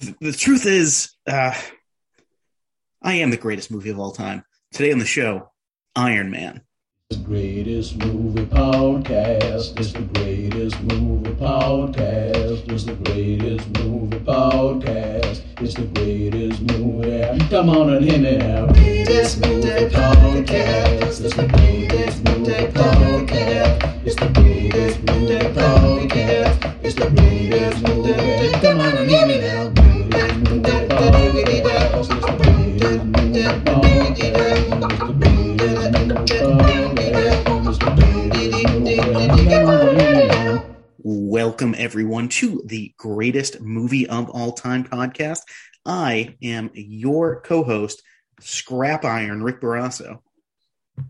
th- the truth is, uh, I am the greatest movie of all time. Today on the show, Iron Man. The greatest movie podcast. It's the greatest movie podcast. It's the greatest movie podcast. It's the greatest movie. Come on and hear me now. Greatest movie podcast. It's the greatest movie podcast. It's the greatest movie podcast. It's the greatest movie. Come on and hear me now. Welcome, everyone, to the greatest movie of all time podcast. I am your co host, Scrap Iron Rick Barrasso.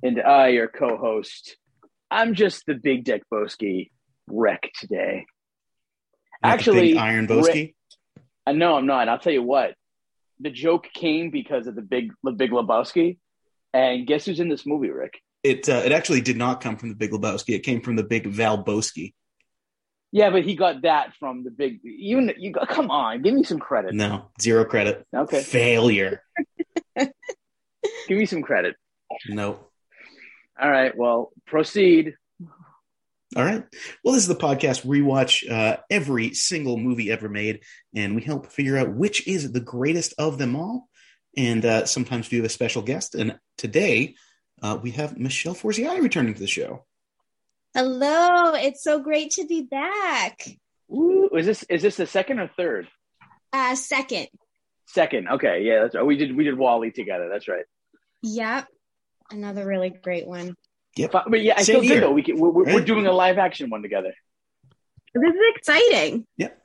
And I, your co host, I'm just the big Dick Boski wreck today. Not the Actually, Iron Boski. I know I'm not. I'll tell you what. The joke came because of the big the Big Lebowski. And guess who's in this movie, Rick? It uh, it actually did not come from the Big Lebowski. It came from the Big Val Boski. Yeah, but he got that from the big you you got come on, give me some credit. No, zero credit. Okay. Failure. Give me some credit. No. All right, well, proceed. All right. Well, this is the podcast where we watch uh, every single movie ever made, and we help figure out which is the greatest of them all. And uh, sometimes we have a special guest. And today uh, we have Michelle Forziati returning to the show. Hello, it's so great to be back. Ooh, is this is this the second or third? Uh second. Second. Okay, yeah, that's right. we did we did Wally together. That's right. Yep. Another really great one. Yep. But, but yeah, I Same feel here. though. We can, we're, we're- we're doing a live action one together. This is exciting. Yep.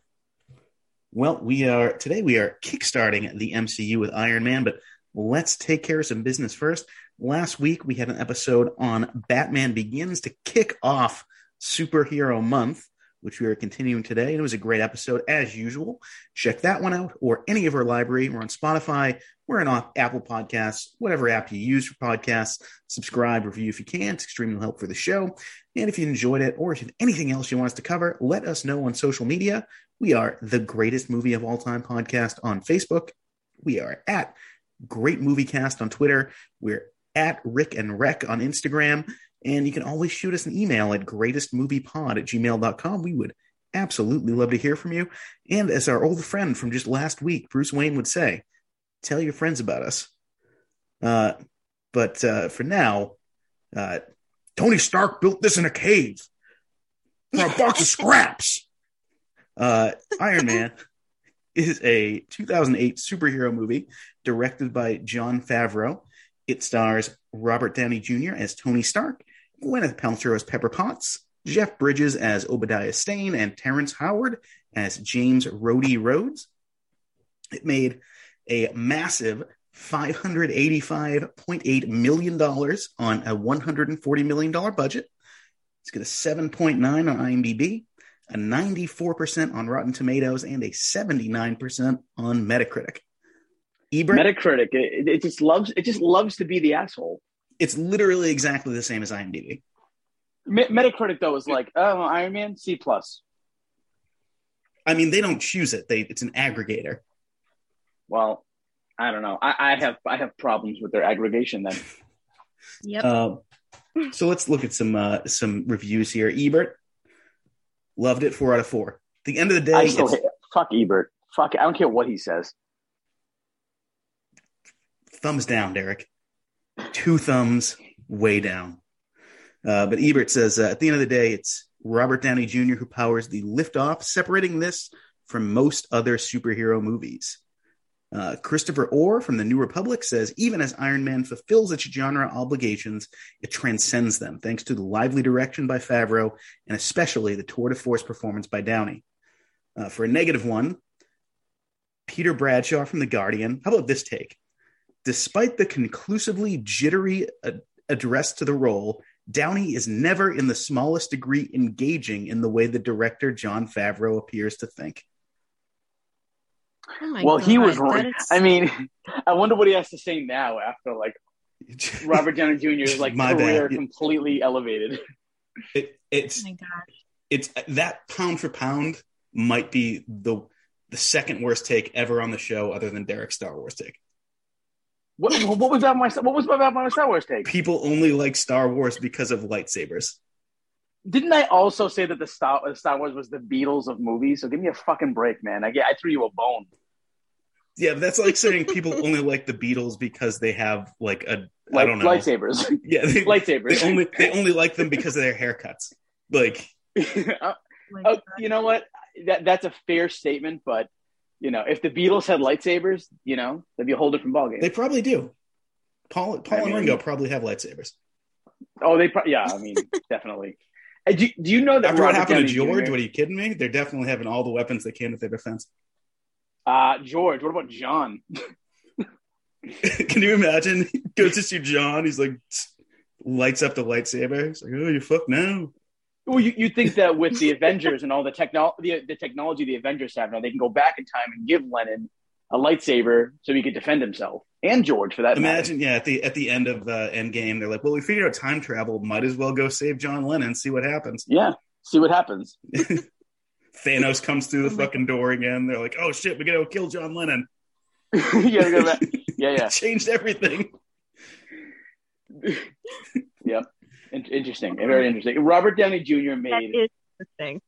Well, we are today we are kickstarting the MCU with Iron Man, but let's take care of some business first. Last week we had an episode on Batman Begins to kick off Superhero Month, which we are continuing today, and it was a great episode as usual. Check that one out or any of our library. We're on Spotify, we're on Apple Podcasts, whatever app you use for podcasts. Subscribe, review if you can. It's extremely helpful for the show. And if you enjoyed it or if you have anything else you want us to cover, let us know on social media. We are the greatest movie of all time podcast on Facebook. We are at Great Movie Cast on Twitter. We're at Rick and Rec on Instagram. And you can always shoot us an email at greatestmoviepod at gmail.com. We would absolutely love to hear from you. And as our old friend from just last week, Bruce Wayne would say, tell your friends about us. Uh, but uh, for now, uh, Tony Stark built this in a cave for a box of scraps. Uh, Iron Man is a 2008 superhero movie directed by Jon Favreau. It stars Robert Downey Jr. as Tony Stark, Gwyneth Paltrow as Pepper Potts, Jeff Bridges as Obadiah Stane, and Terrence Howard as James Rhodey Rhodes. It made a massive $585.8 million on a $140 million budget. It's got a 7.9 on IMDb, a 94% on Rotten Tomatoes, and a 79% on Metacritic. Ebert, Metacritic, it, it just loves it just loves to be the asshole. It's literally exactly the same as IMDb. Metacritic though is like, oh, Iron Man C plus. I mean, they don't choose it; they it's an aggregator. Well, I don't know. I, I have I have problems with their aggregation. Then Yep. Uh, so let's look at some uh, some reviews here. Ebert loved it, four out of four. At the end of the day, I still it's- hate fuck Ebert. Fuck, I don't care what he says. thumbs down, Derek. Two thumbs way down. Uh, but Ebert says uh, at the end of the day, it's Robert Downey Jr. who powers the liftoff, separating this from most other superhero movies. Uh, Christopher Orr from the New Republic says even as Iron Man fulfills its genre obligations, it transcends them thanks to the lively direction by Favreau and especially the tour de force performance by Downey. Uh, for a negative one, Peter Bradshaw from The Guardian. How about this take? Despite the conclusively jittery ad- address to the role, Downey is never in the smallest degree engaging in the way the director Jon Favreau appears to think. Oh my well, he was. God, right. that is- I mean, I wonder what he has to say now after like Robert Downey Jr.'s like My career bad. completely elevated. It, it's oh my God. it's that pound for pound might be the the second worst take ever on the show, other than Derek's Star Wars take. What, what was that? My what was about my Star Wars take? People only like Star Wars because of lightsabers. Didn't I also say that the Star, Star Wars was the Beatles of movies? So give me a fucking break, man. I I threw you a bone. Yeah, but that's like saying people only like the Beatles because they have like a I Like don't know lightsabers, Yeah, they, lightsabers. they only they only like them because of their haircuts. Like Uh, oh, you know what? That that's a fair statement, but you know, if the Beatles had lightsabers, you know, that'd be a whole different ballgame. they probably do. Paul Paul I and mean- Ringo probably have lightsabers. oh, they, probably. yeah, I mean, definitely. Uh, Do, do you know that After what Robert happened to George, Jr. what are you kidding me? They're definitely having all the weapons they can at their defense. Uh, George, what about John? Can you imagine? He goes to see John. He's like lights up the lightsaber. He's like, "Oh, you fuck now." Well, you you think that with the Avengers and all the technology, the, the technology the Avengers have now, they can go back in time and give Lennon a lightsaber so he could defend himself and George for that matter. Imagine, yeah, at the at the end of uh, Endgame, they're like, "Well, we figured out time travel. Might as well go save John Lennon. See what happens." Yeah, see what happens. Thanos comes through the fucking door again. They're like, "Oh shit, we gotta go kill John Lennon." you gotta go back. Yeah, yeah, It changed everything. Yep. In- interesting, very interesting. Robert Downey Jr. Made is the.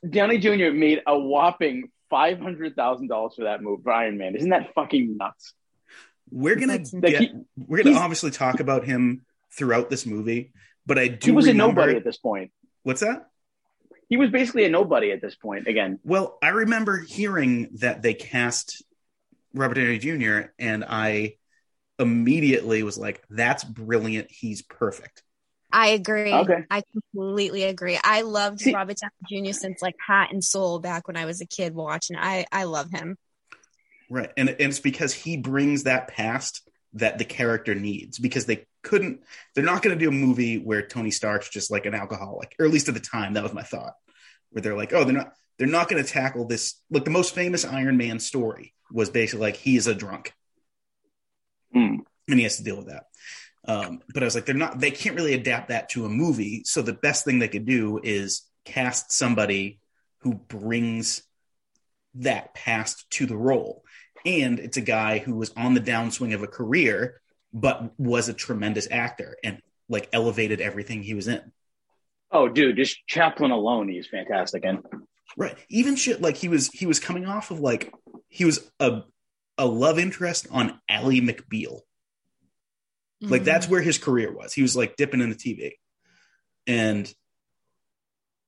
Downey Jr. made a whopping five hundred thousand dollars for that move for Iron Man. Isn't that fucking nuts? We're gonna Like, get, he- we're gonna obviously talk about him throughout this movie, but I do He was remember. a nobody at this point. What's that? He was basically a nobody at this point. Again, Well, I remember hearing that they cast Robert Downey Jr. and I immediately was like, "That's brilliant. He's perfect." I agree. Okay. I completely agree. I loved See- Robert Downey Jr. since like Heart and Soul back when I was a kid watching. I I love him. Right. And, and it's because he brings that past that the character needs because they couldn't, they're not going to do a movie where Tony Stark's just like an alcoholic, or at least at the time, that was my thought, where they're like, oh, they're not, they're not going to tackle this. Like the most famous Iron Man story was basically like, he is a drunk Hmm. and he has to deal with that. Um, but I was like, they're not, they can't really adapt that to a movie. So the best thing they could do is cast somebody who brings that past to the role. And it's a guy who was on the downswing of a career, but was a tremendous actor and like elevated everything he was in. oh, dude, just Chaplin alone, he's fantastic. And Right. Even shit like he was he was coming off of like he was a a love interest on Ally McBeal. Like Mhm. that's where his career was. He was like dipping in the TV. And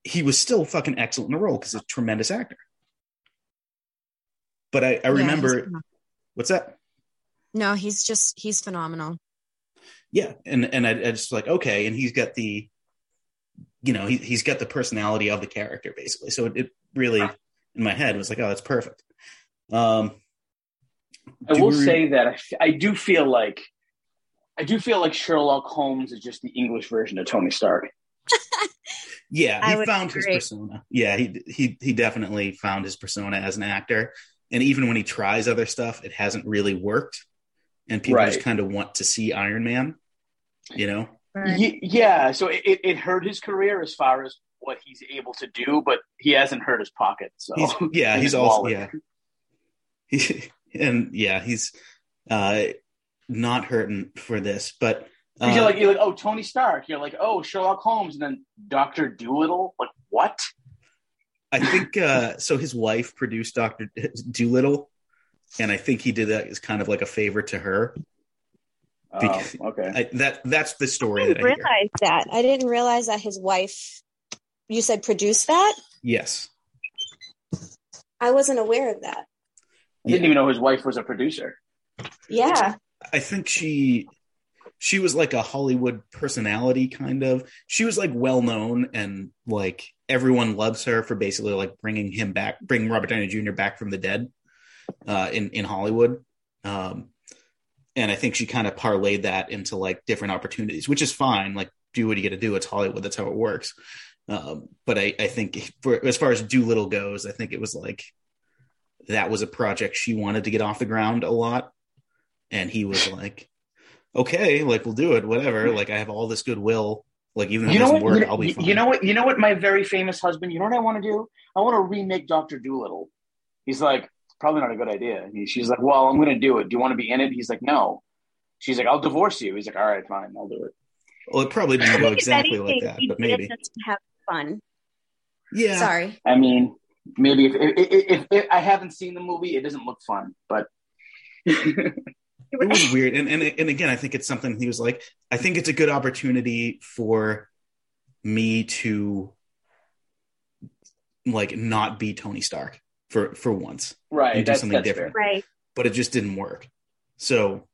he was still fucking excellent in the role because he's a tremendous actor. But I, I Yeah, remember phenomenal. what's that? no, he's just he's phenomenal. Yeah. And and I, I just like, okay, and he's got the you know, he he's got the personality of the character basically. So it, it really in my head was like, oh, that's perfect. Um I will we- say that I, f- I do feel like I do feel like Sherlock Holmes is just the English version of Tony Stark. Yeah, he would found his persona. Yeah, he he he definitely found his persona as an actor. And even when he tries other stuff, it hasn't really worked. And people Right. just kind of want to see Iron Man. You know? Right. Ye- yeah, so it, it, it hurt his career as far as what he's able to do, but he hasn't hurt his pocket. So He's yeah, he's his also wallet. yeah. He, and yeah, he's uh not hurting for this, but uh, you're like you're like oh Tony Stark, you're like oh Sherlock Holmes, and then Doctor Doolittle. Like what? I think uh so his wife produced Doctor Doolittle, and I think he did that as kind of like a favor to her. Oh, okay. I, that that's the story. I didn't that I hear. realize that. I didn't realize that his wife. You said produced that. Yes. I wasn't aware of that. I didn't even know his wife was a producer. Yeah. I think she she was like a Hollywood personality kind of. She was like well known and like everyone loves her for basically like bringing him back, bringing Robert Downey Jr. back from the dead uh, in in Hollywood. Um, and I think she kind of parlayed that into like different opportunities, which is fine. Like, do what you got to do. It's Hollywood. That's how it works. Um, but I, I think for as far as Doolittle goes, I think it was like that was a project she wanted to get off the ground a lot and he was like, "Okay, like we'll do it, whatever. Like I have all this goodwill. Like even if You it know doesn't what? work, You, I'll be fine." you know what? You know what? My very famous husband. You know what I want to do? I want to remake Doctor Doolittle. He's like, probably not a good idea. And he, she's like, well, I'm going to do it. Do you want to be in it? He's like, no. She's like, I'll divorce you. He's like, all right, fine, I'll do it. Well, it probably didn't I go think if exactly like that, but maybe. have fun. Yeah. Sorry. I mean, maybe if if, if, if I haven't seen the movie, it doesn't look fun, but It was weird. And, and and again, I think it's something he was like, I think it's a good opportunity for me to like not be Tony Stark for for once. right, And do that's, something that's different. fair. Right. but it just didn't work. So,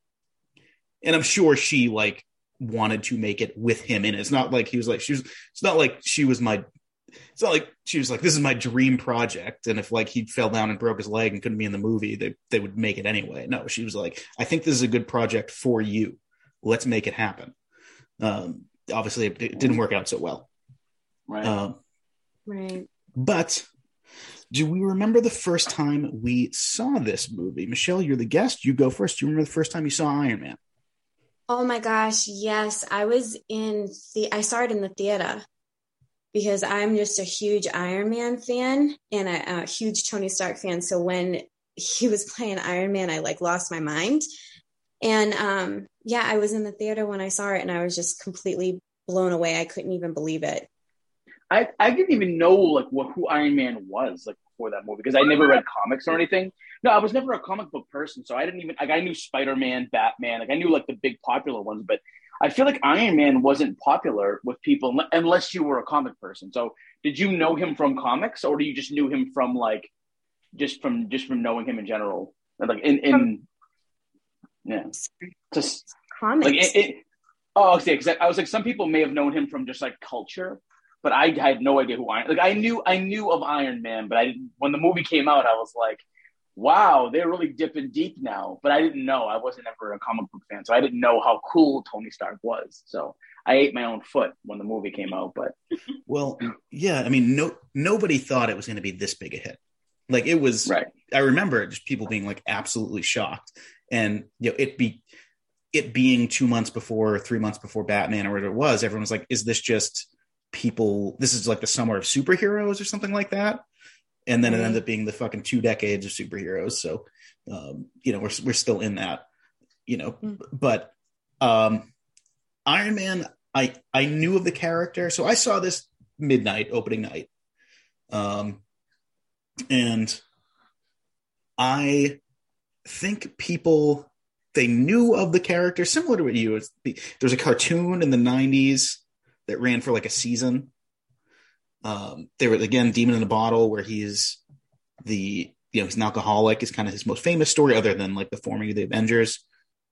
and I'm sure she like wanted to make it with him in it. It's not like he was like she was. It's not like she was my. It's not like she was like this is my dream project, and if like he fell down and broke his leg and couldn't be in the movie, they they would make it anyway. No, she was like, I think this is a good project for you. Let's make it happen. Um, obviously, it, it didn't work out so well. Right. Um, Right. but do we remember the first time we saw this movie? Michelle, you're the guest. You go first. Do you remember the first time you saw Iron Man? Oh my gosh, yes. I was in the I saw it in the theater because I'm just a huge Iron Man fan and a, a huge Tony Stark fan. So when he was playing Iron Man, I like lost my mind. And um yeah, I was in the theater when I saw it and I was just completely blown away. I couldn't even believe it. I, I didn't even know like what who Iron Man was like before that movie because I never read comics or anything. No, I was never a comic book person, so I didn't even like I knew Spider Man, Batman, like I knew like the big popular ones, but I feel like Iron Man wasn't popular with people unless you were a comic person. So did you know him from comics, or do you just knew him from like just from just from knowing him in general, like in in yeah, just Comics. like it, it oh okay because I, I was like some people may have known him from just like culture but i had no idea who iron like i knew i knew of iron man but i didn't when the movie came out i was like wow they're really dipping deep now but i didn't know i wasn't ever a comic book fan so i didn't know how cool tony stark was so i ate my own foot when the movie came out but Well, yeah. I mean, no, nobody thought it was going to be this big a hit. Like it was. right I remember just people being like absolutely shocked, and you know, it be it being two months before, three months before Batman or whatever it was. Everyone was like, "Is this just people? This is like the summer of superheroes or something like that." And then it Right. ended up being the fucking two decades of superheroes. So, um, you know, we're we're still in that, you know. Mm. But um, Iron Man, I I knew of the character, so I saw this midnight opening night, um, and I think people they knew of the character similar to what you. There's a cartoon in the '90s that ran for like a season. Um, there was again Demon in a Bottle, where he's the you know he's an alcoholic. Is kind of his most famous story, other than like the forming of the Avengers.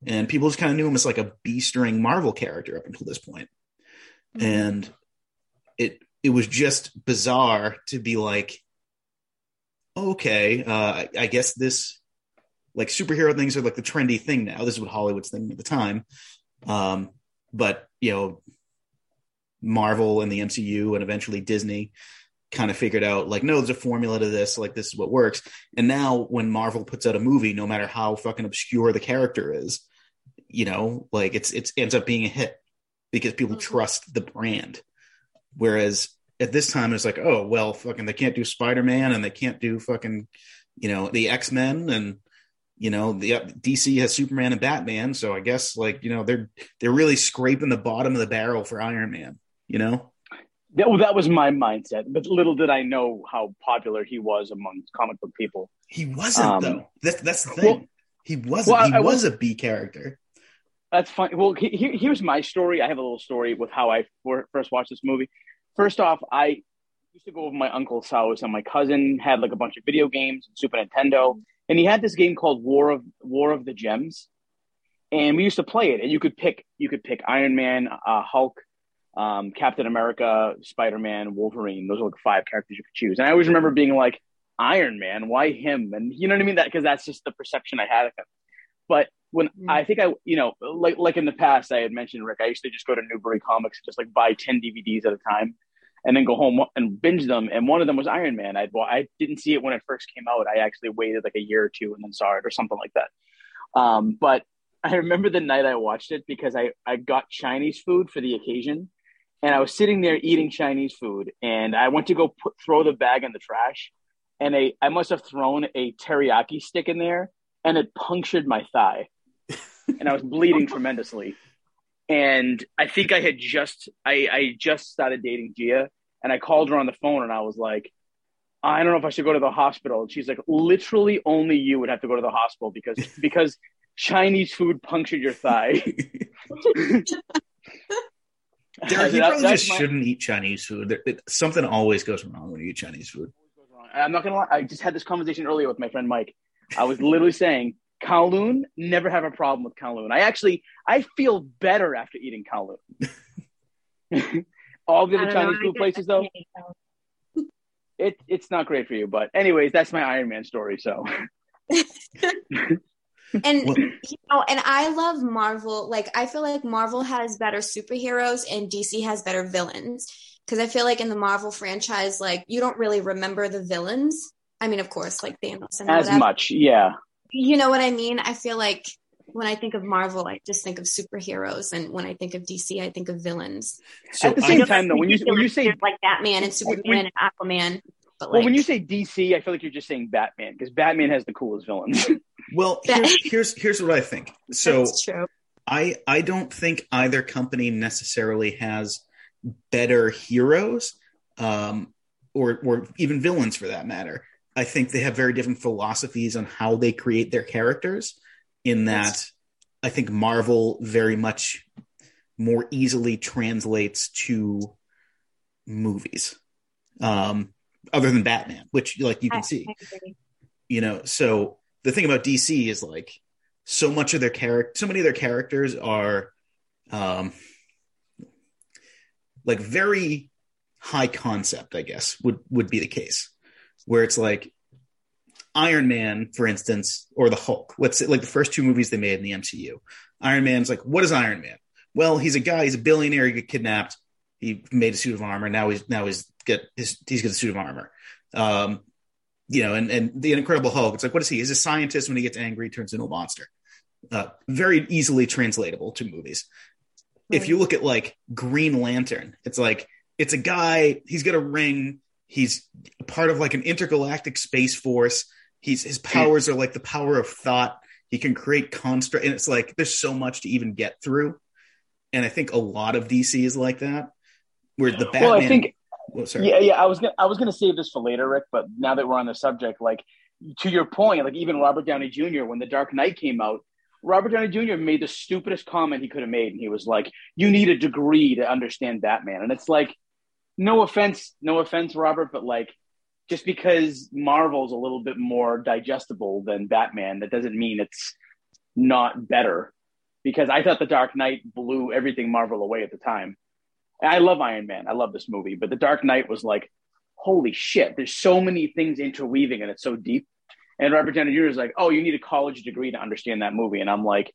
And people just kind of knew him as like a B-string Marvel character up until this point. And it it was just bizarre to be like, okay, uh, I, I guess this like superhero things are like the trendy thing now. This is what Hollywood's thinking at the time. Um, but you know, Marvel and the MCU and eventually Disney kind of figured out like, no, there's a formula to this. Like this is what works. And now when Marvel puts out a movie, no matter how fucking obscure the character is, you know, like it's it's ends up being a hit because people Mhm. trust the brand. Whereas at this time it's like, oh well, fucking they can't do Spider Man and they can't do fucking, you know, the X Men and you know the DC has Superman and Batman, so I guess like you know they're they're really scraping the bottom of the barrel for Iron Man. You know, that, well, that was my mindset but little did i know how popular he was among comic book people he wasn't Um, though. That's that's the thing. well- he wasn't. well, he I was was- a B character. That's fine. Well, he, he- here's my story. I have a little story with how I for, first watched this movie. First off, I used to go over my uncle's house, and my cousin had like a bunch of video games, Super Nintendo, and he had this game called War of War of the Gems, and we used to play it. And you could pick you could pick Iron Man, uh, Hulk, um, Captain America, Spider Man, Wolverine. Those are like five characters you could choose. And I always remember being like, Iron Man, why him? And you know what I mean? That because that's just the perception I had of him. But when Mm. I think I, you know, like like in the past, I had mentioned Rick. I used to just go to Newbury Comics, and just like buy ten DVDs at a time, and then go home and binge them. And one of them was Iron Man. I well, I didn't see it when it first came out. I actually waited like a year or two and then saw it or something like that. Um, but I remember the night I watched it because I I got Chinese food for the occasion, and I was sitting there eating Chinese food, and I went to go put throw the bag in the trash, and a I must have thrown a teriyaki stick in there, and it punctured my thigh, and I was bleeding tremendously. And I think I had just I, I just started dating Gia, and I called her on the phone, and I was like, I don't know if I should go to the hospital. And she's like, literally, only you would have to go to the hospital because because Chinese food punctured your thigh. Derek, you That- probably that's just my- shouldn't eat Chinese food. There- it- something always goes wrong when you eat Chinese food. I'm not gonna lie. I just had this conversation earlier with my friend Mike. I was literally saying Kowloon. Never have a problem with Kowloon. I actually I feel better after eating Kowloon. All the other don't know, Chinese food places, though, can't eat those. it it's not great for you. But anyways, that's my Iron Man story. So And you know, and I love Marvel. Like I feel like Marvel has better superheroes and DC has better villains. Because I feel like in the Marvel franchise, like you don't really remember the villains. I mean, of course, like Thanos and as whatever. much, yeah. You know what I mean? I feel like when I think of Marvel, I just think of superheroes, and when I think of DC, I think of villains. So At the same time, though, when you when you say like Batman and Superman when- and Aquaman, but well, when you say DC, I feel like you're just saying Batman because Batman has the coolest villains. well, here's, here's here's what I think. So that's true. I I don't think either company necessarily has better heroes, um, or or even villains for that matter. I think they have very different philosophies on how they create their characters. In that, I think Marvel very much more easily translates to movies, um, other than Batman, which like you can I- see. I you know so the thing about dc is like so much of their character so many of their characters are um like very high concept i guess would would be the case. Where it's like iron man for instance or the hulk. Let's say like the first two movies they made in the mcu iron man's like what is iron man? Well he's a guy he's a billionaire he got kidnapped he made a suit of armor now he's now he's got his he's got a suit of armor um you know, and, and the Incredible Hulk. It's like, what is he? He's a scientist. When he gets angry, he turns into a monster. Uh, very easily translatable to movies. If you look at like Green Lantern, it's like it's a guy. He's got a ring. He's part of like an intergalactic space force. He's his powers are like the power of thought. He can create construct, and it's like there's so much to even get through. And I think a lot of DC is like that. Where the Batman, well, I think sorry. Yeah, yeah. I was gonna, I was gonna save this for later, Rick. But now that we're on the subject, like to your point, like even Robert Downey Jr. when The Dark Knight came out, Robert Downey Jr. made the stupidest comment he could have made, and he was like, "You need a degree to understand Batman," and it's like, no offense, no offense, Robert, but like. Just because Marvel's a little bit more digestible than Batman, that doesn't mean it's not better. Because I thought The Dark Knight blew everything Marvel away at the time. I love Iron Man. I love this movie, but The Dark Knight was like, holy shit, there's so many things interweaving and it's so deep. And Robert Downey Jr. is like, oh, you need a college degree to understand that movie. And I'm like,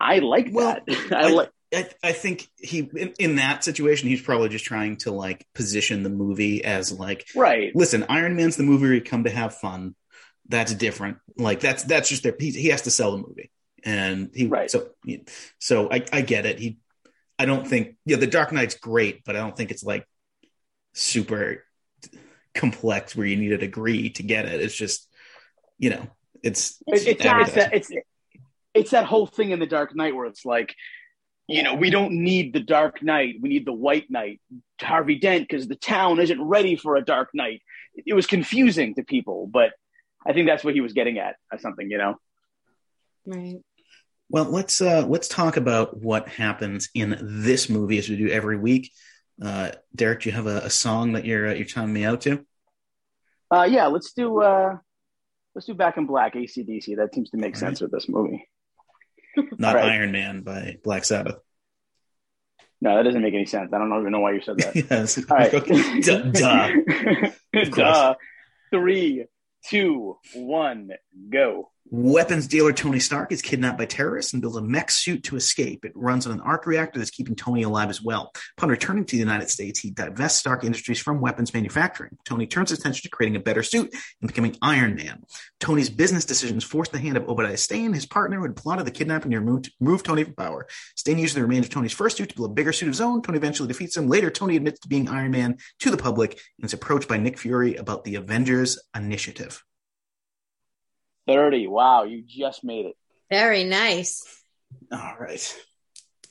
I like Well, that. I like. I, I think he in, in that situation he's probably just trying to like position the movie as like Right. listen Iron Man's the movie where you come to have fun that's different like that's that's just their he, he has to sell the movie and he Right. so so I, I get it he I don't think yeah the Dark Knight's great but I don't think it's like super complex where you need a degree to get it it's just you know it's It's, it's, Yeah. it's, that, it's, it's that whole thing in The Dark Knight where it's like, you know, we don't need the Dark Knight. We need the White Knight, Harvey Dent, because the town isn't ready for a Dark Knight. It was confusing to people, but I think that's what he was getting at, or something, you know? Right. Well, let's uh, let's talk about what happens in this movie as we do every week. Uh, Derek, do you have a, a song that you're uh, you're telling me out to? Uh, yeah, let's do uh, let's do Back in Black, ACDC. That seems to make All sense with this movie. Not Right. Iron Man by Black Sabbath. No, that doesn't make any sense. I don't even know why you said that. yes. All right. Okay. Duh. duh. Duh. Three, two, one, go. Weapons dealer Tony Stark is kidnapped by terrorists and builds a mech suit to escape. It runs on an arc reactor that's keeping Tony alive as well. Upon returning to the United States, he divests Stark Industries from weapons manufacturing. Tony turns his attention to creating a better suit and becoming Iron Man. Tony's business decisions force the hand of Obadiah Stane, his partner who had plotted the kidnapping to remove, remove Tony from power. Stane uses the remains of Tony's first suit to build a bigger suit of his own. Tony eventually defeats him. Later, Tony admits to being Iron Man to the public and is approached by Nick Fury about the Avengers Initiative. 30. Wow, you just made it. Very nice. All right.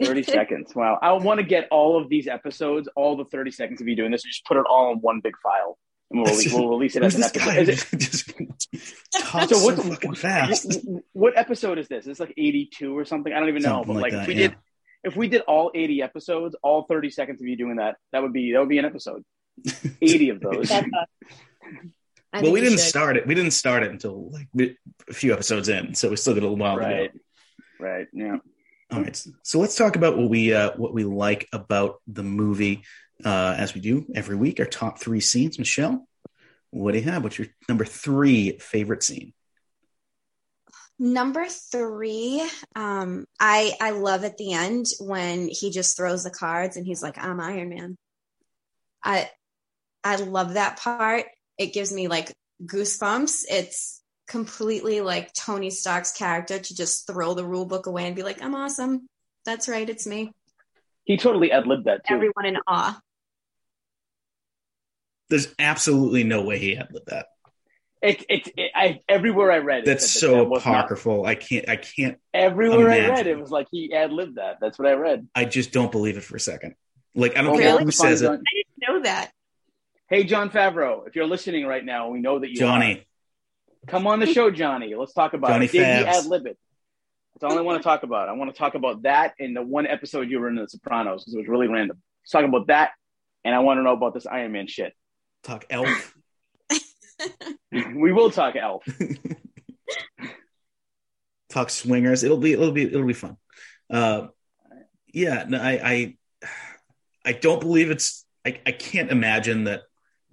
30 seconds. Wow. I want to get all of these episodes, all the 30 seconds of you doing this, and just put it all in one big file. And we'll, release, we'll release it as an this episode. guy? Is it, Just talks so so what, fucking fast. what, what episode is this? It's like 82 or something. I don't even know. Something But like like, that, if we yeah. did if we did all 80 episodes, all 30 seconds of you doing that, that would be that would be an episode. 80 of those. That's a- I well, think we didn't should. start it. We didn't start it until like a few episodes in, so we still got a little while right. to Right. Yeah. All right, so let's talk about what we uh, what we like about the movie, uh, as we do every week. Our top three scenes. Michelle, what do you have? What's your number three favorite scene? Number three, um, I I love at the end when he just throws the cards and he's like, "I'm Iron Man." I I love that part. It gives me like goosebumps. It's completely like Tony Stark's character to just throw the rule book away and be like, "I'm awesome." That's right, it's me. He totally ad libbed that too. Everyone in awe. There's absolutely no way he had with that. It, it, it, I, everywhere I read it, That's so that was not- apocryphal. I can't. I can't. everywhere I read it was like he ad libbed that. That's what I read. I just don't believe it for a second. Like I don't Oh, care really? who says it. I didn't know that. Hey, Jon Favreau, if you're listening right now, we know that you are. Johnny, Come on the show, Johnny. Let's talk about Johnny it. Did he ad lib it? That's all I want to talk about. I want to talk about that in the one episode you were in The Sopranos because it was really random. Let's talk about that, and I want to know about this Iron Man shit. talk elf. we will talk Elf. talk swingers. It'll be it'll be it'll be fun. Uh, yeah, no, I I I don't believe it's. I I can't imagine that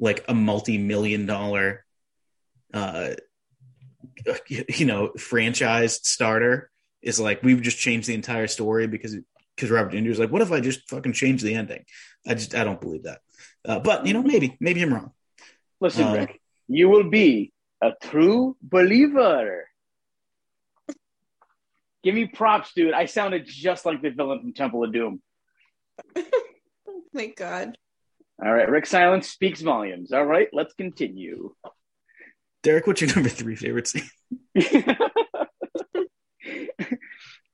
like a multi million dollar, uh, you know, franchise starter is like we've just changed the entire story because because Robert De Niro's like, what if I just fucking change the ending? I just I don't believe that. Uh, but you know, maybe maybe I'm wrong. Listen, Uh, Rick, you will be a true believer. Give me props, dude. I sounded just like the villain from Temple of Doom. Oh my god. All right, Rick Silence speaks volumes. All right, let's continue. Derek, what's your number three favorite scene?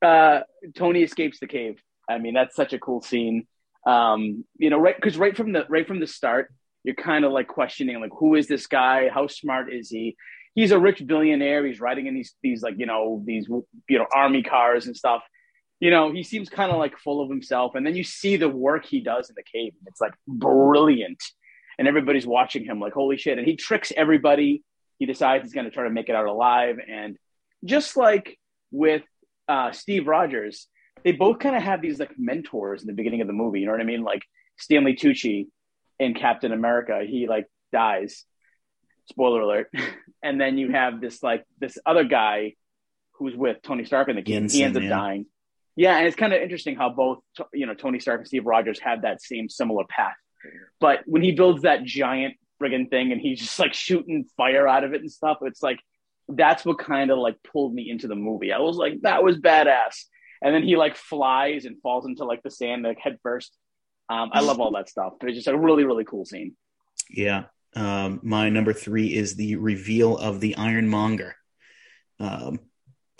uh, Tony escapes the cave. I mean, that's such a cool scene. Um, you know, right because right from the right from the start, you're kind of like questioning like who is this guy? How smart is he? He's a rich billionaire. He's riding in these these like you know these you know army cars and stuff. You know, he seems kind of like full of himself, and then you see the work he does in the cave. and It's like brilliant, and everybody's watching him like holy shit. And he tricks everybody. He decides he's going to try to make it out alive, and just like with uh, Steve Rogers, they both kind of have these like mentors in the beginning of the movie. You know what I mean? Like Stanley Tucci in Captain America, he like dies. Spoiler alert. and then you have this like this other guy who's with Tony Stark in the game. Yinsen, he ends up yeah. dying. Yeah, and it's kind of interesting how both you know Tony Stark and Steve Rogers have that same similar path. But when he builds that giant friggin' thing and he's just like shooting fire out of it and stuff, it's like that's what kind of like pulled me into the movie. I was like, that was badass. And then he like flies and falls into like the sand like head first. Um, I love all that stuff. It's just a really really cool scene. Yeah. Um, my number three is the reveal of the Ironmonger. Um,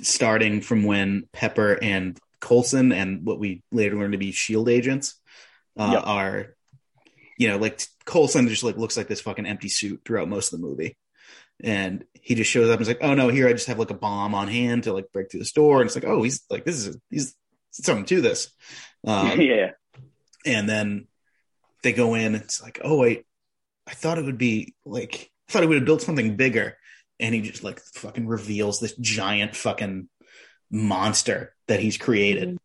starting from when Pepper and Coulson and what we later learned to be Shield agents uh, Yep. are, you know, like Coulson just like looks like this fucking empty suit throughout most of the movie, and he just shows up and is like, "Oh no, here I just have like a bomb on hand to like break through the store," and it's like, "Oh, he's like this is he's something to this," um, yeah. and then they go in it's like oh wait i thought it would be like i thought it would have built something bigger and he just like fucking reveals this giant fucking monster that he's created mm-hmm.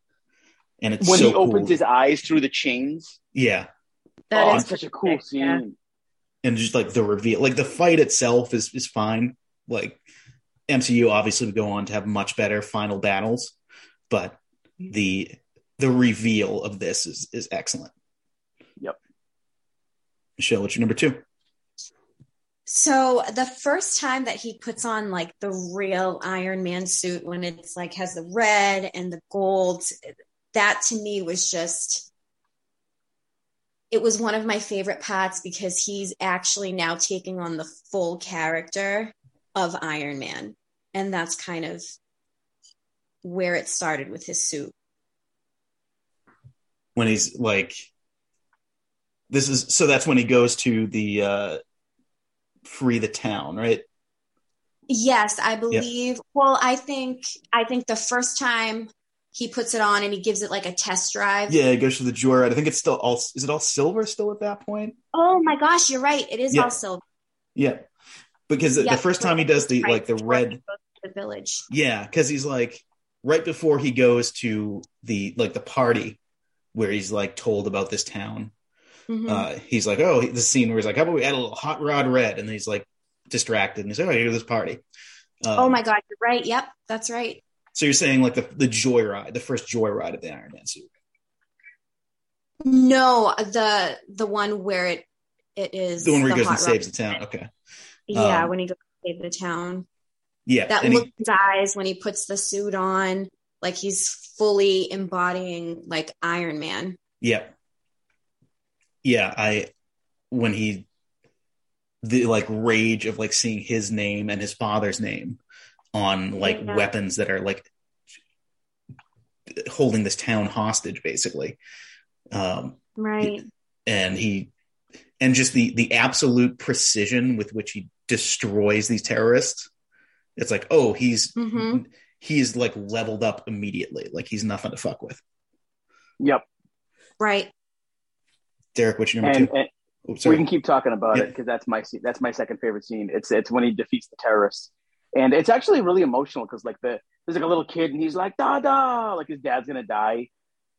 and it's When so he opens cool. his eyes through the chains. yeah That oh, is such a cool sick, yeah. scene. and just like the reveal like the fight itself is is fine like MCU obviously would go on to have much better final battles, but mm-hmm. the the reveal of this is is excellent. Yep. Michelle, what's your number two? So the first time that he puts on like the real Iron Man suit when it's like has the red and the gold, that to me was just it was one of my favorite parts because he's actually now taking on the full character of Iron Man. And that's kind of where it started with his suit. When he's like this is so that's when he goes to the uh free the town, right? Yes, I believe. Yep. Well, I think I think the first time he puts it on and he gives it like a test drive. Yeah, it goes to the joyride. I think it's still all. Is it all silver still at that point? Oh my gosh, you're right. It is yeah. all silver. Yeah, because the, the first time he does the right. like the red the village. Yeah, because he's like right before he goes to the like the party where he's like told about this town. Mm-hmm. Uh, he's like, oh, the scene where he's like, how about we add a little hot rod red, and he's like distracted, and he's like, oh, here's this party. Um, oh my god, you're right. Yep, that's right. So you're saying like the the joyride, the first joyride of the Iron Man suit? No, the the one where it it is the one where he goes and saves the town. Okay. Yeah, um, when he goes to save the town. Yeah, that look in his eyes when he puts the suit on, like he's fully embodying like Iron Man. Yeah. Yeah, I when he the like rage of like seeing his name and his father's name on like yeah. weapons that are like holding this town hostage basically. Um right. and he and just the the absolute precision with which he destroys these terrorists. It's like oh he's mm-hmm. he's like leveled up immediately. Like he's nothing to fuck with. Yep. Right derek what's your number and, two? and oh, we can keep talking about it because that's my that's my second favorite scene. It's it's when he defeats the terrorists. And it's actually really emotional because like the there's like a little kid and he's like da da like his dad's gonna die.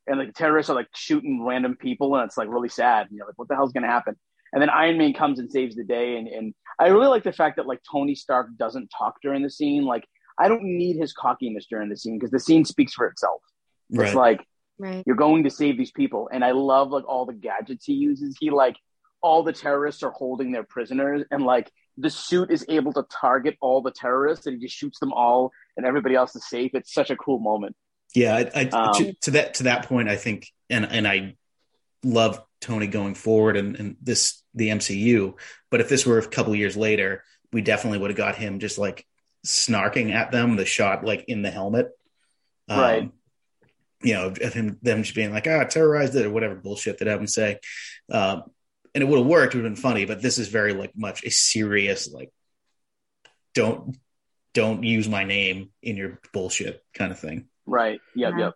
And like terrorists are like shooting random people and it's like really sad. And you're like what the hell's gonna happen? And then Iron Man comes and saves the day. And and I really like the fact that like Tony Stark doesn't talk during the scene. Like I don't need his cockiness during the scene because the scene speaks for itself. Right. it's like right. you're going to save these people and I love like all the gadgets he uses he like all the terrorists are holding their prisoners and like the suit is able to target all the terrorists and he just shoots them all and everybody else is safe. It's such a cool moment. Yeah, I, I um, to, to, that to that point, I think, and and I love Tony going forward and, and this the MCU. But if this were a couple years later, we definitely would have got him just like snarking at them, the shot like in the helmet, um, right? You know, of him them just being like, ah, terrorized it or whatever bullshit that have him say. Um, and it would have worked, it would have been funny, but this is very like much a serious, like don't don't use my name in your bullshit kind of thing. Right. Yep, yeah. yep.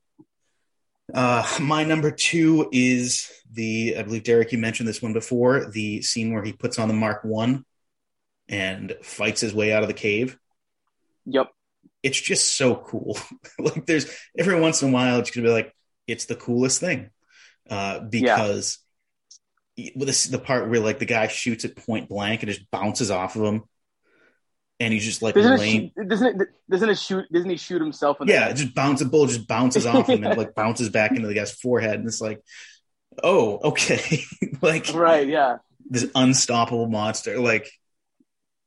Uh, my number two is the I believe Derek you mentioned this one before the scene where he puts on the Mark One and fights his way out of the cave. Yep, it's just so cool. like there's every once in a while it's gonna be like it's the coolest thing uh, because with this, the part where like the guy shoots at point blank and just bounces off of him, and he's just like doesn't. It, doesn't it, doesn't it shoot? Doesn't he shoot himself? Yeah, it just bounces. Bull just bounces off him and like bounces back into the guy's forehead, and it's like, oh, okay, like right, yeah, this unstoppable monster. Like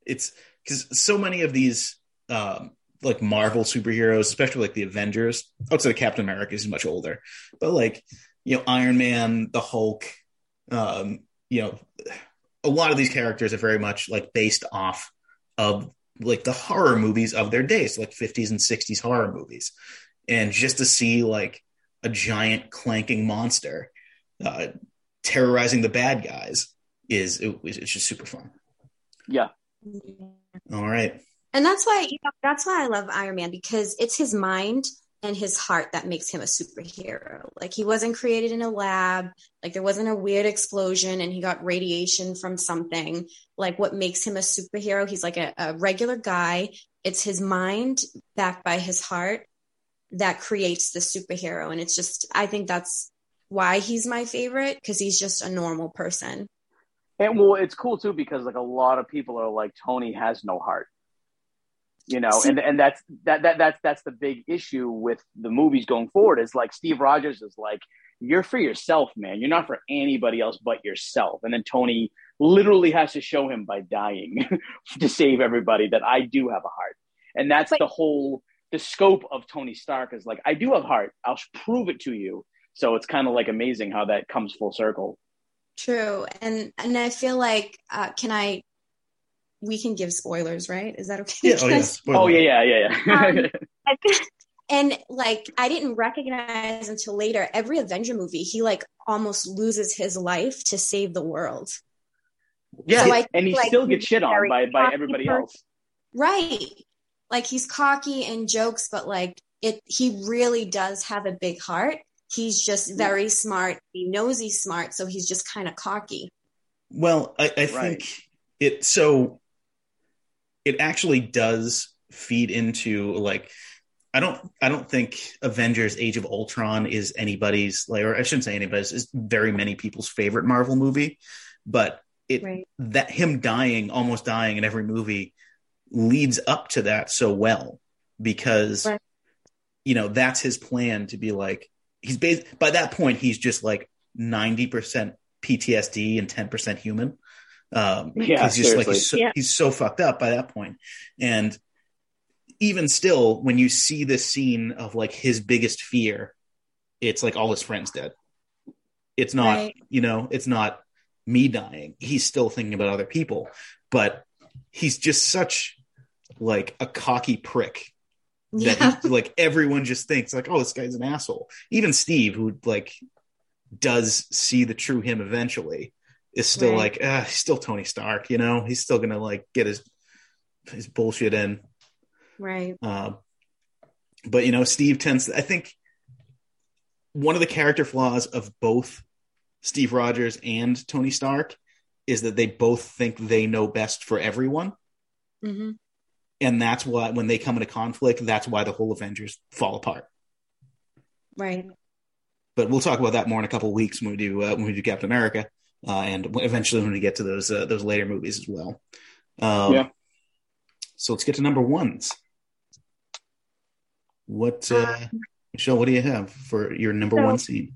it's because so many of these. Um, like Marvel superheroes, especially like the Avengers. Outside of Captain America is much older, but like you know Iron Man, the Hulk, um, you know, a lot of these characters are very much like based off of like the horror movies of their days, like 50s and 60s horror movies. And just to see like a giant clanking monster uh, terrorizing the bad guys is it, it's just super fun. Yeah. All right. And that's why you know, that's why I love Iron Man because it's his mind and his heart that makes him a superhero. Like he wasn't created in a lab, like there wasn't a weird explosion and he got radiation from something. Like what makes him a superhero, he's like a, a regular guy. It's his mind backed by his heart that creates the superhero. And it's just, I think that's why he's my favorite because he's just a normal person. And well, it's cool too because like a lot of people are like, Tony has no heart. You know and and that's that that that's that's the big issue with the movies going forward is like steve rogers is like you're for yourself man. You're not for anybody else but yourself. And then tony literally has to show him by dying to save everybody that i do have a heart. And that's the whole the scope of tony stark is like i do have heart. I'll prove it to you. So it's kind of like amazing how that comes full circle. True, and and I feel like uh, can I? We can give spoilers, right? Is that okay? Yeah, oh yeah. spoiler. oh yeah yeah yeah yeah Um, and like I didn't recognize until later. Every Avenger movie, he like almost loses his life to save the world. yeah So I and he like still gets shit on by by everybody person. else Right. Like he's cocky and jokes, but like it he really does have a big heart. He's just very smart. He knows he's smart, so he's just kind of cocky. Well, I, I think it so it actually does feed into like I don't I don't think Avengers Age of Ultron is anybody's like or I shouldn't say anybody's is very many people's favorite Marvel movie, but it Right. that him dying, almost dying in every movie leads up to that so well because Right. you know that's his plan to be like he's bas- by that point he's just like 90% PTSD and 10% human. Um, Yeah, he's just like he's so, Yeah. he's so fucked up by that point. And even still, when you see this scene of like his biggest fear, it's like all his friends dead. It's not, Right. you know, it's not me dying. He's still thinking about other people, but he's just such like a cocky prick that Yeah. he, like everyone just thinks like, oh, this guy's an asshole. Even Steve, who like does see the true him eventually, is still Right. like, ah, he's still Tony Stark. You know, he's still gonna like get his his bullshit in. Right. Uh, but you know, Steve tends. To, I think one of the character flaws of both Steve Rogers and Tony Stark is that they both think they know best for everyone Mm-hmm. and that's why when they come into conflict that's why the whole avengers fall apart Right. but we'll talk about that more in a couple of weeks when we do uh, when we do captain america uh, and eventually when we get to those uh, those later movies as well um, Yeah. so let's get to number ones what uh, michelle what do you have for your number So- one scene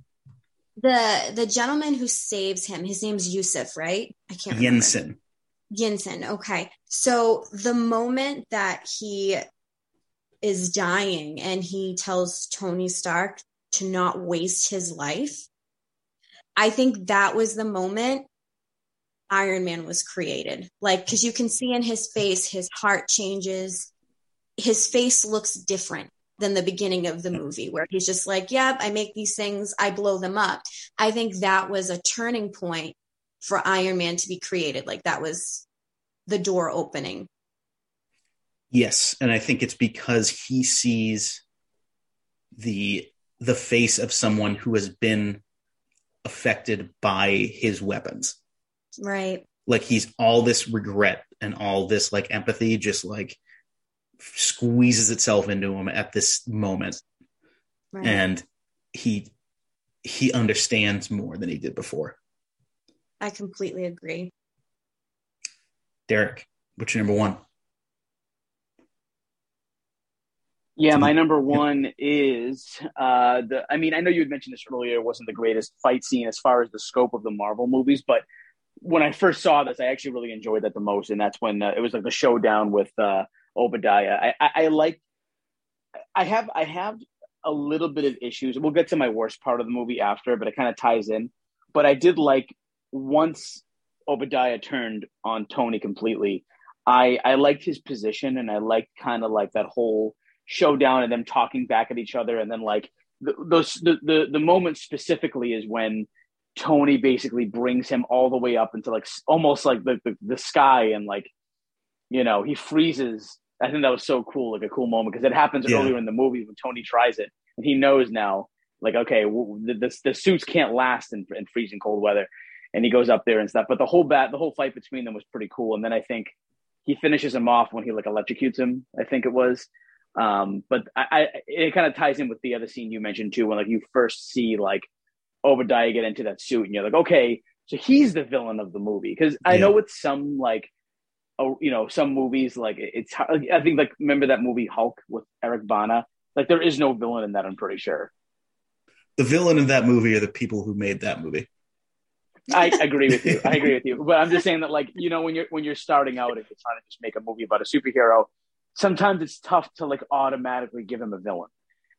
The the gentleman who saves him, his name's Yusuf, right? I can't remember. Yinsen. Yinsen. Okay. So the moment that he is dying and he tells Tony Stark to not waste his life, I think that was the moment Iron Man was created. Like, because you can see in his face, his heart changes. His face looks different than the beginning of the movie, where he's just like, Yep, I make these things, I blow them up. I think that was a turning point for Iron Man to be created. Like that was the door opening. Yes, and I think it's because he sees the the face of someone who has been affected by his weapons. Right. Like he's all this regret and all this like empathy just like squeezes itself into him at this moment Right. and he he understands more than he did before. I completely agree. Derek, what's your number one? Yeah, my number one is uh, the. I mean, I know you had mentioned this earlier. It wasn't the greatest fight scene as far as the scope of the Marvel movies, but when I first saw this, I actually really enjoyed that the most, and that's when uh, it was like the showdown with uh, Obadiah. I, I, I like. I have I have a little bit of issues. We'll get to my worst part of the movie after, but it kind of ties in. But I did like once Obadiah turned on Tony completely. I I liked his position, and I liked kind of like that whole showdown and them talking back at each other. And then like the, those the, the the moment specifically is when tony basically brings him all the way up into like almost like the, the, the sky and like you know he freezes. I think that was so cool like a cool moment because it happens Yeah. earlier in the movie when tony tries it. And he knows now like okay w- the, the, the suits can't last in, in freezing cold weather. And he goes up there and stuff. But the whole bat the whole fight between them was pretty cool. And then i think he finishes him off when he like electrocutes him i think it was um, but I, I it kind of ties in with the other scene you mentioned too, when like you first see like Obadiah get into that suit, and you're like, okay, so he's the villain of the movie. Because I Yeah. know with some like oh, you know, some movies like it's. I think like remember that movie Hulk with Eric Bana. Like there is no villain in that. I'm pretty sure. The villain in that movie are the people who made that movie. I agree with you. I agree with you. But I'm just saying that, like, you know, when you're when you're starting out and you're trying to just make a movie about a superhero, sometimes it's tough to like automatically give him a villain.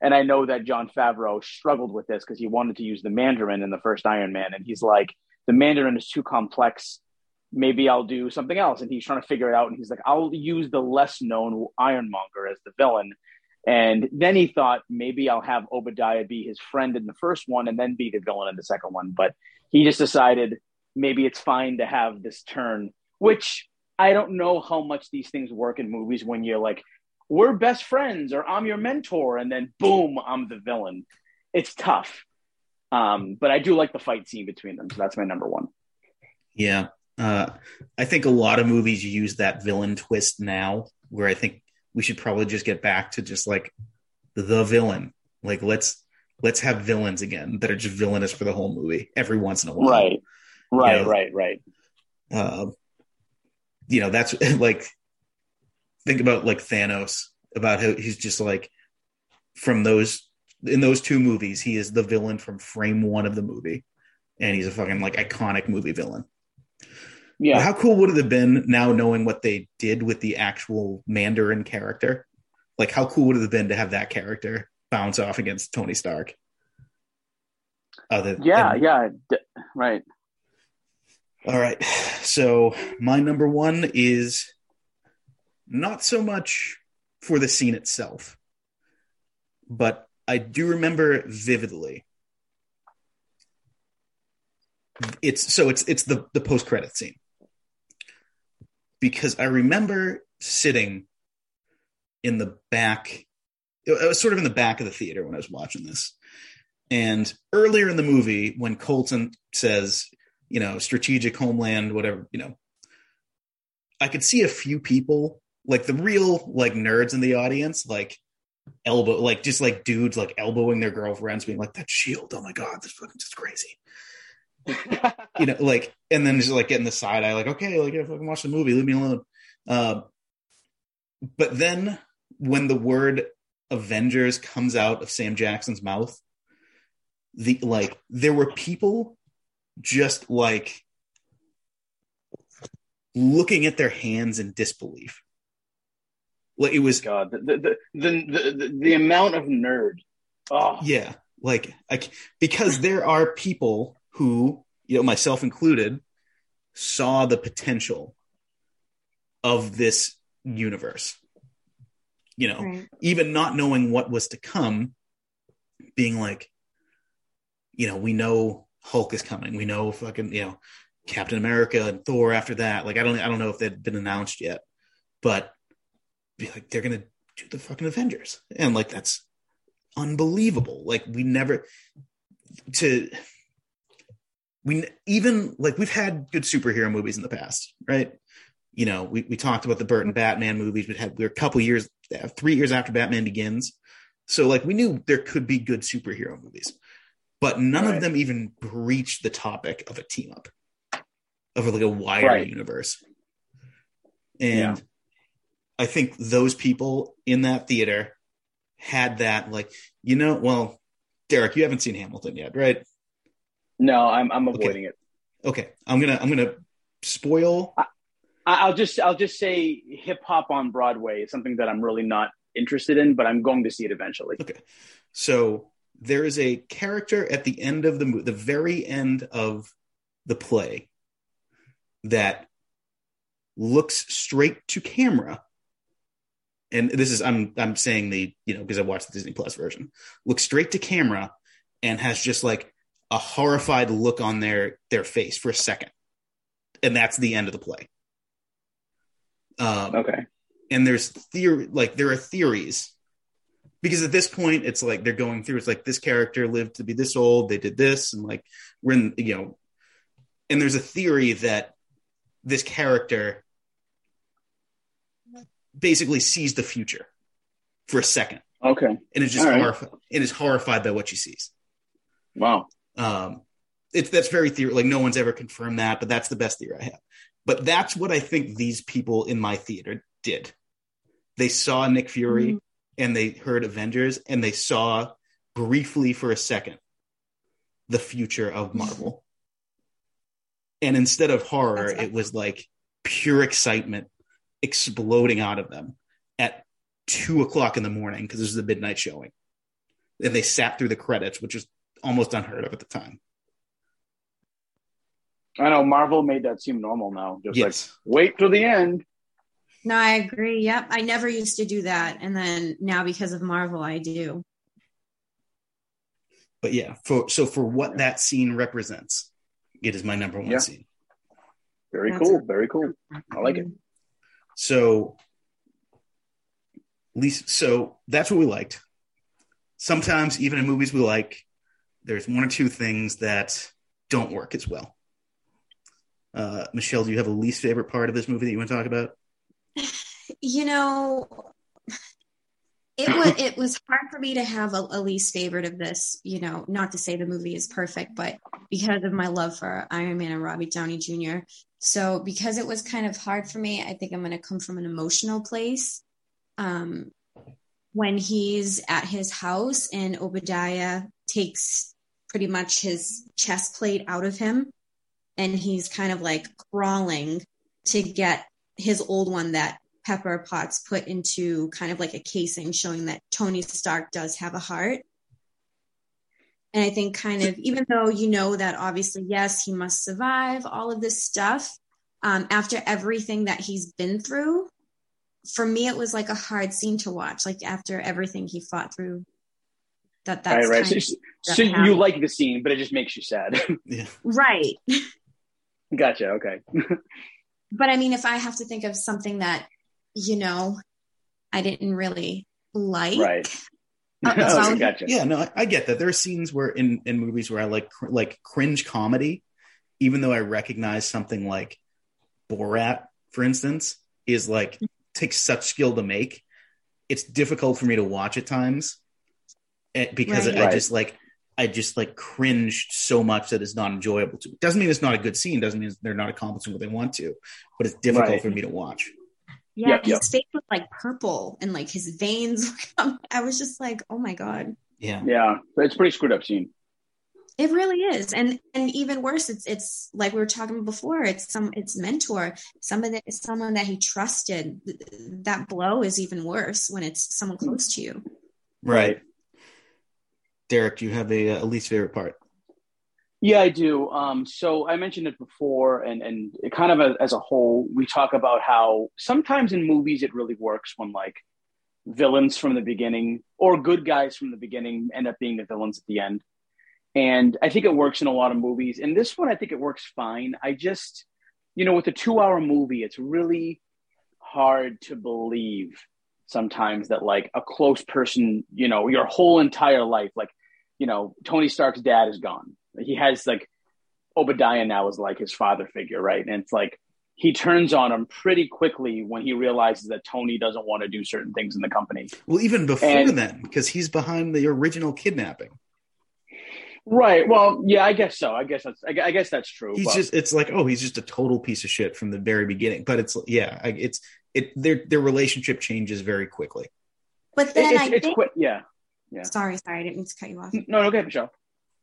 And I know that Jon Favreau struggled with this because he wanted to use the Mandarin in the first Iron Man, and he's like, the Mandarin is too complex. Maybe I'll do something else. And he's trying to figure it out. And he's like, I'll use the less known Ironmonger as the villain. And then he thought maybe I'll have Obadiah be his friend in the first one and then be the villain in the second one. But he just decided maybe it's fine to have this turn, which I don't know how much these things work in movies when you're like, we're best friends or I'm your mentor, and then boom, I'm the villain. It's tough. Um, but I do like the fight scene between them, so that's my number one. Yeah. Uh, I think a lot of movies use that villain twist now, where I think we should probably just get back to just like the villain. Like let's let's have villains again that are just villainous for the whole movie every once in a while. Right. Right, You know, right, right. Uh, you know, that's like think about like Thanos about how he's just like from those in those two movies, he is the villain from frame one of the movie. And he's a fucking like iconic movie villain. Yeah. How cool would it have been now knowing what they did with the actual Mandarin character? Like, how cool would it have been to have that character bounce off against Tony Stark? Other, yeah, and- yeah. D- right. All right. So, my number one is not so much for the scene itself, but I do remember vividly. It's so it's it's the the post credit scene because I remember sitting in the back. I was sort of in the back of the theater when I was watching this, and earlier in the movie when Coulson says, you know, strategic homeland, whatever, you know, I could see a few people like the real like nerds in the audience, like elbow, like just like dudes like elbowing their girlfriends, being like that shield. Oh my god, this fucking just crazy. you know, like, and then just like getting the side eye, like, okay, like, if I can watch the movie, leave me alone. Uh, but then when the word Avengers comes out of Sam Jackson's mouth, the like, there were people just like looking at their hands in disbelief. Like it was, God, the the the the, the, the amount of nerd. Oh, yeah, like I, c- because there are people who, you know, myself included, saw the potential of this universe. You know, Right. even not knowing what was to come, being like, you know, we know Hulk is coming. We know fucking, you know, Captain America and Thor after that. Like, I don't, I don't know if they've been announced yet, but like, they're gonna do the fucking Avengers, and like that's unbelievable. Like, we never to we even like we've had good superhero movies in the past, right? You know, we, we talked about the Burton Batman movies. We had we were a couple years, three years after Batman Begins, so like we knew there could be good superhero movies, but none Right. of them even breached the topic of a team up, of like a wider Right. universe. And Yeah. I think those people in that theater had that, like, you know, well, Derek, you haven't seen Hamilton yet, right? no, I'm I'm Okay. avoiding it. Okay, I'm gonna I'm gonna spoil. I, I'll just I'll just say hip hop on Broadway is something that I'm really not interested in, but I'm going to see it eventually. Okay, so there is a character at the end of the mo- the very end of the play that looks straight to camera, and this is I'm I'm saying the you know because I watched the Disney Plus version looks straight to camera and has just like a horrified look on their their face for a second, and that's the end of the play. Um, Okay. and there's theory like there are theories because at this point it's like they're going through it's like this character lived to be this old they did this and like we're in you know and there's a theory that this character basically sees the future for a second Okay. and is just All right. horrified and is horrified by what she sees Wow. um it's that's very theory like no one's ever confirmed that but that's the best theory i have But that's what I think these people in my theater did. They saw Nick Fury Mhm. And they heard Avengers and they saw briefly for a second the future of Marvel. and instead of horror, it was like pure excitement exploding out of them at two o'clock in the morning because this is the midnight showing. And they sat through the credits, which is almost unheard of at the time. I know Marvel made that seem normal now. Just Yes. like wait till the end. No, I agree. Yep. I never used to do that. And then now because of Marvel, I do. But yeah, for so for what that scene represents, it is my number one Yeah. scene. Very That's cool. a- Very cool. I like it. So, least so that's what we liked. Sometimes, even in movies we like, there's one or two things that don't work as well. Uh, Michelle, do you have a least favorite part of this movie that you want to talk about? You know, it was it was hard for me to have a, a least favorite of this. You know, not to say the movie is perfect, but because of my love for Iron Man and Robbie Downey Jr. So because it was kind of hard for me, I think I'm going to come from an emotional place. Um, when he's at his house and Obadiah takes pretty much his chest plate out of him, and he's kind of like crawling to get his old one that Pepper Potts put into kind of like a casing showing that Tony Stark does have a heart. And I think kind of even though you know that obviously yes he must survive all of this stuff um, after everything that he's been through, for me it was like a hard scene to watch. Like after everything he fought through, that that's right, right. kind So, of so that you like the scene, but it just makes you sad. Yeah, right. gotcha. Okay. but I mean, if I have to think of something that, you know, I didn't really like. Right. Uh, okay, so- gotcha. yeah, no, I, I get that. There are scenes where in in movies where I like cr- like cringe comedy, even though I recognize something like Borat, for instance, is like takes such skill to make. It's difficult for me to watch at times eh, because Right. I Right. just like I just like cringed so much that it's not enjoyable to. me. Doesn't mean it's not a good scene. Doesn't mean they're not accomplishing what they want to, but it's difficult Right. for me to watch. Yeah, Yep, his yep. face was like purple and like his veins. I was just like, oh my god, Yeah, Yeah, it's a pretty screwed up scene. it really is. And and even worse, it's it's like we were talking before. It's some it's mentor, somebody that someone that he trusted. That blow is even worse when it's someone close to you. right. Derek, do you have a, a least favorite part? Yeah, I do. Um, so I mentioned it before, and and kind of a, as a whole, we talk about how sometimes in movies it really works when like villains from the beginning or good guys from the beginning end up being the villains at the end. And I think it works in a lot of movies. And this one, I think it works fine. I just, you know, with a two-hour movie, it's really hard to believe sometimes that like a close person, you know, your whole entire life, like, you know, Tony Stark's dad is gone he has like Obadiah now is like his father figure, right? And it's like he turns on him pretty quickly when he realizes that Tony doesn't want to do certain things in the company. Well, even before And- then, because he's behind the original kidnapping. Right. Well, yeah, I guess so. I guess that's I, I guess that's true. He's but- just it's like oh he's just a total piece of shit from the very beginning. But it's yeah, I- it's it their their relationship changes very quickly. But it- then it's, I it's think. quick. Yeah. Sorry, sorry, I didn't mean to cut you off. No, no, okay, Michelle.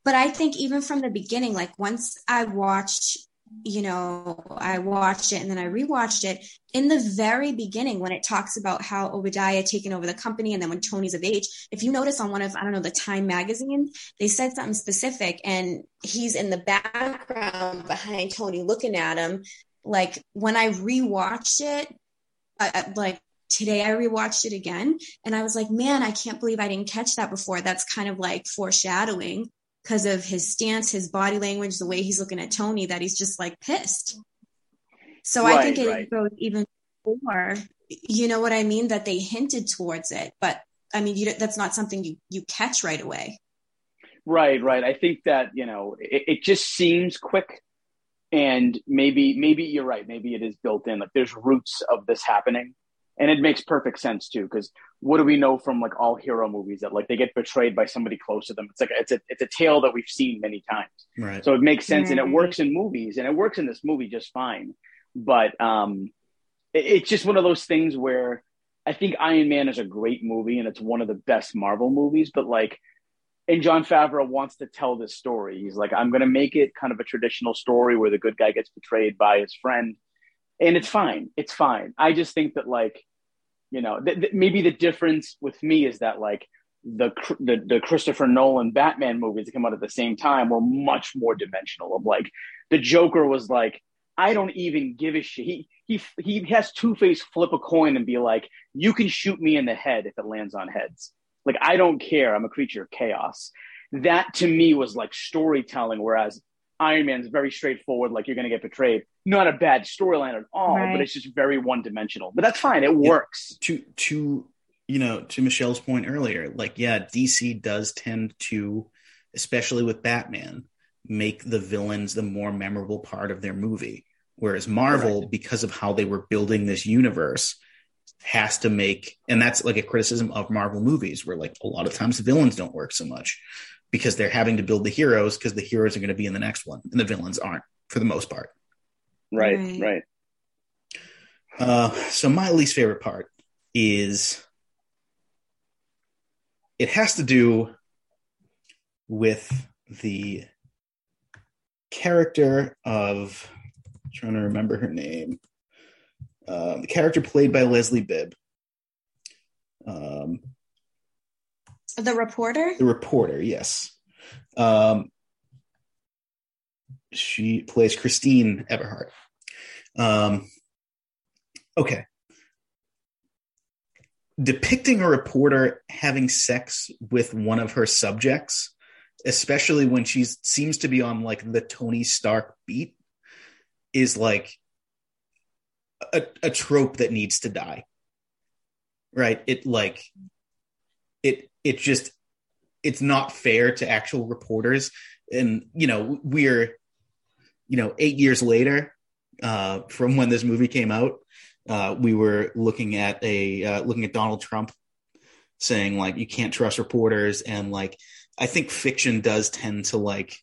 but I think even from the beginning, like once I watched, you know, I watched it and then I rewatched it in the very beginning when it talks about how Obadiah taken over the company and then when Tony's of age. If you notice on one of, I don't know, the Time magazine, they said something specific and he's in the background behind Tony looking at him. Like when I rewatched it, I, I- like today I rewatched it again and I was like, man, I can't believe I didn't catch that before. That's kind of like foreshadowing because of his stance, his body language, the way he's looking at Tony, that he's just like pissed. So I think it right. goes even more. You know what I mean? That they hinted towards it, but I mean, you, that's not something you you catch right away. Right, right. I think that you know it, it just seems quick, and maybe maybe you're right. Maybe it is built in. Like there's roots of this happening, and it makes perfect sense too. Because what do we know from like all hero movies that like they get betrayed by somebody close to them? It's like it's a it's a tale that we've seen many times. Right. So it makes sense, and it works in movies, and it works in this movie just fine. but um, it, it's just one of those things where I think Iron Man is a great movie and it's one of the best Marvel movies, but like, and Jon Favreau wants to tell this story. He's like, I'm going to make it kind of a traditional story where the good guy gets betrayed by his friend, and it's fine. It's fine. I just think that like, you know, th- th- maybe the difference with me is that like the, the the Christopher Nolan Batman movies that come out at the same time were much more dimensional. Of like, the Joker was like, I don't even give a shit. He he he has Two Face flip a coin and be like, "You can shoot me in the head if it lands on heads." Like I don't care. I'm a creature of chaos. That to me was like storytelling, whereas Iron Man's very straightforward. Like you're going to get betrayed. Not a bad storyline at all, Right. but it's just very one dimensional. But that's fine. It works. to to you know to Michelle's point earlier, like yeah, DC does tend to, especially with Batman, make the villains the more memorable part of their movie. Whereas Marvel, because of how they were building this universe, has to make, and that's like a criticism of Marvel movies, where like a lot of times the villains don't work so much because they're having to build the heroes because the heroes are going to be in the next one and the villains aren't for the most part. Right. Right. Right. Uh, so my least favorite part is it has to do with the character of trying to remember her name. Um, the character played by Leslie Bibb, um, The reporter? the reporter. Yes, um, she plays Christine Everhart. Um, okay. Depicting a reporter having sex with one of her subjects, especially when she seems to be on like the Tony Stark beat, is like a, a trope that needs to die. Right? It like it it just it's not fair to actual reporters. And you know, we're you know, eight years later, uh, from when this movie came out, uh, we were looking at a uh, looking at Donald Trump saying like you can't trust reporters, and like I think fiction does tend to like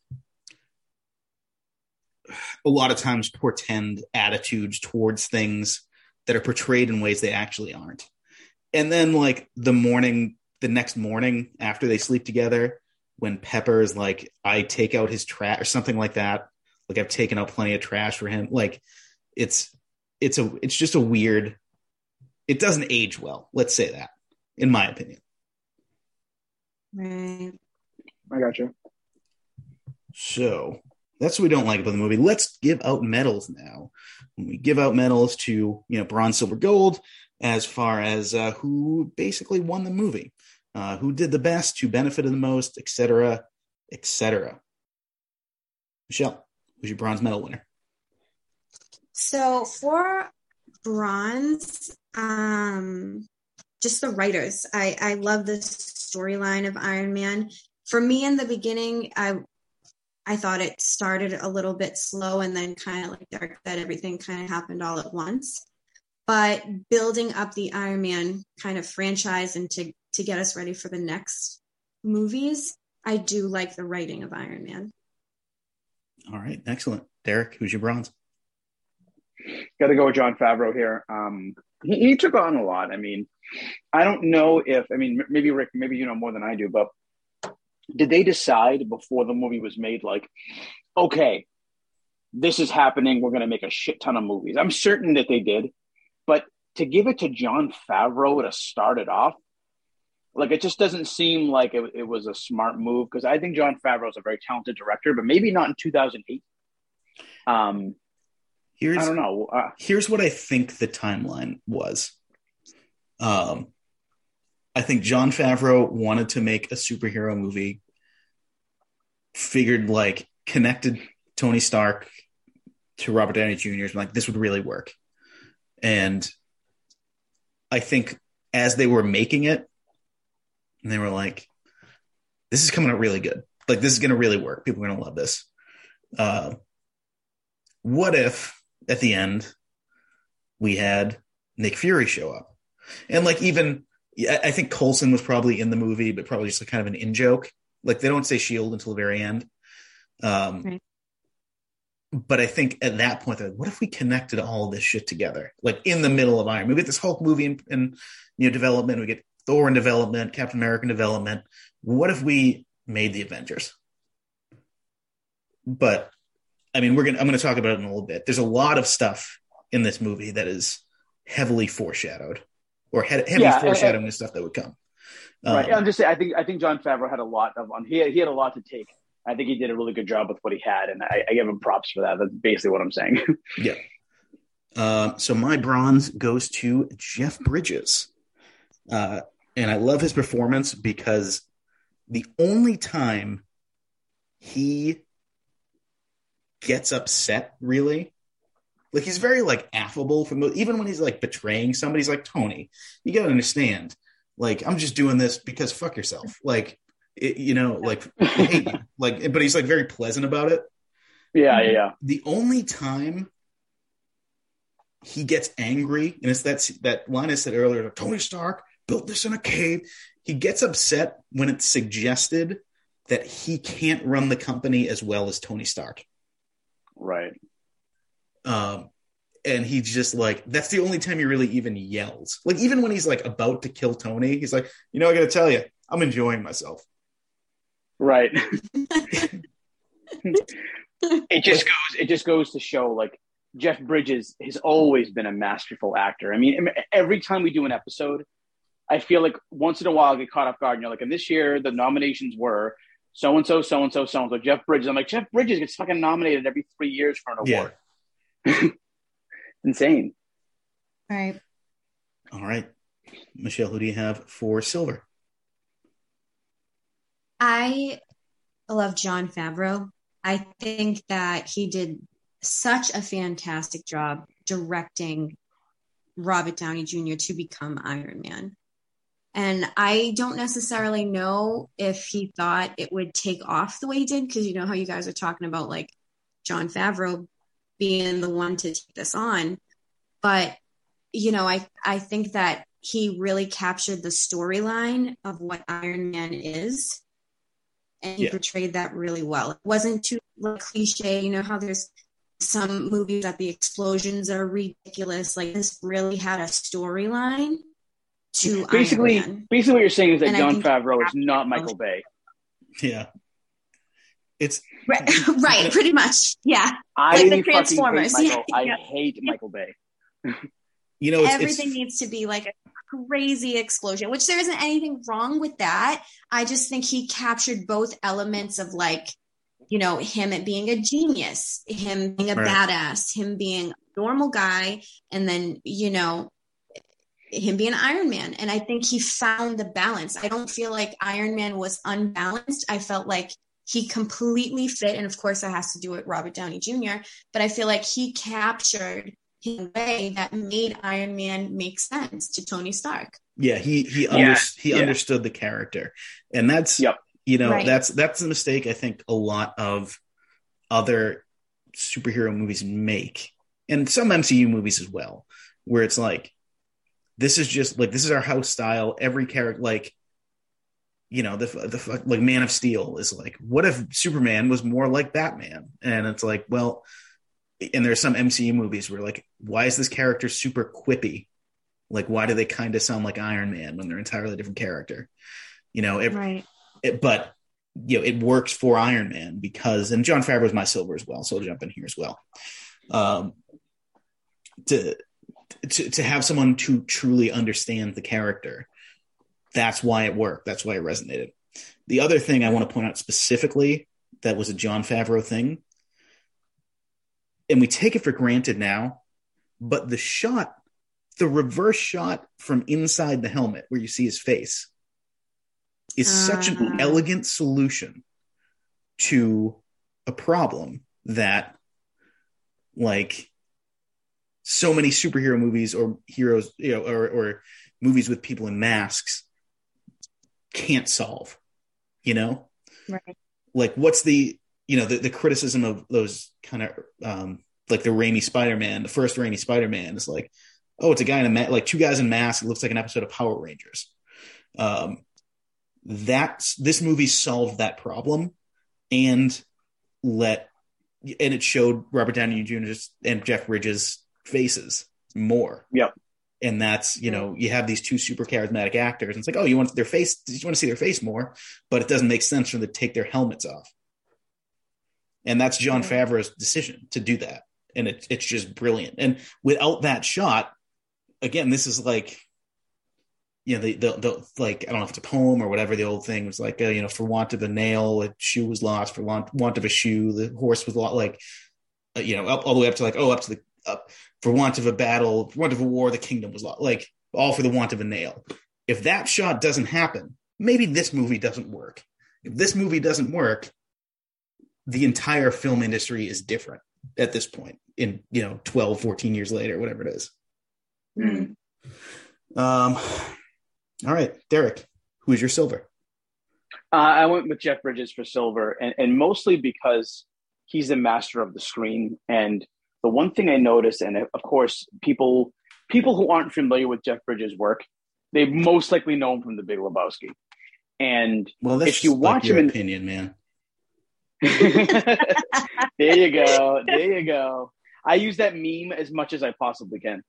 a lot of times portend attitudes towards things that are portrayed in ways they actually aren't. And then like the morning, the next morning after they sleep together, when Pepper is like, I take out his trash or something like that. Like I've taken out plenty of trash for him. Like it's it's a it's just a weird it doesn't age well let's say that in my opinion Right. I got you. so that's what we don't like about the movie let's give out medals now when we give out medals to you know bronze silver gold as far as uh, who basically won the movie uh, who did the best who benefited the most etc etc michelle who's your bronze medal winner So for bronze, um, just the writers. I I love the storyline of Iron Man. For me, in the beginning, I I thought it started a little bit slow, and then kind of like Derek said, everything kind of happened all at once. But building up the Iron Man kind of franchise and to to get us ready for the next movies, I do like the writing of Iron Man. all right excellent derek who's your bronze Got to go with Jon Favreau here. Um, he, he took on a lot. I mean, I don't know if I mean maybe Rick, maybe you know more than I do, but did they decide before the movie was made, like, okay, this is happening, we're going to make a shit ton of movies? I'm certain that they did, but to give it to Jon Favreau to start it off, like it just doesn't seem like it, it was a smart move because I think Jon Favreau is a very talented director, but maybe not in 2008. Um, here's I don't know. Uh, here's what I think the timeline was. Um, I think Jon Favreau wanted to make a superhero movie, figured like connected Tony Stark to Robert Downey Jr. Like this would really work, and I think as they were making it, they were like, "This is coming out really good. Like this is going to really work. People are going to love this." Uh, what if at the end we had Nick Fury show up. And like even yeah, I think Coulson was probably in the movie, but probably just kind of an in joke. Like they don't say Shield until the very end. Um, Right. but I think at that point, like, what if we connected all this shit together, like in the middle of Iron? Man? We get this Hulk movie in, in you know development. We get Thor in development, Captain America in development. What if we made the Avengers? But I mean, we're gonna I'm gonna talk about it in a little bit. There's a lot of stuff in this movie that is heavily foreshadowed, or he- heavy Yeah, foreshadowing and- the stuff that would come. right. Um, I'm just saying. I think I think Jon Favreau had a lot of on. He had, he had a lot to take. I think he did a really good job with what he had, and I, I give him props for that. That's basically what I'm saying. Yeah. Um, so my bronze goes to Jeff Bridges. Uh, and I love his performance because the only time he gets upset, really, like he's very like affable from even when he's like betraying somebody, he's like, Tony, you gotta understand. Like, I'm just doing this because fuck yourself. Like, it, you know, like, you. like, but he's like very pleasant about it yeah, yeah, yeah. the only time he gets angry, and it's that that line I said earlier, Tony Stark built this in a cave. He gets upset when it's suggested that he can't run the company as well as Tony Stark. Right. Um, and he's just like, that's the only time he really even yells. Like, even when he's like about to kill Tony, he's like, you know, I gotta tell you, I'm enjoying myself. Right. it just goes. It just goes to show, like Jeff Bridges has always been a masterful actor. I mean, every time we do an episode, I feel like once in a while I get caught off guard. And you're like, and this year the nominations were so and so, so and so, so and so. Jeff Bridges. I'm like, Jeff Bridges gets fucking nominated every three years for an Yeah. Award. Insane. Right. All right. Michelle, who do you have for silver? I love Jon Favreau. I think that he did such a fantastic job directing Robert Downey Jr. to become Iron Man. And I don't necessarily know if he thought it would take off the way he did, because you know how you guys are talking about like Jon Favreau being the one to take this on. But, you know, I, I think that he really captured the storyline of what Iron Man is and he Yeah. portrayed that really well. It wasn't too like, cliche. You know how there's some movies that the explosions are ridiculous. Like this really had a storyline to Basically, Iron Man. basically, what you're saying is that And Jon think- Favreau is not Michael Bay. Yeah. It's Right, right, pretty much. Yeah, I Like the Transformers. Michael. I Yeah. hate Michael Bay. you know it's, everything it's needs to be like a crazy explosion, which there isn't anything wrong with that. I just think he captured both elements of like, you know, him being a genius, him being a Right. badass, him being a normal guy, and then, you know, him being Iron Man. And I think he found the balance. I don't feel like Iron Man was unbalanced. I felt like he completely fit. And of course, that has to do with Robert Downey Jr., but I feel like he captured in a way that made Iron Man make sense to Tony Stark. yeah he he Yeah, under, he yeah. understood the character and that's Yep. you know Right. that's that's a mistake i think a lot of other superhero movies make and some mcu movies as well where it's like this is just like this is our house style every character like you know the the like man of steel is like what if superman was more like batman? And it's like well and there's some mcu movies where like why is this character super quippy? Like why do they kind of sound like iron man when they're entirely different character? You know it, Right. it, but you know it works for iron man because and jon favreau is my silver as well so i'll jump in here as well. Um to to, to have someone to truly understand the character that's why it worked that's why it resonated the other thing i want to point out specifically that was a jon favreau thing and we take it for granted now but the shot the reverse shot from inside the helmet where you see his face is such an Ah. elegant solution to a problem that like so many superhero movies or heroes you know or, or movies with people in masks can't solve you know Right. like what's the you know the, the criticism of those kind of um like the Raimi Spider-Man the first Raimi Spider-Man is like oh it's a guy in a ma- like two guys in masks it looks like an episode of Power Rangers um that's this movie solved that problem and let and it showed Robert Downey Jr. and Jeff Bridges faces more. Yep. And that's you know you have these two super charismatic actors, and it's like oh you want their face, you want to see their face more, but it doesn't make sense for them to take their helmets off. And that's jon Favreau's decision to do that, and it, it's just brilliant. And without that shot, again, this is like you know, the, the, the, like, I don't know if it's a poem or whatever the old thing was like, uh, you know, for want of a nail, a shoe was lost, for want, want of a shoe, the horse was lost, like, uh, you know, up all the way up to like, oh, up to the, up for want of a battle, for want of a war, the kingdom was lost, like, all for the want of a nail. If that shot doesn't happen, maybe this movie doesn't work. If this movie doesn't work, the entire film industry is different at this point in, you know, 12, 14 years later, whatever it is. Mm. Um, all right, Derek, who is your silver? Uh, I went with Jeff Bridges for silver, and, and mostly because he's the master of the screen. And the one thing I noticed, and of course, people people who aren't familiar with Jeff Bridges' work, they most likely know him from The Big Lebowski. And well, if you watch like him in, opinion, man. there you go. There you go. I use that meme as much as I possibly can.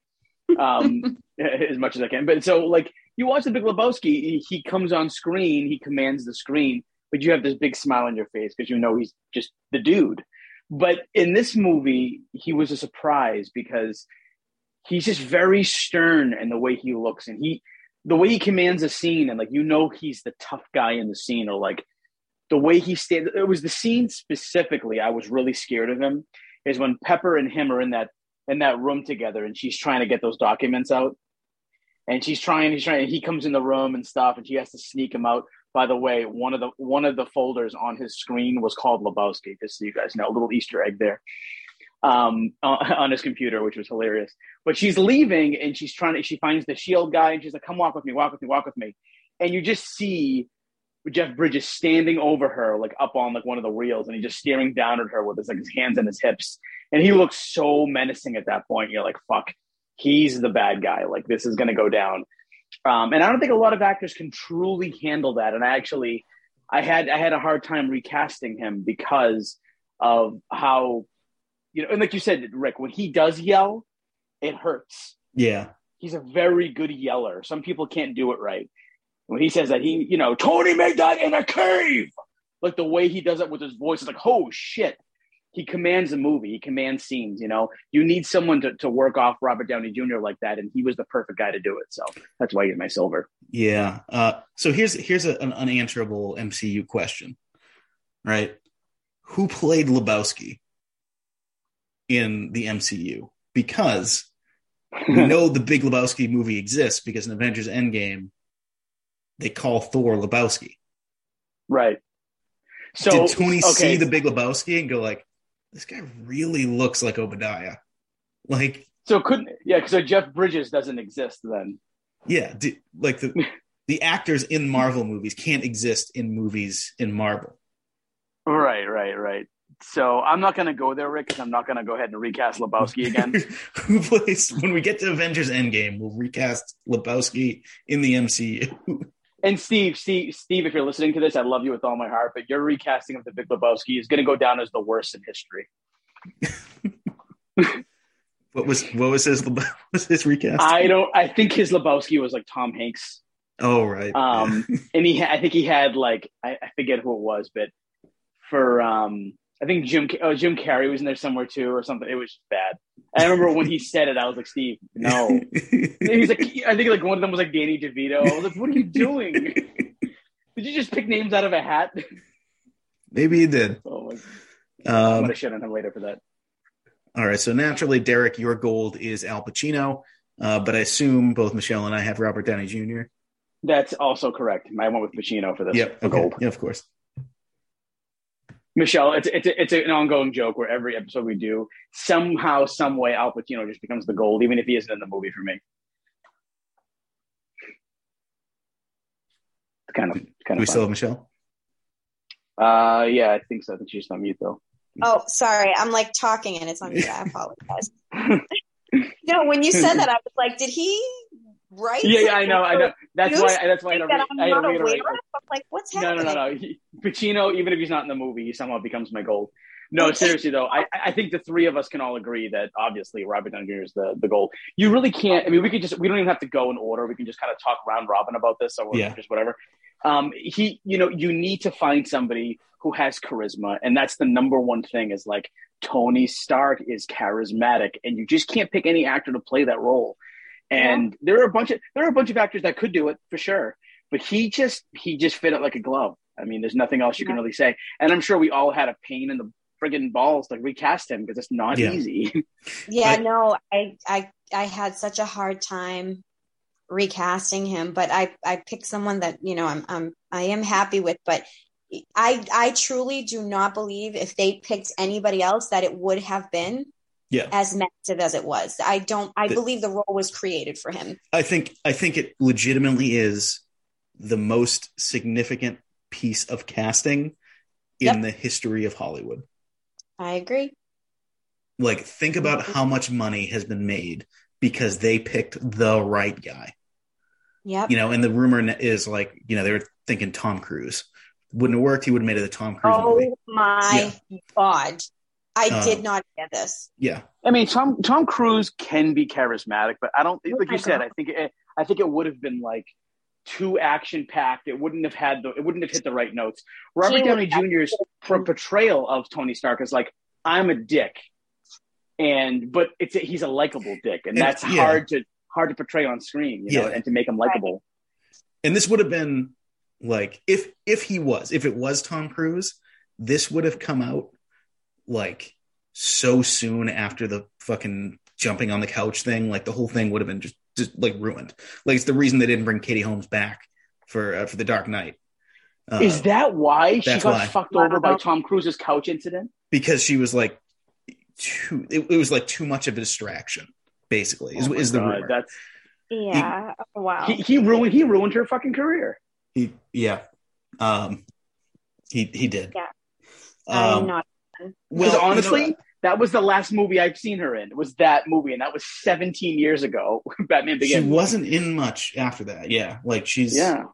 Um, as much as I can. But so like you watch the Big Lebowski, he, he comes on screen, he commands the screen, but you have this big smile on your face because you know he's just the dude. But in this movie, he was a surprise because he's just very stern in the way he looks. And he the way he commands a scene and like you know he's the tough guy in the scene or like the way he stands it was the scene specifically I was really scared of him is when Pepper and him are in that in that room together and she's trying to get those documents out. And she's trying he's trying he comes in the room and stuff and she has to sneak him out by the way one of the one of the folders on his screen was called lebowski just so you guys know a little easter egg there um on his computer which was hilarious but she's leaving and she's trying to she finds the shield guy and she's like come walk with me walk with me walk with me and you just see Jeff Bridges standing over her, like up on like one of the wheels, and he's just staring down at her with his like his hands on his hips, and he looks so menacing at that point. You're like, fuck, he's the bad guy. Like this is going to go down. Um, and I don't think a lot of actors can truly handle that. And I actually, I had I had a hard time recasting him because of how, you know, and like you said, Rick, when he does yell, it hurts. Yeah, He's a very good yeller. Some people can't do it right. When he says that he, you know, Tony made that in a cave, like the way he does it with his voice is like, oh shit. He commands a movie. He commands scenes. You know, you need someone to, to work off Robert Downey Jr. like that, and he was the perfect guy to do it. So that's why he's my silver. yeah. Uh, so here's here's a, an unanswerable MCU question, right? Who played Lebowski in the MCU? Because we know the Big Lebowski movie exists because in Avengers Endgame they call Thor Lebowski. Right. So Did Tony okay. see the Big Lebowski and go like, "This guy really looks like Obadiah"? Like, So couldn't yeah? So Jeff Bridges doesn't exist then. yeah, di- like the the actors in Marvel movies can't exist in movies in Marvel. Right, right, right. So I'm not going to go there, Rick. 'cause I'm not going to go ahead and recast Lebowski again. Who plays when we get to Avengers Endgame? We'll recast Lebowski in the MCU. And Steve, Steve, Steve, if you're listening to this, I love you with all my heart, but your recasting of the Big Lebowski is going to go down as the worst in history. what was what was his what was his recast? I don't. I think his Lebowski was like Tom Hanks. oh right, Um, and he, I think he had like I, I forget who it was, but for um, I think Jim oh, Jim Carrey was in there somewhere too, or something. It was just bad. I remember when he said it, I was like, Steve, no. He's like, I think like one of them was like Danny DeVito. I was like, what are you doing? Did you just pick names out of a hat? Maybe he did. Oh, my- I'm Um, gonna shit on him later for that. all right, so naturally, Derek, your gold is Al Pacino, uh, but I assume both Michelle and I have Robert Downey Jr. That's also correct. I went with Pacino for this. Yep, okay. gold. yeah, of course. Michelle, it's it's it's an ongoing joke where every episode we do, somehow, some way, Al Pacino just becomes the gold, even if he isn't in the movie for me. It's kind of it's kind Do we of still have Michelle? Uh, yeah, I think so. I think she's on mute though. Oh, sorry. I'm like talking and it's on mute. I apologize. no, when you said that, I was like, did he write? Yeah, yeah, I know, I know. That's why. That's why I, that had to I'm I had to not aware reiterate. of? Like, what's No, happening? no, no, no. He, Pacino, even if he's not in the movie, he somehow becomes my gold. No, seriously though, I, I think the three of us can all agree that obviously Robert Downey Jr. is the, the goal. You really can't. I mean, we could just we don't even have to go in order. We can just kind of talk round robin about this, or Yeah. just whatever. Um, he, you know, you need to find somebody who has charisma, and that's the number one thing. Is like Tony Stark is charismatic, and you just can't pick any actor to play that role. And there are a bunch of there are a bunch of actors that could do it for sure, but he just he just fit it like a glove. I mean, there's nothing else you can really say. And I'm sure we all had a pain in the friggin' balls to recast him because it's not Yeah. easy. Yeah, But- no, I, I, I had such a hard time recasting him, but I, I picked someone that you know I'm, I'm, I am happy with. But I, I truly do not believe if they picked anybody else that it would have been Yeah. as massive as it was. I don't. I The- believe the role was created for him. I think I think it legitimately is the most significant piece of casting in Yep. the history of Hollywood. I agree. Like think about how much money has been made because they picked the right guy. Yeah. You know, and the rumor is like, you know, they were thinking Tom Cruise. Wouldn't have worked, he would have made it the Tom Cruise movie. Oh my god! I Uh, did not get this. Yeah. I mean, Tom Tom Cruise can be charismatic, but I don't Oh like my you said. God. I think it, I think it would have been like too action packed. It wouldn't have had the. It wouldn't have hit the right notes. Robert He Downey would have- Jr.'s por- portrayal of Tony Stark is like I'm a dick, and but it's a, he's a likable dick, and And- that's yeah. hard to hard to portray on screen, you know, Yeah. and to make him likable. And this would have been like if if he was, if it was Tom Cruise, this would have come out like so soon after the fucking jumping on the couch thing. Like the whole thing would have been just just like ruined. Like it's the reason they didn't bring Katie Holmes back for uh, for the Dark Knight. Uh, is that why she got why. fucked over by Tom Cruise's couch incident? because she was like too it, it was like too much of a distraction basically is, Oh is the God, rumor That's Yeah. wow. he, he ruined he ruined her fucking career. he yeah um he he did Yeah. I'm um, not. Because well honestly, you know, that was the last movie I've seen her in. Was that movie, and that was 17 years ago. Batman Begins. she Begins. wasn't in much after that yeah like she's Yeah,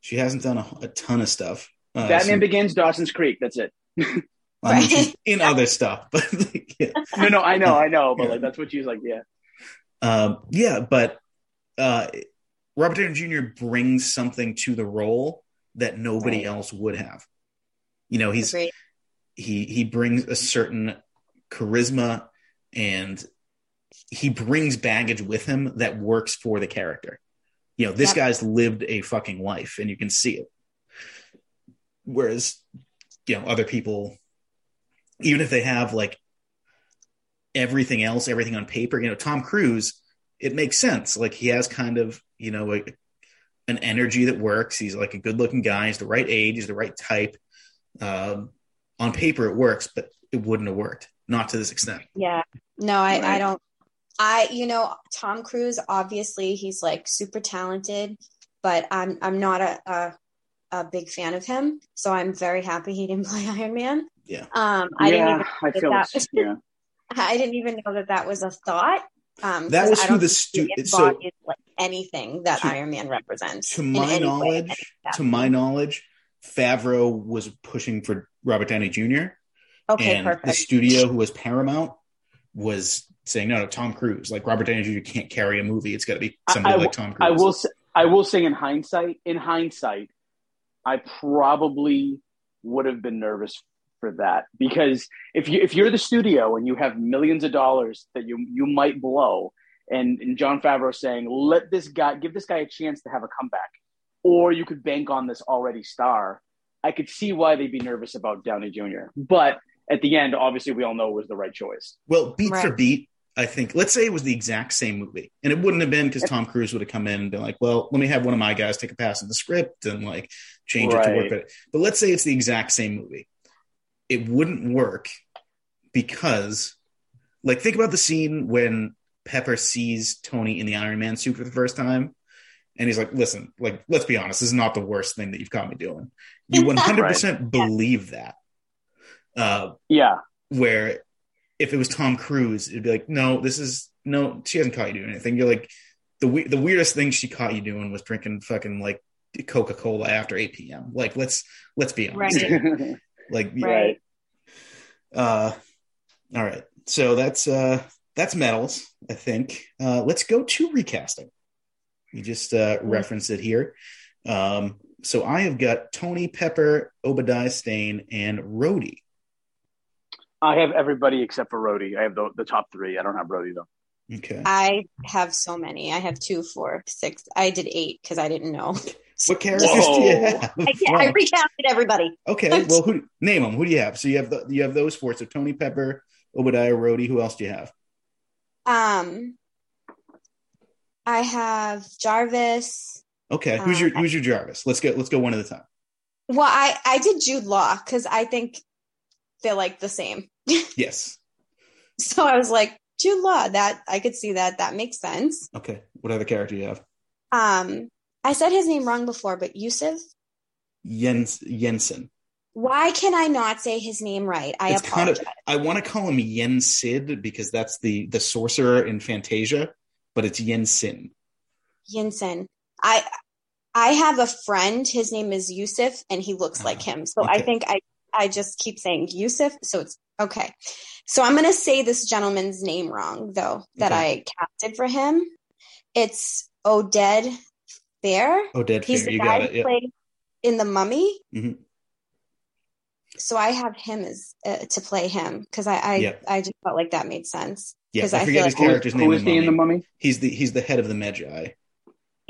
she hasn't done a, a ton of stuff uh, Batman some- Begins, Dawson's Creek. That's it. I mean, she's in other stuff but like, yeah. No, no, I know, I know, but Yeah. like that's what she's like. Yeah, Um, yeah, but uh, Robert Downey Jr. brings something to the role that nobody Right. else would have. You know, he's Agreed. He he brings a certain charisma and he brings baggage with him that works for the character. You know, this guy's lived a fucking life and you can see it. Whereas, you know, other people, even if they have like everything else, everything on paper, you know, Tom Cruise, it makes sense. Like he has kind of, you know, a, an energy that works. He's like a good looking guy. He's the right age. He's the right type. Um, on paper, it works, but it wouldn't have worked. Not to this extent. Yeah. No, I, I don't. I, you know, Tom Cruise, obviously he's like super talented, but I'm, I'm not a, a, a big fan of him. So I'm very happy he didn't play Iron Man. Yeah. Um, I didn't yeah, even, I feel that- it's, yeah. I didn't even know that that was a thought. Um, That 'cause was I who don't the think he stu- so- like anything that To- Iron Man represents. To my any way. knowledge, to my knowledge, Favreau was pushing for Robert Downey Jr. Okay, and the studio who was Paramount was saying, no, no, Tom Cruise. Like Robert Downey Jr. can't carry a movie. It's got to be somebody I- like Tom Cruise. I will. Say, I will say in hindsight. In hindsight, I probably would have been nervous for that because if you if you're the studio and you have millions of dollars that you you might blow, and, and Jon Favreau saying, let this guy give this guy a chance to have a comeback, or you could bank on this already star. I could see why they'd be nervous about Downey Jr. But at the end, obviously, we all know it was the right choice. Well, beat for beat, I think. Let's say it was the exact same movie, and it wouldn't have been because Tom Cruise would have come in and been like, "Well, let me have one of my guys take a pass at the script and like change it to work." Right. But but let's say it's the exact same movie, it wouldn't work because, like, think about the scene when Pepper sees Tony in the Iron Man suit for the first time. And he's like, listen, like, let's be honest, this is not the worst thing that you've caught me doing. You 100% believe that. Uh, Yeah, where if it was Tom Cruise, it'd be like, no, this is no, she hasn't caught you doing anything. You're like, the we- the weirdest thing she caught you doing was drinking fucking like Coca Cola after 8 p.m. Like, let's let's be honest. Right. Like, Right. Uh, all right. So that's uh, that's medals. I think. Uh, let's go to recasting. You just uh, referenced it here. Um, so I have got Tony Pepper, Obadiah Stane, and Rhodey. I have everybody except for Rhodey. I have the, the top three. I don't have Rhodey though. Okay. I have so many. I have two, four, six. I did eight because I didn't know. What characters do you have? I, I Wow. recasted everybody. Okay. Well, who name them? Who do you have? So you have the, you have those four. So Tony Pepper, Obadiah, Rhodey. Who else do you have? Um, I have Jarvis. Okay. Who's your Um, Who's your Jarvis? Let's go. Let's go one at a time. Well, I I did Jude Law because I think they're like the same. Yes. So I was like Jude Law. That I could see that. That makes sense. Okay. What other character do you have? Um, I said his name wrong before, but Yusuf. Jens Jensen. Why can I not say his name right? I It's kind of. apologize. I want to call him Yen Sid because that's the the sorcerer in Fantasia, but it's Yensin. Yinsen. I I have a friend. His name is Yusuf, and he looks like him. So I think I I just keep saying Yusuf. So it's okay. So I'm gonna say this gentleman's name wrong though that Okay. I casted for him. It's Oded Fehr. Oded He's Fehr. the You guy got it. Yeah. played in the Mummy. Mhm. So I have him as uh, to play him because I I, Yeah. I just felt like that made sense. Yeah. 'Cause I I forget his like- character's who name. is in he in the Mummy. Mummy? He's the he's the head of the Medjai.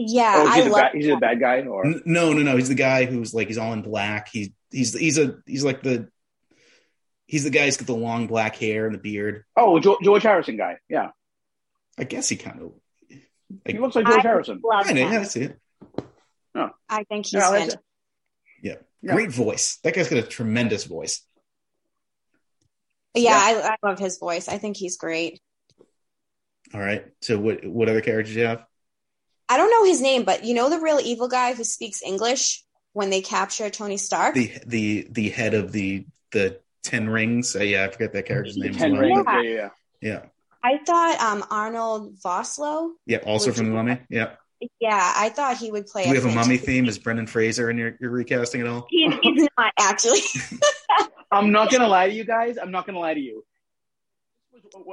Yeah, Oh, I he's a love. bad, he's a bad guy, or N- No, no, no. He's the guy who's like he's all in black. He's he's he's a he's like the he's the guy who's got the long black hair and the beard. oh, George Harrison guy. Yeah, I guess he kind of. he looks like George I Harrison. love Kind of, yeah, I see it. Oh. I think he's Yeah, that's. Yeah. Yeah. great voice. That guy's got a tremendous voice. Yeah, Yeah. I, I love his voice. I think he's great. All right. So what what other characters do you have? I don't know his name, but you know the real evil guy who speaks English when they capture Tony Stark? The the the head of the the Ten Rings. Uh, yeah, I forget that character's name. as Ten well. rings. Yeah. Yeah, yeah, yeah. Yeah. I thought um, Arnold Vosloo. Yeah. Also from the Mummy. Yeah. Yeah, I thought he would play. Do we have a mummy fantastic- theme? Is Brendan Fraser in your, your recasting at all? He, he's not actually. I'm not gonna lie to you guys. I'm not gonna lie to you.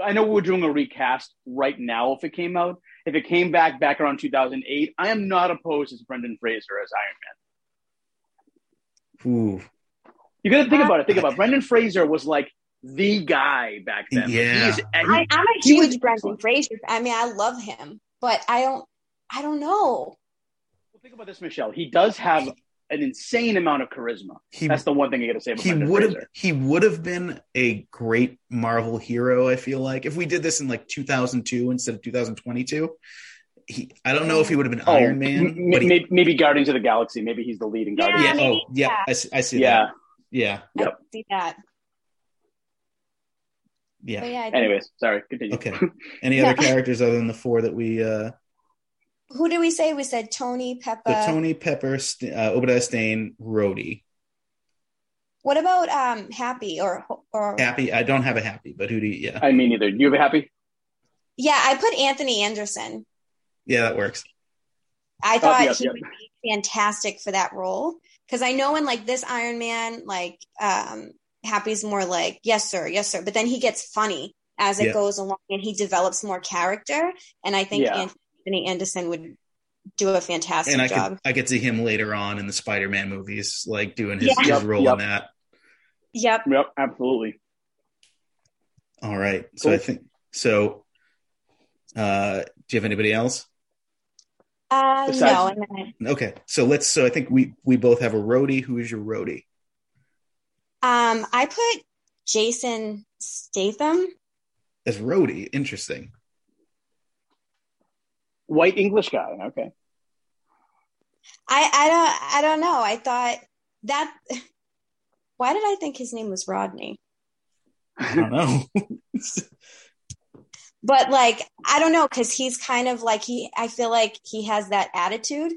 I know we're doing a recast right now. If it came out, if it came back back around 2008, I am not opposed to Brendan Fraser as Iron Man. Ooh. You got to think about it. Think about it. Brendan Fraser was like the guy back then. Yeah. He's, I, I'm a He was huge Brendan. Fraser. I mean, I love him, but I don't. I don't know. Well, think about this, Michelle. He does have an insane amount of charisma. He That's the one thing you got to say about he would have he would have been a great Marvel hero. I feel like if we did this in like 2002 instead of 2022, he I don't know if he would have been Iron Man, m- but he, maybe, maybe Guardians of the Galaxy. Maybe he's the leading Yeah, Guardian. yeah, oh yeah, yeah. I, see- I see Yeah. that. Yeah, I Yep. see that. Yeah. yeah. Anyways, sorry. Continue. Okay. Any other characters other than the four that we uh Who did we say? We said Tony Pepper. the Tony Pepper, St- uh, Obadiah Stane, Rhodey, What about um Happy or or Happy. I don't have a Happy, but who do you? Yeah, I mean, either. You have a happy? Yeah, I put Anthony Anderson. yeah, that works. I thought Oh, yep, he yep. would be fantastic for that role because I know in like this Iron Man, like um, Happy's more like yes sir, yes sir, but then he gets funny as it Yeah. goes along and he develops more character, and I think Yeah. Anthony Anderson would do a fantastic And I job. could I could see him later on in the Spider-Man movies, like doing his, Yeah. his Yep, role yep. in that. Yep. Yep, absolutely. All right. So I think so. Uh, do you have anybody else? Uh, Besides- no, and then Okay. So let's. So I think we we both have a Rhodey. Who is your Rhodey? um, I put Jason Statham. As Rhodey. Interesting. White English guy. Okay. I I don't I don't know. I thought that. Why did I think his name was Rodney? I don't know. but like i don't know because he's kind of like he i feel like he has that attitude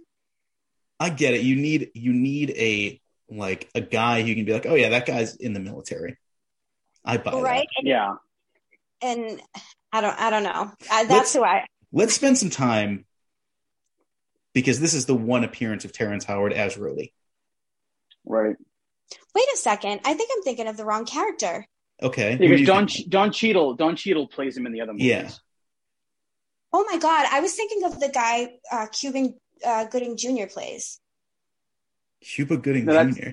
I get it. You need you need a like a guy who can be like, oh yeah, that guy's in the military. I buy that. right and, Yeah. and i don't i don't know I, that's who i Let's spend some time because this is the one appearance of Terrence Howard as Rhodey. Right. wait a second i think i'm thinking of the wrong character Okay. Do Because you Don think? Don Cheadle Don Cheadle plays him in the other movies. Yeah. Oh my God. I was thinking of the guy uh, Cuban uh, Gooding Jr. plays. Cuba Gooding No, Jr.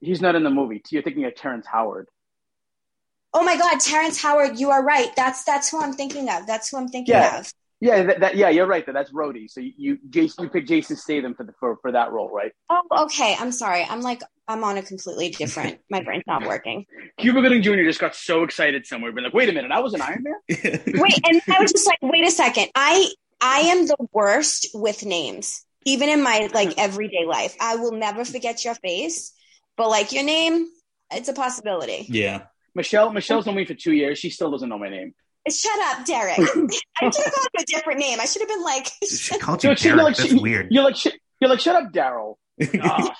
He's not in the movie. You're thinking of Terrence Howard. Oh my God, Terrence Howard, you are right. That's that's who I'm thinking of. That's who I'm thinking Yeah. of. Yeah, that, that, yeah, you're right. That that's Rhodey. So you you, Jason, you picked Jason Statham for the for, for that role, right? Oh, okay. I'm sorry. I'm like I'm on a completely different. My brain's not working. Cuba Gooding Jr. just got so excited somewhere, been like, "Wait a minute, I was an Iron Man." Wait, and I was just like, wait a second. I I am the worst with names, even in my like everyday life. I will never forget your face, but like your name, it's a possibility. yeah. Michelle Michelle's known me for two years. She still doesn't know my name. Shut up, Derek. I should have gone a different name. I should have been like, She called You're you like, you're like, That's she- weird. You're like, shit. You're like, shut up, Daryl. Ah.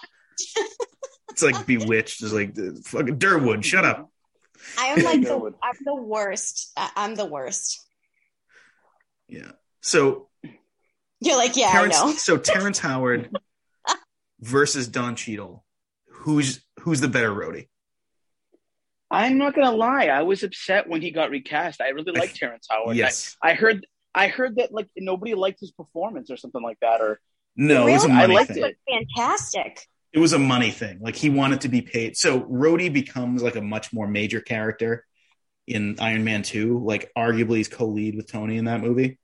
It's like bewitched. It's like uh, fucking Durwood. Shut up. I am like the I'm the worst. I- I'm the worst. Yeah. So You're like, yeah, Terrence, I know. so Terrence Howard versus Don Cheadle. Who's who's the better Rhodey? I'm not gonna lie. I was upset when he got recast. I really like Terrence Howard. Yes. I, I heard. I heard that like nobody liked his performance or something like that. Or No, it was a Really? I money liked thing. it. Fantastic. It was a money thing. Like he wanted to be paid. So Rhodey becomes like a much more major character in Iron Man 2. Like arguably he's co-lead with Tony in that movie.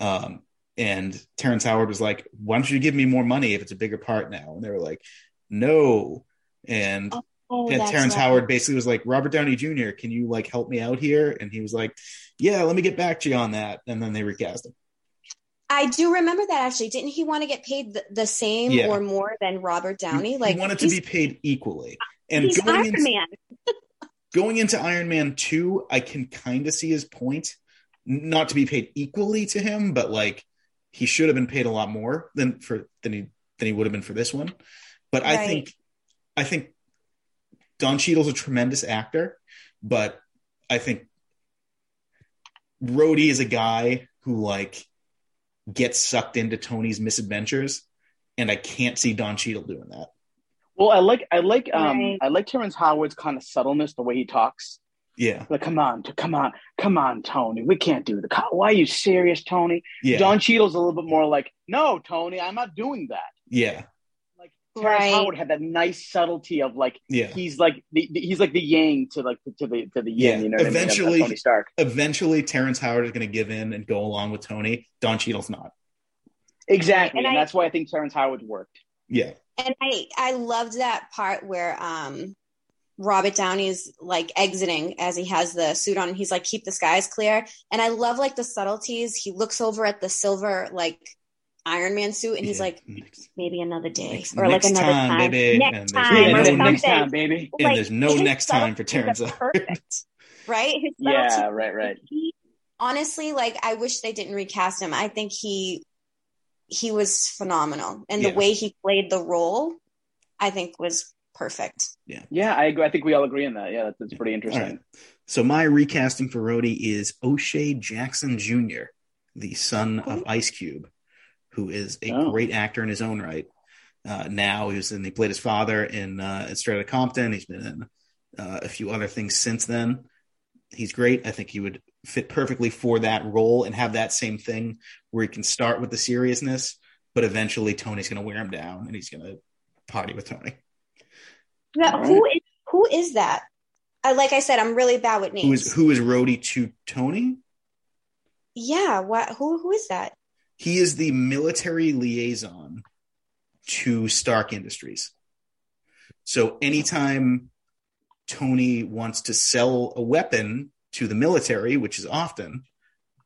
Um, and Terrence Howard was like, "Why don't you give me more money if it's a bigger part now?" And they were like, "No." And Oh, and Terrence right. Howard basically was like, "Robert Downey Jr., can you like help me out here?" And he was like, "Yeah, let me get back to you on that." And then they recast him. I do remember that actually. Didn't he want to get paid the, the same Yeah. or more than Robert Downey? He- like he wanted to be paid equally. And going Iron into, Man. going into Iron Man 2, I can kind of see his point. Not to be paid equally to him, but like he should have been paid a lot more than for than he than he would have been for this one. But I think I think Don Cheadle's a tremendous actor, but I think Rhodey is a guy who like gets sucked into Tony's misadventures, and I can't see Don Cheadle doing that. well, I like. I like. Um, Right. I like Terrence Howard's kind of subtleness, the way he talks. Yeah, Like, come on, come on, come on, Tony. We can't do the. Why are you serious, Tony? yeah, Don Cheadle's a little bit more like, no, Tony, I'm not doing that. yeah, Like Terrence Right. Howard had that nice subtlety of like yeah. he's like the, the- he's like the yang to like to the to the yin. Yeah. You know, what I mean? Of- of Eventually- Tony Stark. Eventually, Terrence Howard is going to give in and go along with Tony. Don Cheadle's not. Exactly, And and, I- that's why I think Terrence Howard worked. Yeah, And I I loved that part where um Robert Downey is like exiting as he has the suit on he's like keep the skies clear and I love like the subtleties he looks over at the silver like Iron Man suit and he's Yeah. like Next- maybe another day Next- or like next another time, time, baby. next And there's time no- or something next time, baby. and Like, there's no next time for subtleties Terrence perfect right his Yeah, subtleties- right, right. he, honestly like I wish they didn't recast him I think he he was phenomenal and the Yeah. way he played the role I think was perfect Yeah, yeah, I agree. I think we all agree on that. Yeah, that's, that's pretty interesting. All right. So my recasting for Rhodey is O'Shea Jackson Jr., the son of Ice Cube, who is a Oh. great actor in his own right. Uh, now he was in, he played his father in uh, in Straight Outta Compton. He's been in uh, a few other things since then. He's great. I think he would fit perfectly for that role and have that same thing where he can start with the seriousness, but eventually Tony's going to wear him down and he's going to party with Tony. Now, All right. who is who is that? I like I said, I'm really bad with names. Who is who is Rhodey to Tony? Yeah, what? Who who is that? He is the military liaison to Stark Industries. So anytime Tony wants to sell a weapon to the military, which is often,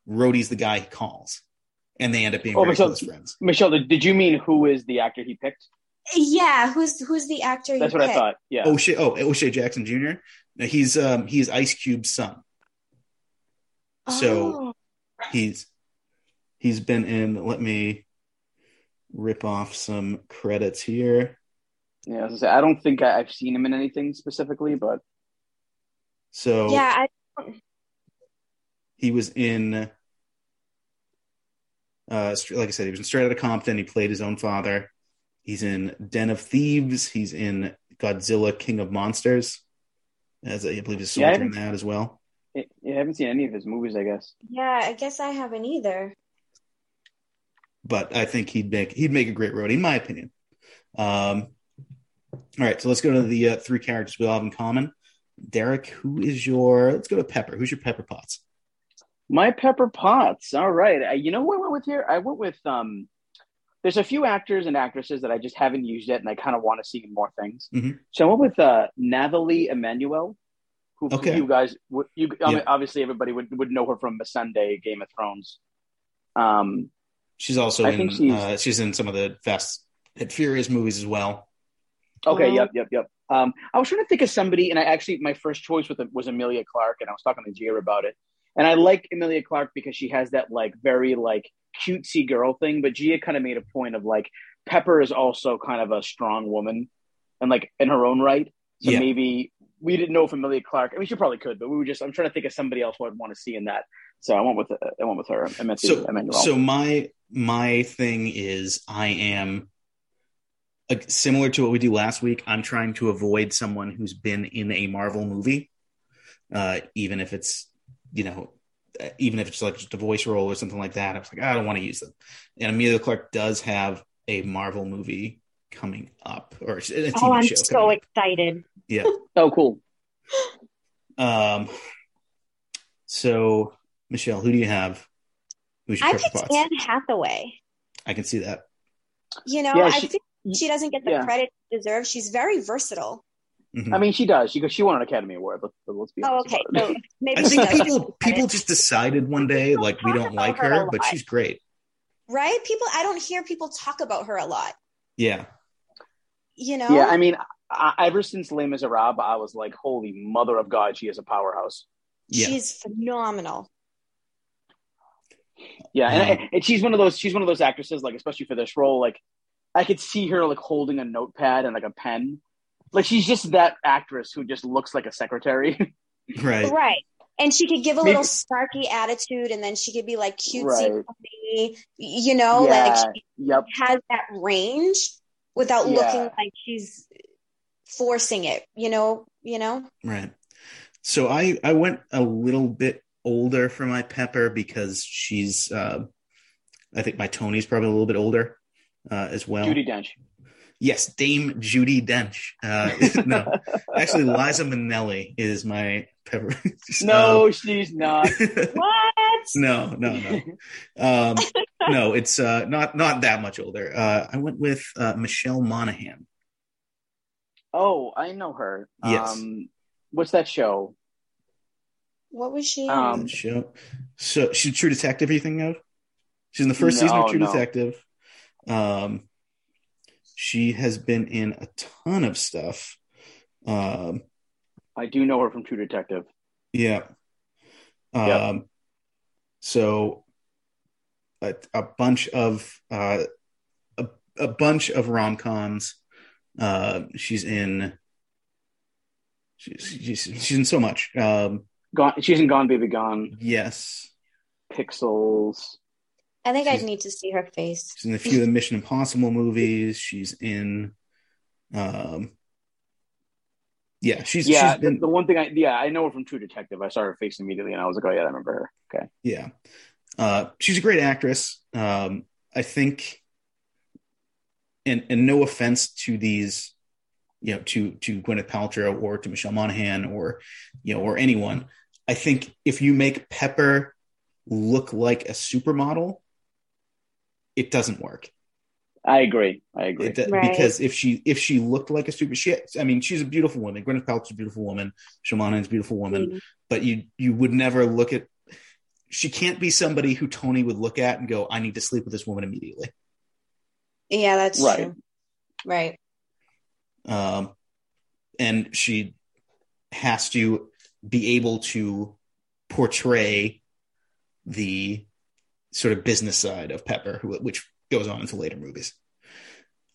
Rhodey's the guy he calls. And they end up being Oh, very but so- close friends. Michelle, did, did you mean who is the actor he picked? Yeah, who's who's the actor? That's you what I thought. Yeah. O'Shea, oh, O'Shea Jackson Jr. No, he's um he's Ice Cube's son. So- Oh, He's he's been in. Let me rip off some credits here. Yeah, I, say, I don't think I, I've seen him in anything specifically, but So yeah, I, he was in. Uh, str- like I said, he was in Straight Outta Compton. He played his own father. He's in Den of Thieves. He's in Godzilla King of Monsters. as I believe is Yeah, I in that as well. I I haven't seen any of his movies, I guess. Yeah, I guess I haven't either. But I think he'd make he'd make a great Rhodey, in my opinion. Um, all right, so let's go to the uh, three characters we all have in common. Derek, who is your? Let's go to Pepper. Who's your Pepper Potts? My Pepper Potts. All right. I, you know what I went with here? I went with um. There's a few actors and actresses that I just haven't used yet, and I kind of want to see more things. Mhm. So I went with uh, Nathalie Emmanuel, who Okay. you guys, would you I mean, Yeah. obviously everybody would, would know her from the Sunday Game of Thrones. Um, She's also I in. think she's- uh, she's in some of the Fast and Furious movies as well. Okay, Mhm. yep, yep, yep. Um, I was trying to think of somebody, and I actually my first choice with was Emilia Clarke, and I was talking to Gia about it. And I like Emilia Clarke because she has that like very like cutesy girl thing, but Gia kind of made a point of like Pepper is also kind of a strong woman, and like in her own right. So Yeah. maybe we didn't know if Emilia Clarke. I mean, she probably could, but we were just. I'm trying to think of somebody else who I'd want to see in that. So I went with I went with her. Amelia So, Emmanuel. so my my thing is, I am uh, similar to what we do last week. I'm trying to avoid someone who's been in a Marvel movie, uh, even if it's you know, uh, even if it's like just a voice role or something like that. I was like, I don't want to use them. And Emilia Clarke does have a Marvel movie coming up, or a TV Oh, I'm show. so coming up. excited. Yeah. oh, cool. Um. So, Michelle, who do you have? Who's your I Pepper picked Potts? Anne Hathaway. I can see that. You know, Yeah, I she- think she doesn't get the yeah. credit she deserves. She's very versatile. Mhm. I mean, she does. She she won an Academy Award. Let's, let's be Oh, okay. about it. So maybe I think people people just decided one day People like we don't like her her, but she's great. right? People, I don't hear people talk about her a lot. Yeah. You know, Yeah, I mean, I, ever since Les Miserables, I was like, "Holy mother of God, she is a powerhouse." Yeah. she's phenomenal. Yeah, and, Um, and she's one of those. She's one of those actresses, like especially for this role. Like, I could see her like holding a notepad and like a pen. Like she's just that actress who just looks like a secretary. Right. Right. And she could give a Maybe- little snarky attitude, and then she could be like cutesy, Right. funny, you know, Yeah, like she yep. has that range without Yeah. looking like she's forcing it. You know, you know. Right. So I I went a little bit older for my Pepper because she's uh I think my Tony's probably a little bit older uh as well. Judi Dench. Yes, Dame Judi Dench. Uh no. Actually Liza Minnelli is my Pepper. No, she's not. What? no, no, no. Um no, it's uh not not that much older. Uh I went with uh Michelle Monaghan. Oh, I know her. Yes. Um, what's that show? What was she? in? Um, show. So she's True Detective. You think of? She's in the first season of True no. Detective. Um, she has been in a ton of stuff. Um, I do know her from True Detective. yeah. Um, Yep. so a, a bunch of uh, a, a bunch of rom coms. Uh, she's in. She's, she's she's in so much. Um, Gone. She's in Gone Baby Gone. yes. Pixels. I think I'd need to see her face. She's in a few of the Mission Impossible movies. She's in, um, yeah, she's yeah, she's been the, the one thing I yeah I know her from True Detective. I saw her face immediately, and I was like, oh yeah, I remember her. Okay. yeah, uh, she's a great actress. Um, I think, and and no offense to these, you know, to to Gwyneth Paltrow or to Michelle Monaghan or you know or anyone. I think if you make Pepper look like a supermodel, it doesn't work. I agree. I agree. It- Right. Because if she if she looked like a super, she I mean she's a beautiful woman. Gwyneth Paltrow's a beautiful woman. Shaman's a beautiful woman. Mhm. But you you would never look at. She can't be somebody who Tony would look at and go, "I need to sleep with this woman immediately." Yeah, that's Right. true. Right. Um, and she has to be able to portray the sort of business side of Pepper, who, which goes on into later movies.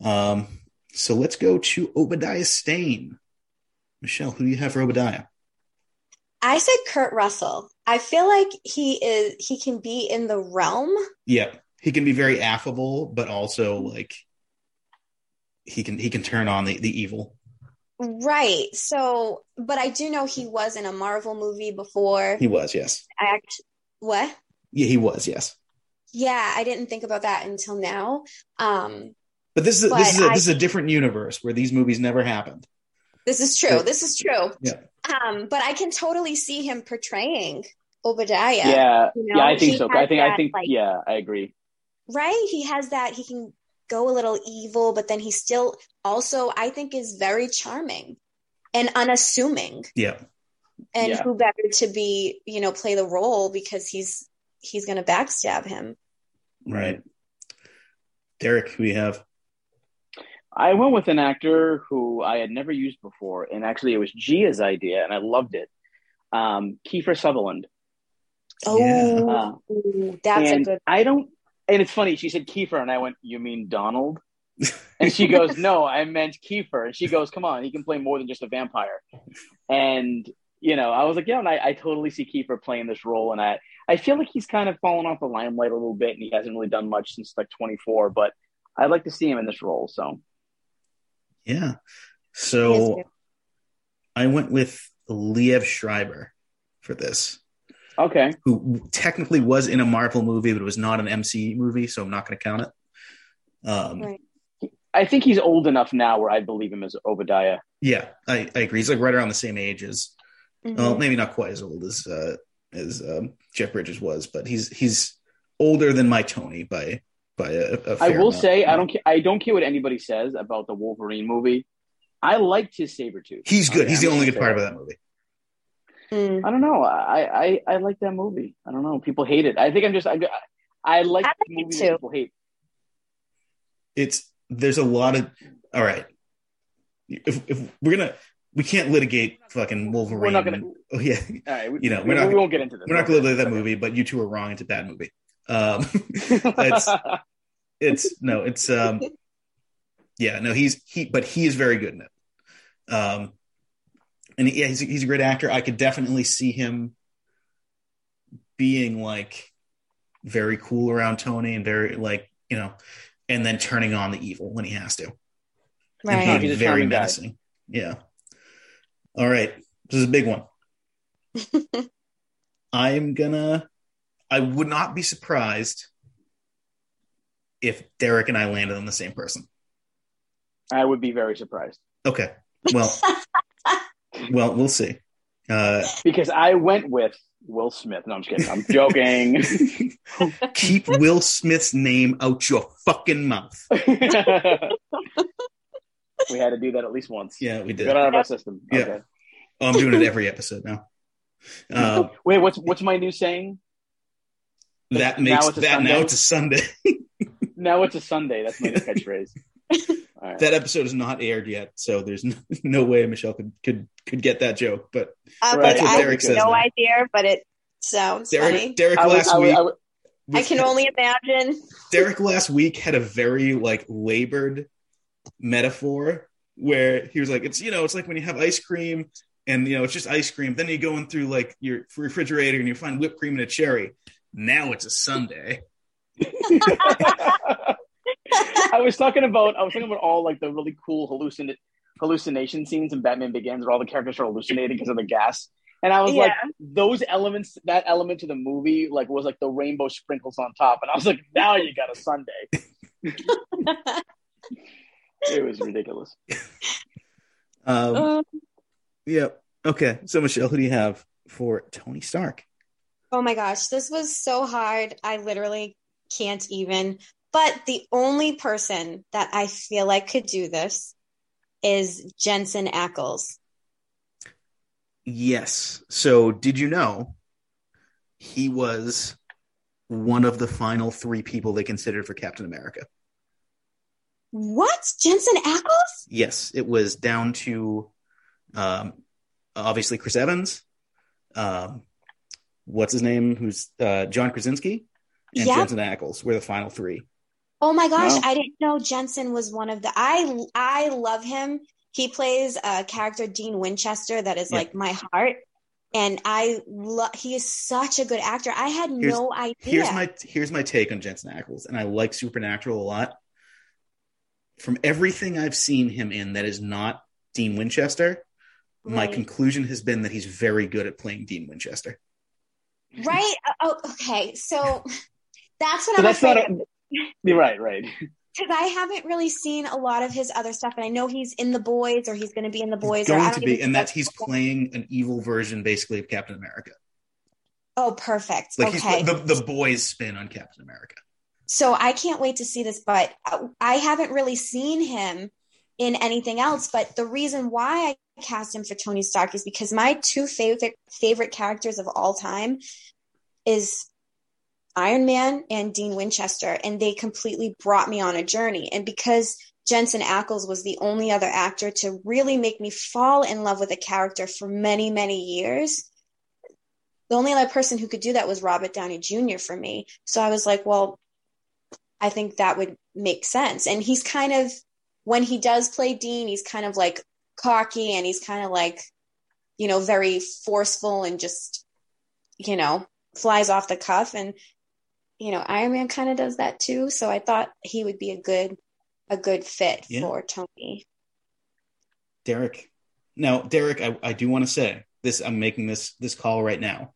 Um, so let's go to Obadiah Stane. Michelle, who do you have for Obadiah? I said Kurt Russell. I feel like he is he can be in the realm. Yeah, he can be very affable, but also like he can he can turn on the, the evil. Right. So, but I do know he was in a Marvel movie before. He was, yes. I act what? Yeah, he was, yes. Yeah, I didn't think about that until now. Um, But this is But this is a, I- this is a different universe where these movies never happened. this is true. This is true. Yeah. Um, but I can totally see him portraying Obadiah. Yeah, You yeah, I think he so. I think, I think, like- yeah, I agree. Right? He has that. He can go a little evil, but then he still also, I think, is very charming and unassuming. Yeah. And Yeah. who better to be, you know, play the role because he's he's going to backstab him. Right. Derek, who you have? I went with an actor who I had never used before, and actually, it was Gia's idea, and I loved it. Um, Kiefer Sutherland. Oh, Uh, that's a and good. I don't. And it's funny. She said Kiefer, and I went, "You mean Donald?" And she goes, "No, I meant Kiefer." And she goes, "Come on, he can play more than just a vampire." And you know, I was like, "Yeah," and I, I totally see Kiefer playing this role, and I I feel like he's kind of fallen off the limelight a little bit, and he hasn't really done much since like 24. But I'd like to see him in this role. So Yeah. So. I went with Liev Schreiber for this, okay, who technically was in a Marvel movie, but it was not an MC movie, so I'm not going to count it. Um, Right. I think he's old enough now where I believe him as Obadiah. Yeah, I, I agree. He's like right around the same age as, Mhm. well, maybe not quite as old as uh, as um, Jeff Bridges was, but he's he's older than my Tony by by a, a I fair will amount. say I don't ca- I don't care what anybody says about the Wolverine movie. I liked his saber tooth. He's good. He's the I'm only good part that. of that movie. Mm. I don't know. I, I I like that movie. I don't know. People hate it. I think I'm just I I like I like it movies too. that people hate. It's there's a lot of all right. If if we're gonna we can't litigate fucking Wolverine. We're not gonna. Oh yeah, All right, we, You know, we, we're not- we won't get into this. we're not gonna litigate that movie, but you two are wrong. It's a bad movie. Um, It's- it's no, it's um, yeah, no, he's he, but he is very good in it. Um, and yeah, he's he's a great actor. I could definitely see him being like very cool around Tony and very like you know, and then turning on the evil when he has to. Right. And being very charming guy. menacing. Yeah. All right, this is a big one. I'm gonna. I would not be surprised if Derek and I landed on the same person. I would be very surprised Okay. Well, well, we'll see. Uh, because I went with Will Smith. No, I'm just kidding. I'm joking. keep Will Smith's name out your fucking mouth. we had to do that at least once. Yeah, we did. Get out of our system. Yeah. Okay. Oh, I'm doing it every episode now. Uh, Wait, what's what's my new saying? that makes a that now it's a sundae. Now it's a sundae. That's my new catchphrase. All right. that episode is not aired yet, so there's no, no way Michelle could could could get that joke. But Uh, Right. but what I Derek have says no now. idea, but it sounds Derek funny. Derek I last would- week I would- I can only imagine. Derek last week had a very like labored metaphor where he was like, it's you know, it's like when you have ice cream and you know it's just ice cream. Then you're going through like your refrigerator and you find whipped cream and a cherry. Now it's a sundae. I was talking about I was talking about all like the really cool hallucin hallucination scenes in Batman Begins where all the characters are hallucinating because of the gas. And I was like, those elements, that element to the movie, like was like the rainbow sprinkles on top. And I was like, now you got a sundae. it was ridiculous. Um, Um, yeah. Okay. So Michelle, who do you have for Tony Stark? oh my gosh, this was so hard. I literally can't even. But the only person that I feel like could do this is Jensen Ackles. Yes. So did you know he was one of the final three people they considered for Captain America? What? Jensen Ackles? Yes, it was down to um, obviously Chris Evans. Um, what's his name? Who's uh, John Krasinski and Yep. Jensen Ackles were the final three. Oh my gosh, No. I didn't know Jensen was one of the I I love him. He plays a character Dean Winchester that is Yeah. like my heart and I love he is such a good actor. I had Here's- no idea. Here's my here's my take on Jensen Ackles, and I like Supernatural a lot. From everything I've seen him in that is not Dean Winchester, my conclusion has been that he's very good at playing Dean Winchester. Right? Oh, okay. So that's what So I'm that's not a. You're right, right. because I haven't really seen a lot of his other stuff, and I know he's in the boys or he's going to be in the boys. He's I going don't to be, and know that's he's playing an evil version, basically, of Captain America. Oh, perfect. Like okay, he's the the boys spin on Captain America. so I can't wait to see this, but uh, I haven't really seen him in anything else. But the reason why I cast him for Tony Stark is because my two favorite favorite characters of all time is Iron Man and Dean Winchester, and they completely brought me on a journey. And because Jensen Ackles was the only other actor to really make me fall in love with a character for many, many years, the only other person who could do that was Robert Downey Jr. for me. So I was like, well, I think that would make sense. And he's kind of, when he does play Dean, he's kind of like cocky and he's kind of like, you know, very forceful and just, you know, flies off the cuff. And, you know, Iron Man kind of does that too. So I thought he would be a good, a good fit Yeah. for Tony. Derek. Now, Derek, I, I do want to say this. I'm making this this call right now.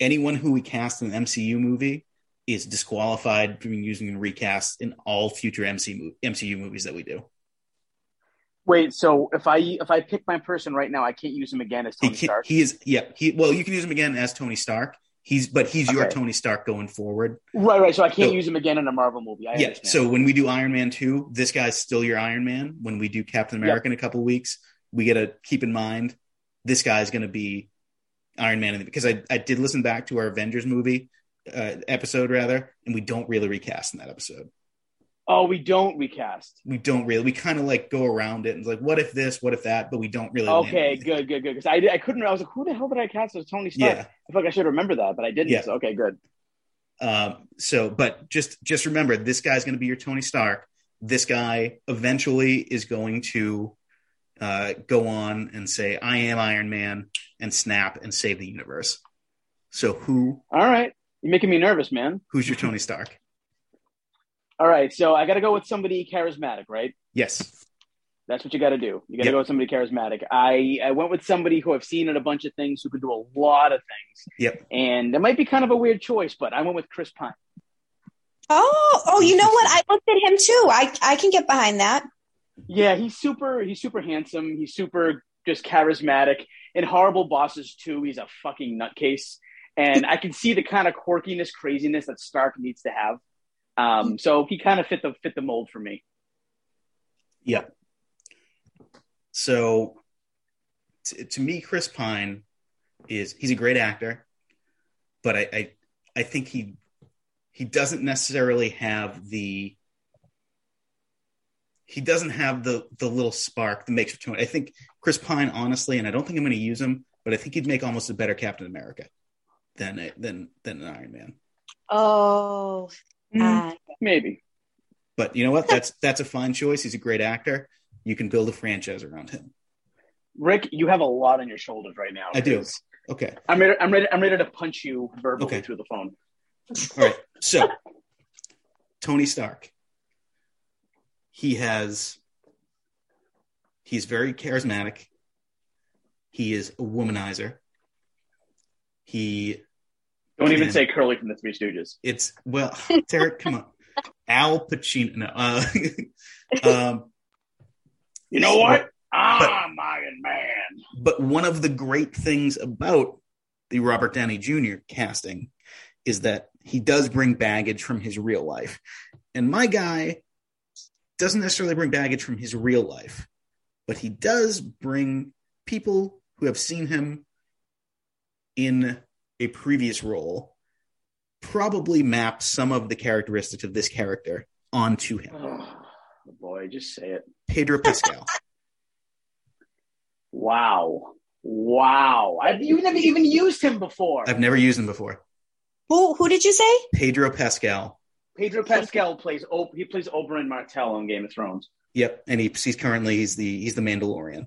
Anyone who we cast in an MCU movie is disqualified from using and recast in all future MCU MCU movies that we do. Wait, so if I if I pick my person right now, I can't use him again as Tony can't- Stark. he is, yeah. He well, you can use him again as Tony Stark. He's but he's your Okay. Tony Stark going forward. Right, right. So I can't So- use him again in a Marvel movie. I yeah. understand. So when we do Iron Man two, this guy's still your Iron Man. When we do Captain America in a couple weeks, we got to keep in mind this guy's going to be Iron Man in the, because I I did listen back to our Avengers movie uh, episode rather, and we don't really recast in that episode. Oh, we don't recast. We don't really. We kind of like go around it and it's like, what if this, what if that, but we don't really. Okay, good, good, good. Because I, I couldn't. I was like, who the hell did I cast as Tony Stark? Yeah. I feel like I should remember that, but I didn't. Yeah. So okay, good. Um, so, but just just remember, this guy's going to be your Tony Stark. This guy eventually is going to uh, go on and say, "I am Iron Man," and snap and save the universe. So, who All right, you're making me nervous, man. who's your Tony Stark? All right, so I got to go with somebody charismatic, right? Yes, That's what you got to do. You got to Yep. go with somebody charismatic. I, I went with somebody who I've seen in a bunch of things who could do a lot of things. Yep. And it might be kind of a weird choice, but I went with Chris Pine. Oh, oh, you know what? I looked at him too. I, I can get behind that. Yeah, he's super. He's super handsome. He's super just charismatic. In Horrible Bosses 2, he's a fucking nutcase, and I can see the kind of quirkiness, craziness that Stark needs to have. Um, so he kind of fit the fit the mold for me. Yeah. So, t- to me, Chris Pine is he's a great actor, but I, I I think he he doesn't necessarily have the he doesn't have the the little spark that makes it to I think Chris Pine, honestly, and I don't think I'm going to use him, but I think he'd make almost a better Captain America than a, than than an Iron Man. Oh, uh, Maybe. But you know what? That's that's a fine choice. He's a great actor. You can build a franchise around him. Rick, you have a lot on your shoulders right now. I do. Okay. I'm ready. I'm ready. I'm ready to punch you verbally Okay. through the phone. All right. So, Tony Stark. He has. He's very charismatic. He is a womanizer. He. Don't even Man. say Curly from the Three Stooges. It's well, Derek. come on, Al Pacino. No, uh, um, You know what? I'm Iron Man. But one of the great things about the Robert Downey Jr. casting is that he does bring baggage from his real life. And my guy doesn't necessarily bring baggage from his real life, but he does bring people who have seen him in a previous role probably map some of the characteristics of this character onto him. Oh, boy, just say it. Pedro Pascal. Wow. Wow. I've you've never even used him before. I've never used him before. who who did you say? Pedro Pascal. Pedro Pascal plays o- he plays Oberyn Martell on Game of Thrones. Yep, and he, he's currently he's the he's the Mandalorian.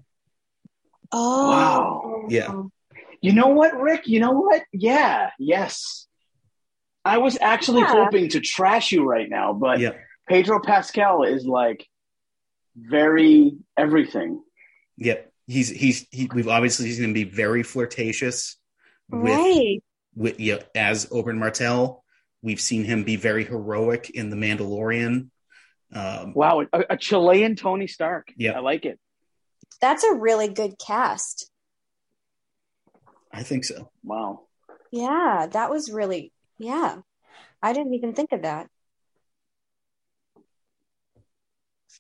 Oh, Wow. Yeah. You know what, Rick? You know what? Yeah, yes. I was actually Yeah. hoping to trash you right now, but Yeah. Pedro Pascal is like very everything. Yep. He's he's he, we've obviously he's going to be very flirtatious with right. with yeah, as Oberyn Martell. We've seen him be very heroic in The Mandalorian. Um, Wow, a, a Chilean Tony Stark. Yeah. I like it. That's a really good cast. I think so. Wow. Yeah, that was really, yeah. I didn't even think of that.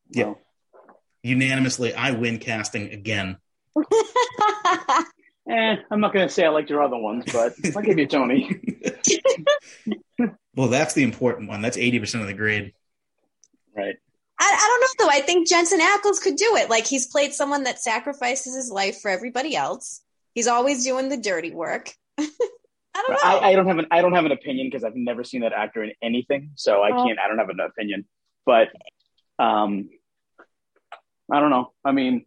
Yeah. Wow. Unanimously, I win casting again. Eh, I'm not going to say I liked your other ones, but I'll give you Tony. Well, that's the important one. That's eighty percent of the grade. Right. I, I don't know though. I think Jensen Ackles could do it. Like he's played someone that sacrifices his life for everybody else. He's always doing the dirty work. I don't know. I, I don't have an I don't have an opinion because I've never seen that actor in anything, so I Oh. can't. I don't have an opinion. But um, I don't know. I mean,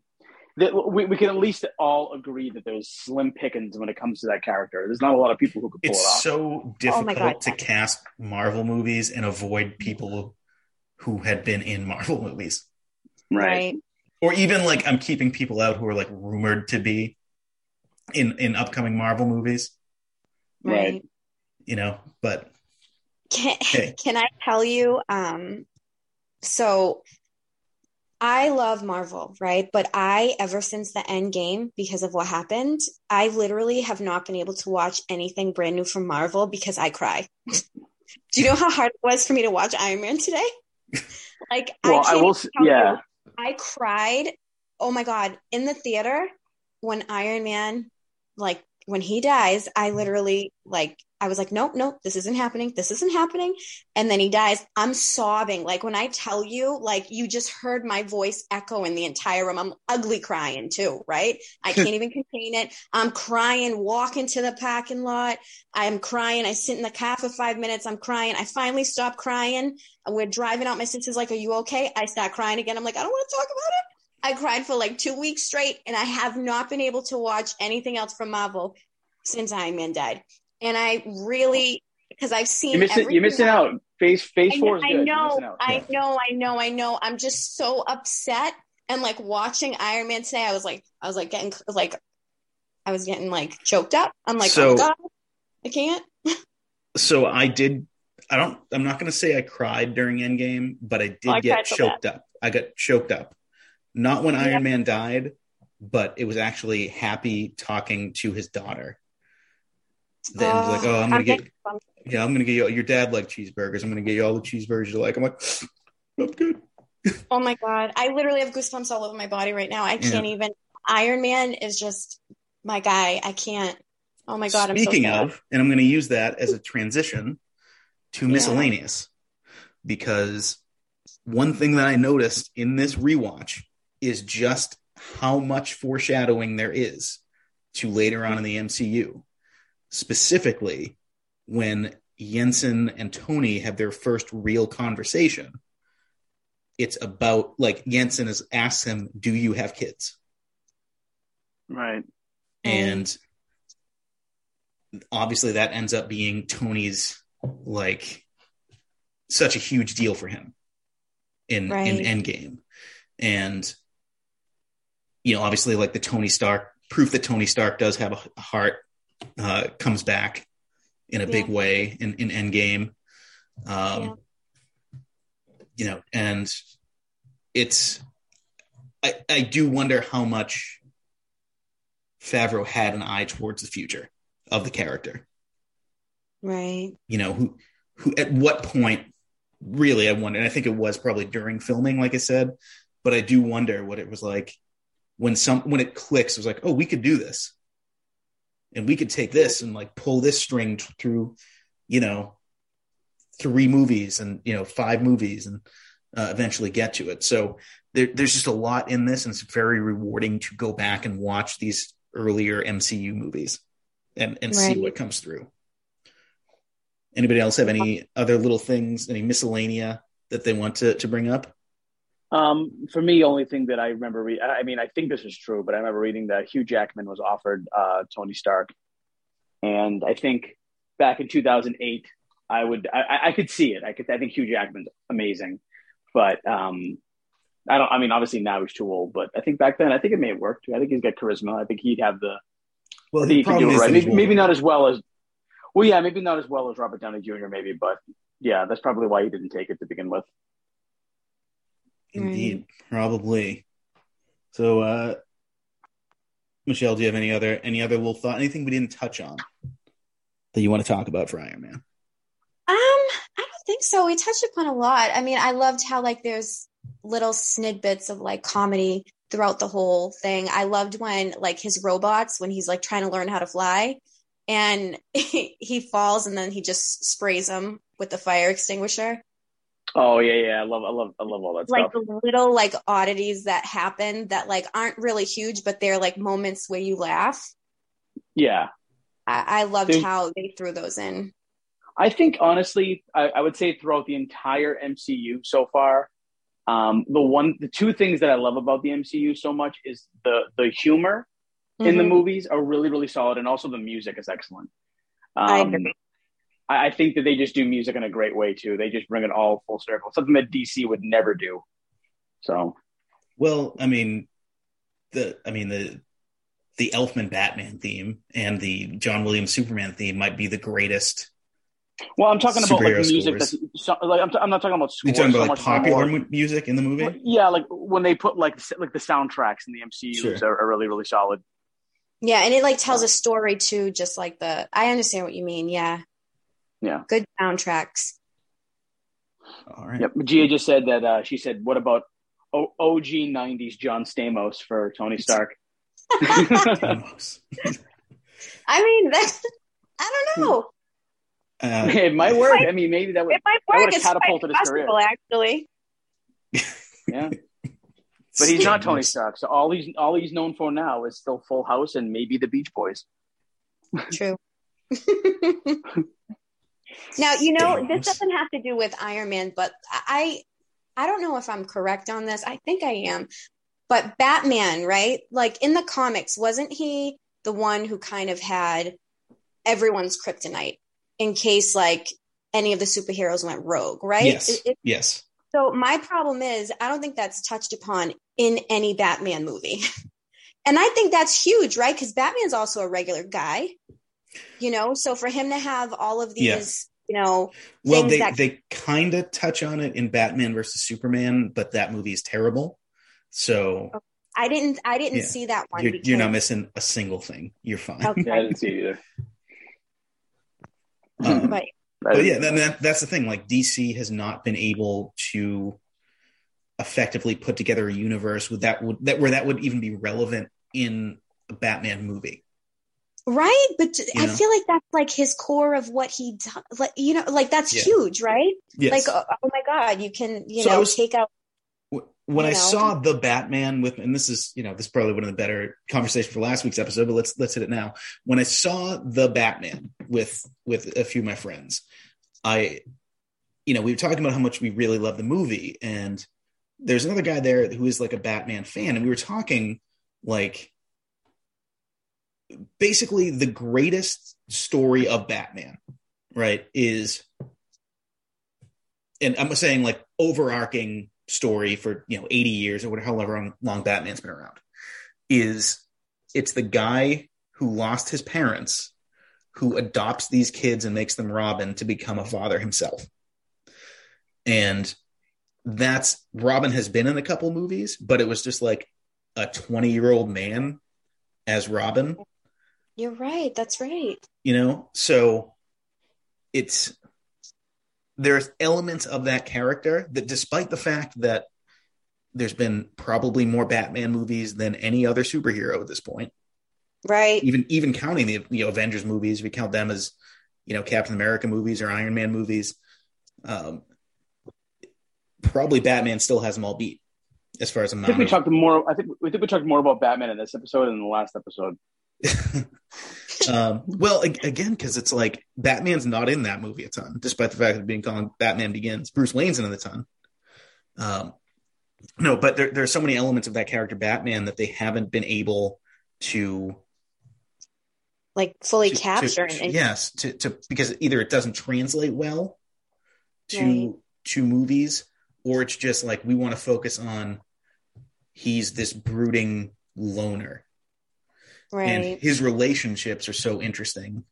th- we we can at least all agree that there's slim pickings when it comes to that character. There's not a lot of people who could pull It's it off. It's so Oh difficult God. to cast Marvel movies and avoid people who had been in Marvel movies. right. Or even like I'm keeping people out who are like rumored to be in in upcoming Marvel movies, Right. you know, but Can, Hey. can I tell you? Um, so I love Marvel, right? But I, ever since the end game, because of what happened, I literally have not been able to watch anything brand new from Marvel because I cry. Do you know how hard it was for me to watch Iron Man today? Like, Well, I I, will. even s- tell you. Yeah. I cried. Oh my God. In the theater, when Iron Man, like, when he dies, I literally, like, I was like, nope, nope, this isn't happening. This isn't happening. And then he dies. I'm sobbing. Like, when I tell you, like, you just heard my voice echo in the entire room. I'm ugly crying too, right? I can't even contain it. I'm crying, walking to the parking lot. I'm crying. I sit in the car for five minutes. I'm crying. I finally stop crying. We're driving out. My sister's like, Are you okay? I start crying again. I'm like, I don't want to talk about it. I cried for like two weeks straight, and I have not been able to watch anything else from Marvel since Iron Man died. And I really, because I've seen You're missing. You're missing out. Phase Phase I, Four is I good. You're know, missing out. I know, I know, I know. I'm just so upset. And like watching Iron Man today, I was like, I was like getting like, I was getting like choked up. I'm like, So- oh god, I can't. so I did I don't I'm not gonna say I cried during Endgame, but I did Oh, I get cried so choked up. I got choked up. Not when Yeah. Iron Man died, but it was actually happy talking to his daughter. Then he's like, Oh, I'm gonna oh, get getting yeah, I'm gonna get you your dad like cheeseburgers. I'm gonna get you all the cheeseburgers you like. I'm like, I'm good. Oh my god, I literally have goosebumps all over my body right now. I can't even. Iron Man is just my guy. I can't. Oh my god, Speaking I'm so of, and I'm going to use that as a transition to Yeah. miscellaneous, because one thing that I noticed in this rewatch is just how much foreshadowing there is to later on in the MCU, specifically when Yinsen and Tony have their first real conversation. It's about like Yinsen has asked him, "Do you have kids?" Right. and obviously that ends up being Tony's like such a huge deal for him in Right. in Endgame, and you know obviously like the Tony Stark proof that Tony Stark does have a, heart uh, comes back in a big way in in Endgame, um, Yeah. you know, and it's I I do wonder how much Favreau had an eye towards the future of the character. Right. You know, who who at what point really I wonder, and I think it was probably during filming, like I said, but I do wonder what it was like when some when it clicks, it was like, oh, we could do this. And we could take this and like pull this string t- through, you know, three movies and you know five movies and uh, eventually get to it. So there, there's just a lot in this, and it's very rewarding to go back and watch these earlier MCU movies and and see what comes through. Anybody else have any other little things, any miscellanea that they want to to bring up? Um, for me, only thing that I remember, re- I mean, I think this is true, but I remember reading that Hugh Jackman was offered uh, Tony Stark, and I think back in 2008, I would, I, I- I could see it. I could, I think Hugh Jackman's amazing, but um, I don't. I mean, obviously now he's too old, but I think back then, I think it may have worked. I think he's got charisma. I think he'd have the. Well, I think the he could do it right. Maybe, maybe not as well as. Well, yeah, maybe not as well as Robert Downey Jr. Maybe, but yeah, that's probably why he didn't take it to begin with. Indeed, probably. So, uh, Michelle, do you have any other any other little thought? Anything we didn't touch on that you want to talk about for Iron Man? Um, I don't think so. We touched upon a lot. I mean, I loved how like there's little snidbits of like comedy throughout the whole thing. I loved when like his robots when he's like trying to learn how to fly and he, he falls and then he just sprays them with the fire extinguisher. Oh yeah, yeah. I love, I love, I love all that Like stuff. the little like oddities that happen that like aren't really huge, but they're like moments where you laugh. Yeah, I, I loved There's- how they threw those in. I think honestly, I, I would say throughout the entire MCU so far, um, the one, the two things that I love about the MCU so much is the the humor in the Mhm. movies are really really solid, and also the music is excellent. Um, I agree. I, I think that they just do music in a great way too. They just bring it all full circle, something that DC would never do. So Well, I mean, the I mean the the Elfman Batman theme and the John Williams Superman theme might be the greatest. Well, I'm talking about like music scores. that's so, like I'm, t- I'm not talking about You're scores talking so about like popular more- music in the movie. Yeah, like when they put like like the soundtracks in the MCU Sure. are, are really really solid. Yeah, and it like tells a story too, just like the I understand what you mean. Yeah. Yeah. Good soundtracks. All right. Yep. Gia just said that. Uh, she said, "What about o- OG '90s John Stamos for Tony Stark?" Thanos. I mean that I don't know. Uh, it might work. I mean, maybe that would. It might that would've It's quite catapulted his career. possible, actually. Yeah, but he's not Tony Stark, so all he's all he's known for now is still Full House and maybe the Beach Boys. True. now you know this doesn't have to do with Iron Man, but I I don't know if I'm correct on this. I think I am. But Batman, right? Like in the comics, wasn't he the one who kind of had everyone's kryptonite in case like any of the superheroes went rogue, right? Yes. It- it- yes. So my problem is I don't think that's touched upon in any Batman movie. and I think that's huge, right? Because Batman's also a regular guy. You know, so for him to have all of Yeah. these, you know, Well, things they that they kind of touch on it in Batman versus Superman, but that movie is terrible. So I didn't I didn't Yeah. see that one. you're, you're not missing a single thing. You're fine. Okay. Yeah, I didn't see it either. Um, but but yeah, that, that, that's the thing. Like DC has not been able to effectively put together a universe with that would that where that would even be relevant in a Batman movie. Right, but You I know? feel like that's like his core of what he does. Like you know, like that's Yeah. huge, right? Yes. Like oh, oh my god, you can you So know was- take out when I know? saw the Batman with, and this is, you know, this is probably one of the better conversation for last week's episode, but let's let's hit it now. When I saw the Batman with with a few of my friends, I, you know, we were talking about how much we really love the movie, and there's another guy there who is like a Batman fan, and we were talking like basically the greatest story of Batman, right? Is and I'm saying like overarching story for you know 80 years or whatever however long Batman's been around is it's the guy who lost his parents who adopts these kids and makes them Robin to become a father himself. And that's Robin has been in a couple movies, but it was just like a 20 year old man as Robin You're right. That's right. you know so it's there's elements of that character that despite the fact that there's been probably more batman movies than any other superhero at this point Right. even even counting the you know avengers movies we count them as you know captain america movies or iron man movies um probably batman still has them all beat as far as I amount think we talked more. I think we think we talked more about Batman in this episode than the last episode. um, well, ag- again, because it's like Batman's not in that movie a ton, despite the fact of being called Batman Begins. Bruce Wayne's in it a ton. Um, no, but there, there are so many elements of that character Batman that they haven't been able to, Like fully to- capture to- and yes, to, to because either it doesn't translate well to Right. to movies, or it's just like we want to focus on he's this brooding loner Right. and his relationships are so interesting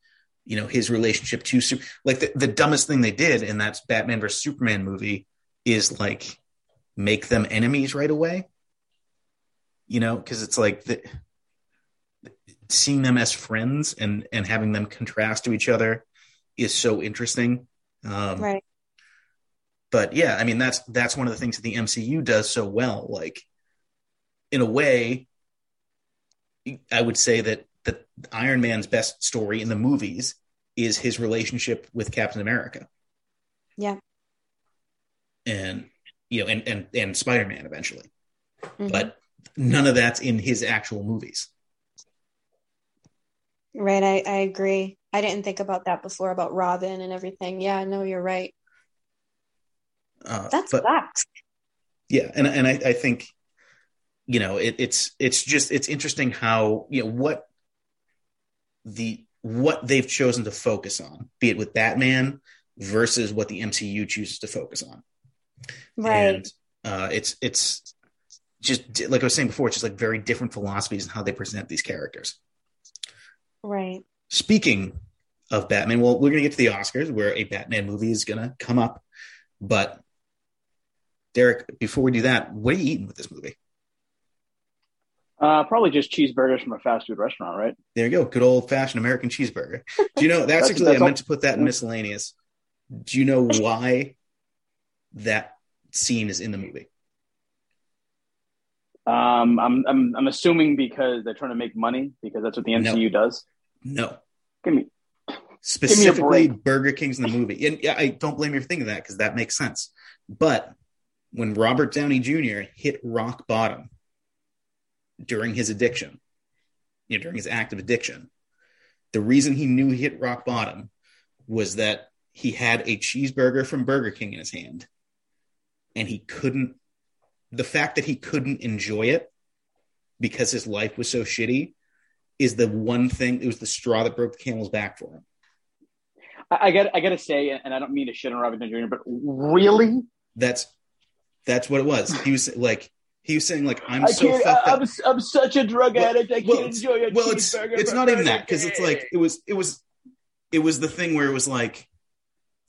you know his relationship to Su- like the, the dumbest thing they did in that batman versus superman movie is like make them enemies right away you know because it's like the, seeing them as friends and and having them contrast to each other is so interesting um right. but yeah i mean that's that's one of the things that the mcu does so well like in a way i would say that that iron man's best story in the movies is his relationship with captain america Yeah. and you know and and and spider-man eventually Mhm. but none of that's in his actual movies Right. I, I agree. I didn't think about that before about Robin and everything. Yeah, no, you're right. uh, That but sucks. yeah and and i, I think you know it, it's it's just it's interesting how you know what the what they've chosen to focus on be it with batman versus what the mcu chooses to focus on Right. and uh it's it's just like i was saying before it's just like very different philosophies and how they present these characters Right. speaking of batman well we're gonna get to the oscars where a batman movie is gonna come up but derek before we do that what are you eating with this movie Uh, probably just cheeseburgers from a fast food restaurant, right? There you go. Good old fashioned American cheeseburger. Do you know that's, That's- actually that's I all- meant to put that in miscellaneous. Do you know why that scene is in the movie? Um, I'm, I'm I'm assuming because they're trying to make money because that's what the No. MCU does. No. Give me Specifically break. Burger King's in the movie. And yeah, I don't blame you for thinking that because that makes sense. But when Robert Downey Jr. hit rock bottom during his addiction, you know, during his active addiction, the reason he knew he hit rock bottom was that he had a cheeseburger from Burger King in his hand and he couldn't the fact that he couldn't enjoy it because his life was so shitty is the one thing it was the straw that broke the camel's back for him. I, got I got to say, and I don't mean to shit on Robert Downey Jr., but really, that's that's what it was. He was like he was saying like i'm I so can't. fucked I, up am I'm such a drug Well- addict. I can't enjoy a well it's it's not even that because it's like it was it was it was the thing where it was like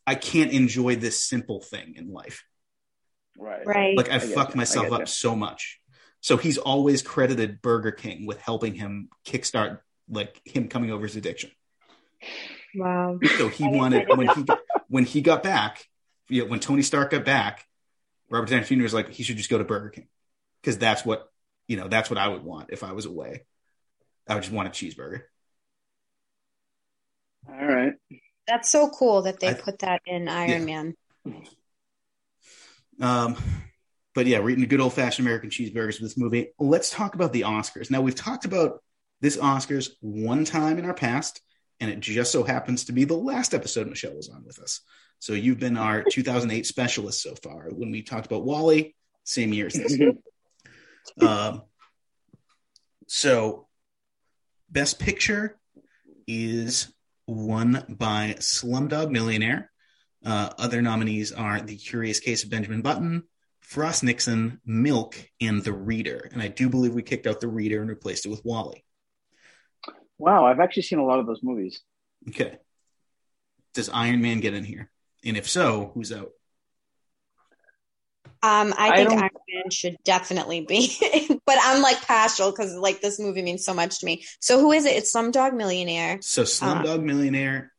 i can't enjoy this simple thing in life right, Right. like i, I fucked you, I myself up you. so much so he's always credited burger king with helping him kickstart like him coming over his addiction Wow. so he wanted when he got, when he got back you know, when tony stark got back robert downey jr was like he should just go to burger king because that's what you know that's what i would want if i was away i would just want a cheeseburger All right. That's so cool that they I- put that in Iron Man. Um, but yeah, we're eating good old fashioned American cheeseburgers with this movie. Let's talk about the Oscars. Now, we've talked about this Oscars one time in our past, and it just so happens to be the last episode Michelle was on with us. So you've been our 2008 specialist so far. When we talked about WALL-E, same year as this. um, so, Best Picture is won by Slumdog Millionaire. Uh, other nominees are The Curious Case of Benjamin Button, Frost Nixon, Milk, and The Reader. And I do believe we kicked out The Reader and replaced it with WALL-E. Wow, I've actually seen a lot of those movies. Okay. Does Iron Man get in here? And if so, who's out? Um, I I think don't- Iron Man should definitely be, but I'm like partial because like this movie means so much to me. So who is it? It's Slumdog Millionaire. So Slumdog Millionaire,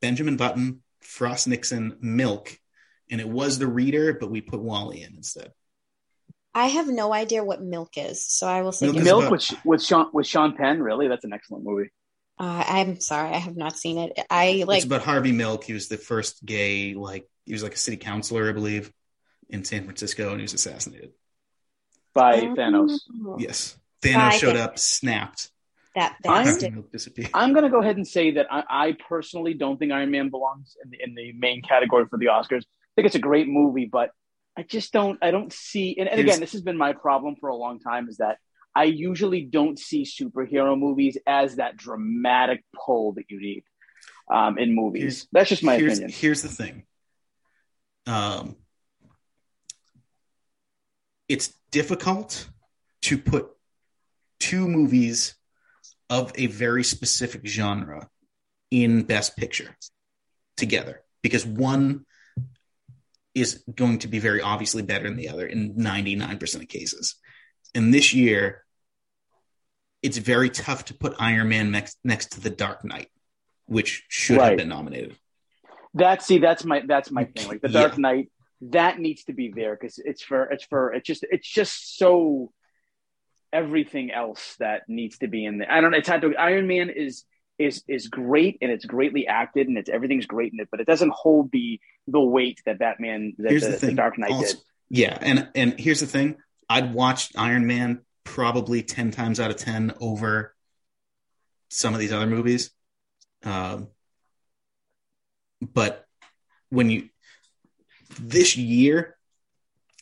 Benjamin Button, Frost Nixon, Milk, and it was The Reader, but we put WALL-E in instead. I have no idea what Milk is, so I will say. Milk is. Milk about- with with Sean with Sean Penn. Really, that's an excellent movie. Uh, I'm sorry, I have not seen it. I like. it's about Harvey Milk. He was the first gay, like he was like a city councilor, I believe, in San Francisco, and he was assassinated. by Oh, Thanos. Yes, Thanos showed get- up, snapped. That I'm- bastard. Disappeared. I'm going to go ahead and say that I, I personally don't think Iron Man belongs in the in the main category for the Oscars. I think it's a great movie, but I just don't I don't see. And, and again, this has been my problem for a long time is that I usually don't see superhero movies as that dramatic pull that you need um, in movies. That's just my here's, opinion. Here's the thing. Um, it's difficult to put two movies of a very specific genre in Best Picture together because one is going to be very obviously better than the other in 99% of cases. And this year, it's very tough to put Iron Man next, next to The Dark Knight, which should Right. have been nominated. That see, that's my that's my thing. Like the Yeah. Dark Knight, that needs to be there because it's for it's for it's just it's just so everything else that needs to be in there. I don't know. It's hard to. Iron Man is is is great and it's greatly acted and it's everything's great in it, but it doesn't hold the the weight that Batman that Here's the, the the. Dark Knight also- did. Yeah, and and here's the thing: I'd watched Iron Man probably ten times out of ten over some of these other movies. Um, but when you this year,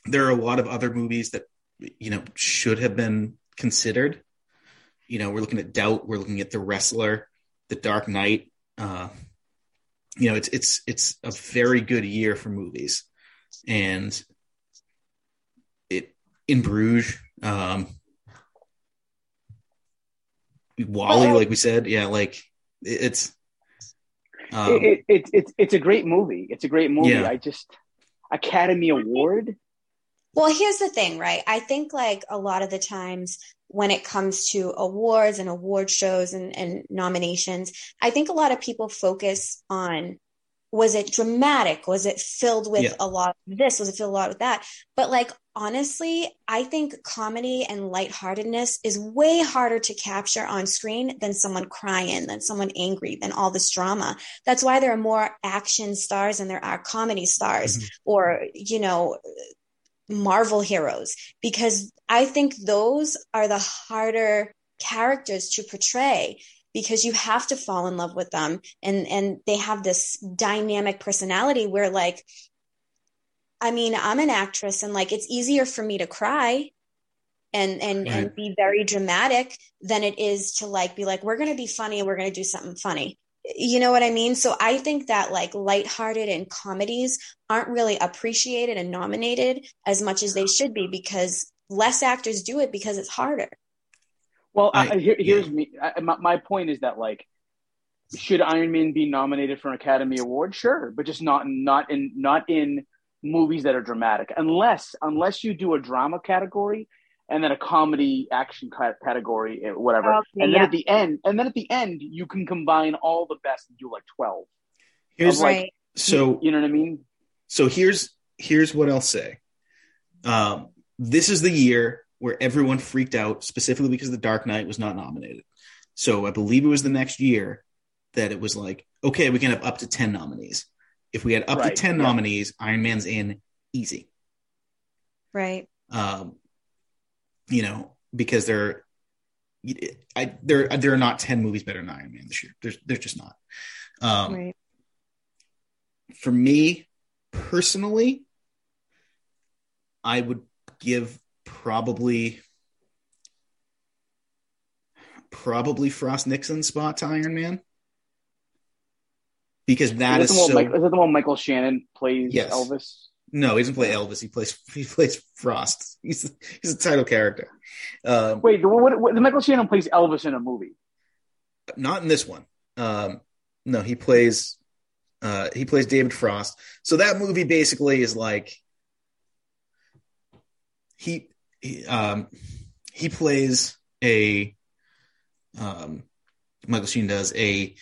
there are a lot of other movies that you know should have been considered. You know, we're looking at Doubt, we're looking at The Wrestler, The Dark Knight. Uh, you know, it's it's it's a very good year for movies, and it in Bruges, um, WALL-E, like we said, yeah, like it- it's. Um, it, it, it, it's it's a great movie. It's a great movie. Yeah. I just Academy Award. Well, here's the thing, right? I think like a lot of the times when it comes to awards and award shows and, and nominations, I think a lot of people focus on was it dramatic? Was it filled with Yeah. a lot of this? Was it filled a lot with that? But like honestly, I think comedy and lightheartedness is way harder to capture on screen than someone crying, than someone angry, than all this drama. That's why there are more action stars than there are comedy stars Mhm. or, you know, Marvel heroes because I think those are the harder characters to portray because you have to fall in love with them and and they have this dynamic personality where like I mean I'm an actress and like it's easier for me to cry and and and be very dramatic than it is to like be like we're going to be funny and we're going to do something funny you know what I mean? So I think that like lighthearted and comedies aren't really appreciated and nominated as much as they should be because less actors do it because it's harder. Well, I, I- I- here, here's yeah. me. I, my, my point is that like, should Iron Man be nominated for an Academy Award? Sure, but just not not in not in movies that are dramatic. Unless unless you do a drama category and then a comedy action category, eh, whatever. Okay, and then yeah. at the end, and then at the end, you can combine all the best and do like twelve. here's like- right. so You know what I mean? so here's here's what I'll say. Um, this is the year where everyone freaked out, specifically because The Dark Knight was not nominated. So I believe it was the next year that it was like, okay, we can have up to ten nominees. If we had up Right, to ten yeah. nominees, Iron Man's in easy. Right. Um, you know, because there, I there there are not ten movies better than Iron Man this year. There's there's just not. Um, right. for me personally, I would give probably probably Frost Nixon spot to Iron Man because that is, is, so. Mike- is that the one Michael Shannon plays Yes. Elvis? no, he doesn't play Elvis. He plays he plays Frost. He's he's a title character. Um, Wait, the, what, what, the Michael Shannon plays Elvis in a movie. not in this one. Um, no, he plays uh, he plays David Frost. So that movie basically is like he he, um, he plays a um, Michael Sheen does a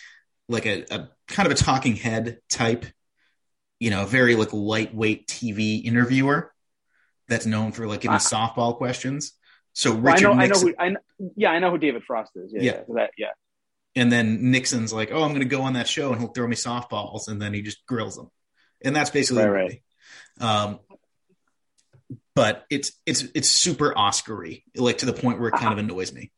like a, a kind of a talking head type, you know, very like lightweight TV interviewer that's known for like giving Ah. softball questions. So Well, I Richard know, I know who, I yeah, I know who David Frost is. Yeah, Yeah. yeah, that, yeah. and then Nixon's like, "Oh, I'm going to go on that show, and he'll throw me softballs," and then he just grills them, and that's basically the Right. Um, but it's it's it's super Oscary, like to the point where it kind of uh-huh. annoys me.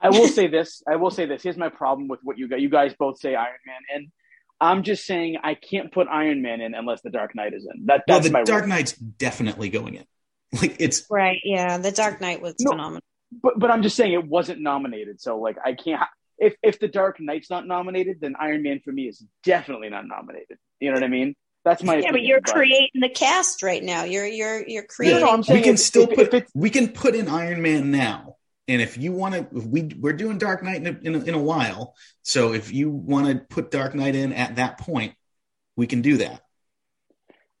I will say this. I will say this. Here's my problem with what you guys. You guys both say Iron Man, and I'm just saying I can't put Iron Man in unless the Dark Knight is in. That Well, the my Dark rule. Knight's definitely going in. Like it's Right. Yeah. The Dark Knight was No. phenomenal. But but I'm just saying it wasn't nominated. So like I can't. If if the Dark Knight's not nominated, then Iron Man for me is definitely not nominated. You know what I mean? That's my Yeah, but opinion, you're creating the cast right now. You're you're you're creating. no, we can if- still if- put if it's- we can put in Iron Man now. And if you want to, we we're doing Dark Knight in a, in a, in a while. So if you want to put Dark Knight in at that point, we can do that.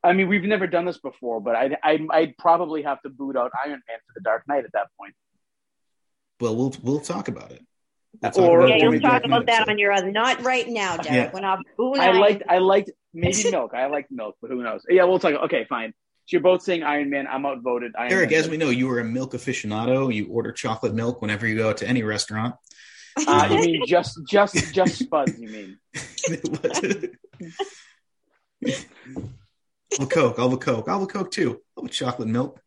I mean, we've never done this before, but I'd, I'd, I'd probably have to boot out Iron Man for the Dark Knight at that point. Well, we'll we'll talk about it. We'll talk Or- about yeah, you'll talk about that episode. on your other. Not right now, Derek. Yeah. When I'm I I liked, I liked maybe milk. I liked milk, but who knows? Yeah, we'll talk. Okay, fine. So you're both saying Iron Man. I'm outvoted. Iron Eric, Man. as we know, you are a milk aficionado. You order chocolate milk whenever you go out to any restaurant. uh, you mean just, just, just Spuds? You mean? I'll Coke. I'll have a Coke. I'll have a Coke too. I'll have a chocolate milk.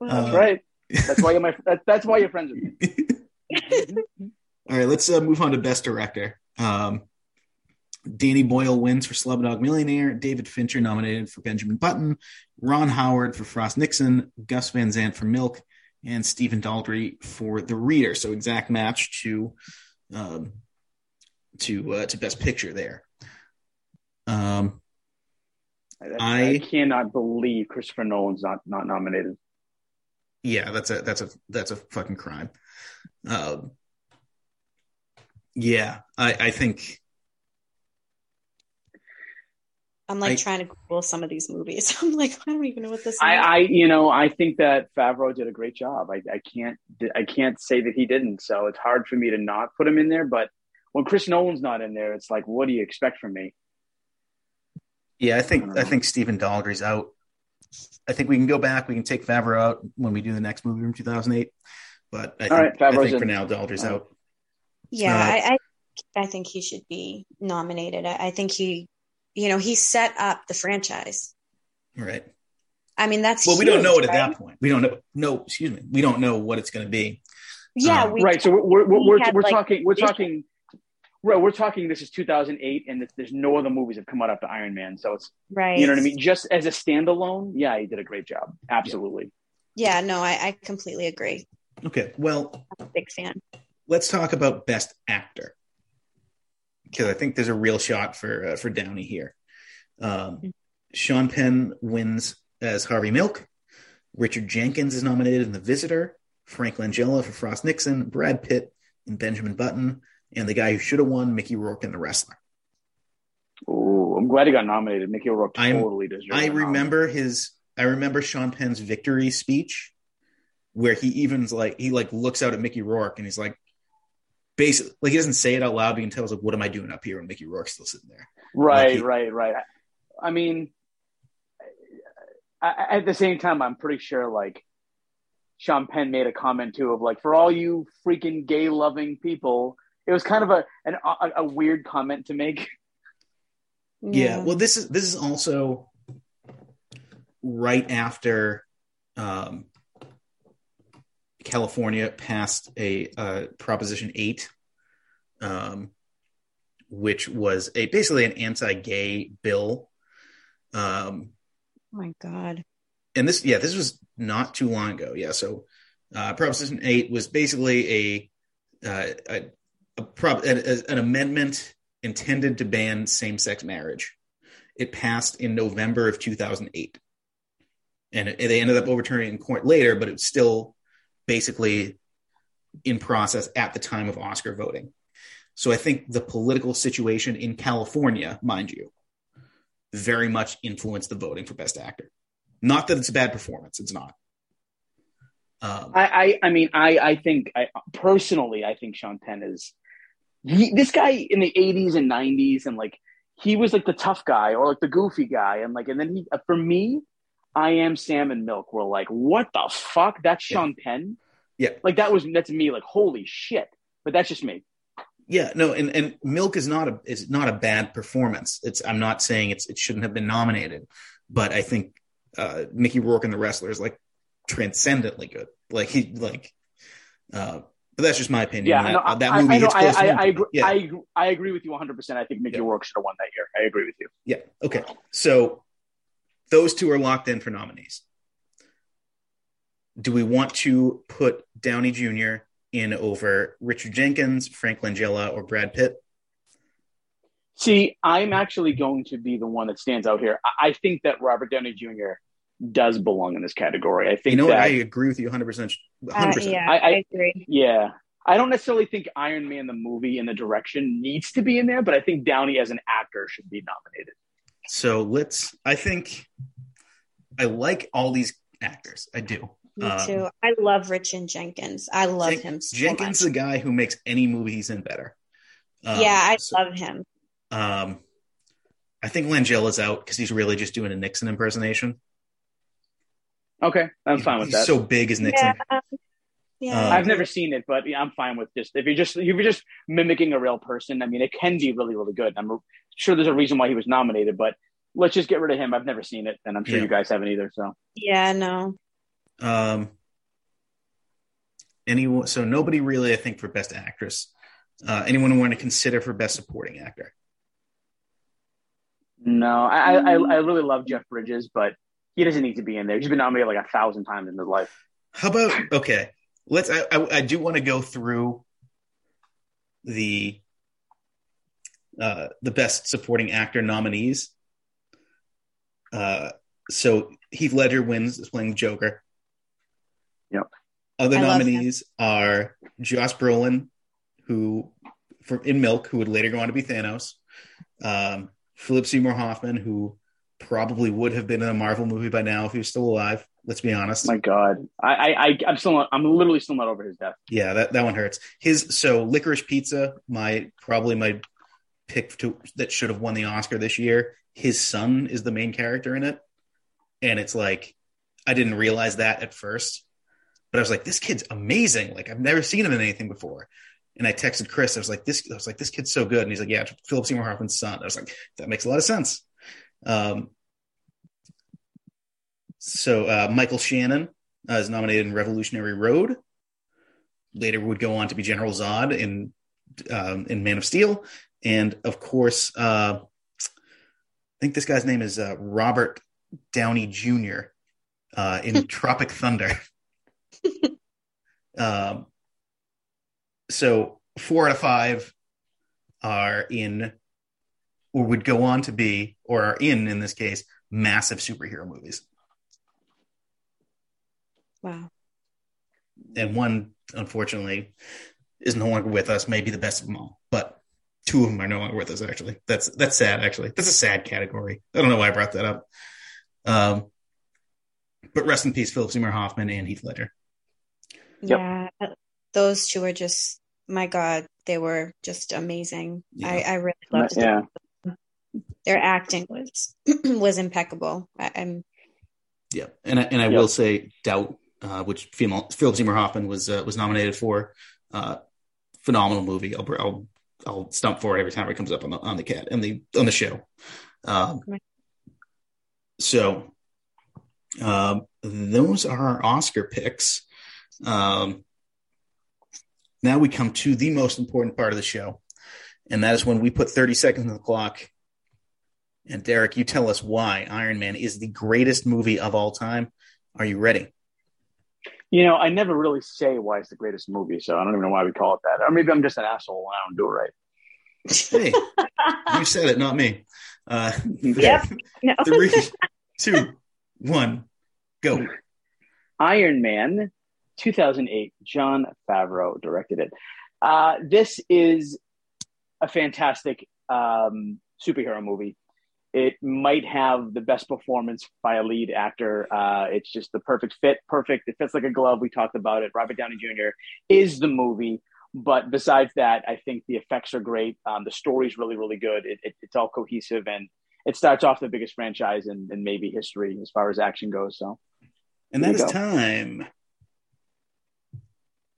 That's Uh, right. That's why you're my. That, that's why you're friends with me. All right, let's uh, move on to Best Director. Um, Danny Boyle wins for Slumdog Millionaire. David Fincher nominated for Benjamin Button. Ron Howard for Frost Nixon. Gus Van Sant for Milk. And Stephen Daldry for The Reader. So exact match to um, to uh, to Best Picture there. Um, I, I- cannot believe Christopher Nolan's not not nominated. yeah, that's a that's a that's a fucking crime. Um, yeah, I, I think I'm like I- trying to Google some of these movies. I'm like, I don't even know what this is. I, I, you know, I think that Favreau did a great job. I, I can't, I can't say that he didn't. So it's hard for me to not put him in there. But when Chris Nolan's not in there, it's like, what do you expect from me? Yeah, I I think don't I, think Stephen Daldry's out. I think we can go back. We can take Favreau out when we do the next movie from 2008. But I think, right, I think for now Daldry's All right. out. Yeah, Uh, I, I I think he should be nominated. I, I think he, you know, he set up the franchise. Right. I mean, that's Well, we don't know it at that point. We don't know. No, excuse me. We don't know what it's going to be. Yeah, Um, we right. So we're we're we we're, we're like, talking we're talking. Right, we're talking. This is 2008, and there's- there's no other movies have come out after Iron Man. So it's right. you know what I mean. Just as a standalone, yeah, he did a great job. Absolutely. Yeah, no, I, I completely agree. Okay. Well, I'm a big fan. Let's talk about Best Actor because I think there's a real shot for uh, for Downey here. Um, Sean Penn wins as Harvey Milk. Richard Jenkins is nominated in The Visitor. Frank Langella for Frost Nixon. Brad Pitt and Benjamin Button, and the guy who should have won, Mickey Rourke in The Wrestler. Oh, I'm glad he got nominated. Mickey Rourke I'm- totally deserves. I a nom. remember his. I remember Sean Penn's victory speech, where he even's like he like looks out at Mickey Rourke and he's like, basically, like he doesn't say it out loud, but you can tell it's like, what am I doing up here? And Mickey Rourke's still sitting there. Right, Like he- right, right. I mean, I, I- at the same time, I'm pretty sure like Sean Penn made a comment too of like, for all you freaking gay loving people, it was kind of a an, a, a weird comment to make. Yeah. Well, this is this is also right after um, California passed a uh, Proposition Eight, um, which was a basically an anti-gay bill. Um, Oh my god. and this, yeah, this was not too long ago. Yeah. So, uh, Proposition Eight was basically a uh, a, a, prop, a, an amendment intended to ban same-sex marriage. It passed in November of 2008, and they ended up overturning it in court later, but it was still basically in process at the time of Oscar voting. So I think the political situation in California, mind you, very much influenced the voting for Best Actor. Not that it's a bad performance; it's not. Um, I, I, I mean, I, I think I personally, I think Sean Penn is he, this guy in the '80s and '90s, and like he was like the tough guy or like the goofy guy, and like, and then he, for me, I am Sam and Milk were like, what the fuck? That's Yeah. Sean Penn. Yeah. like that was that's me. Like, holy shit! But that's just me. Yeah, no, and, and Milk is not a is not a bad performance. It's I'm not saying it's it shouldn't have been nominated, but I think uh, Mickey Rourke and the wrestler is like transcendently good. Like he like, uh, but that's just my opinion. Yeah, that, no, uh, that I, movie I, know, I, I, I, agree, yeah, I, I agree with you 100. percent I think Mickey Yeah. Rourke should have won that year. I agree with you. yeah. Okay, so those two are locked in for nominees. Do we want to put Downey Jr. in over Richard Jenkins, Frank Langella, or Brad Pitt? See, I'm actually going to be the one that stands out here. I, I think that Robert Downey Jr. does belong in this category. I think You know that what? I agree with you 100. percent Uh, 100. percent yeah, I- I, I- agree. Yeah. I don't necessarily think Iron Man the movie and the direction needs to be in there, but I think Downey as an actor should be nominated. So let's. I think I like all these actors. I do. Me Um, too. I love Richard Jenkins. I love Jen- him so Jenkins, much. the guy who makes any movie he's in better. Um, yeah, I so- love him. Um, I think Langella's out because he's really just doing a Nixon impersonation. Okay, I'm fine with he's that. so big as Nixon. Yeah. Yeah. Um, I've never seen it, but yeah, I'm fine with just if you're just if you're just mimicking a real person. I mean, it can be really really good. I'm sure there's a reason why he was nominated, but let's just get rid of him. I've never seen it, and I'm sure Yeah. you guys haven't either. So yeah, no. Um, anyone? So nobody really, I think, for best actress. Uh, anyone want to consider for best supporting actor? no, I, I I I really love Jeff Bridges, but he doesn't need to be in there. He's been nominated like a thousand times in his life. How about okay? Let's. I I, I do want to go through the uh, the best supporting actor nominees. Uh, so Heath Ledger wins is playing Joker. Yep. Other I nominees are Josh Brolin, who for in Milk, who would later go on to be Thanos. Um, Philip Seymour Hoffman, who probably would have been in a Marvel movie by now if he was still alive. Let's be honest. My God, I I I- I'm still not, I'm literally still not over his death. Yeah, that, that one hurts. His so licorice pizza, my probably my pick to that should have won the Oscar this year. His son is the main character in it, and it's like I didn't realize that at first, but I was like, this kid's amazing. Like I've never seen him in anything before. And I texted Chris. I was like, this. I was like, this kid's so good. And he's like, yeah, Philip Seymour Hoffman's son. I was like, that makes a lot of sense. Um, so uh, Michael Shannon uh, is nominated in Revolutionary Road later would go on to be General Zod in um, in Man of Steel, and of course, uh, I think this guy's name is uh, Robert Downey Jr. Uh, in Tropic Thunder. um, so four out of five are in, or would go on to be, or are in, in this case, massive superhero movies. Wow. and one unfortunately is no longer with us maybe the best of them all two of them are no longer with us actually that's that's sad actually that's a sad category i don't know why i brought that up um but rest in peace philip seymour hoffman and heath ledger Yep. Yeah. Those two are just my God, they were just amazing. Yeah. I, I really loved Yeah. them. Their acting was was impeccable. I, I'm yeah and I, and i Yep. will say doubt uh which female philip seymour hoffman was uh, was nominated for uh phenomenal movie i'll i'll i'll stump for it every time it comes up on the on the cat and the on the show. Um so um those are our oscar picks. Um now we come to the most important part of the show and that is when we put 30 seconds on the clock. And derek you tell us why iron man is the greatest movie of all time. Are you ready You know, I never really say why it's the greatest movie, so I don't even know why we call it that. Or maybe I'm just an asshole and I don't do it right. hey you said it not me uh Yep. No. three two one go Iron Man, 2008. Jon Favreau directed it. Uh, this is a fantastic um, superhero movie. It might have the best performance by a lead actor. Uh, it's just the perfect fit, perfect. It fits like a glove. We talked about it. Robert Downey Jr. is the movie. But besides that, I think the effects are great. Um, the story's really, really good. It, it, it's all cohesive and it starts off the biggest franchise in, in maybe history as far as action goes. So and that is go. time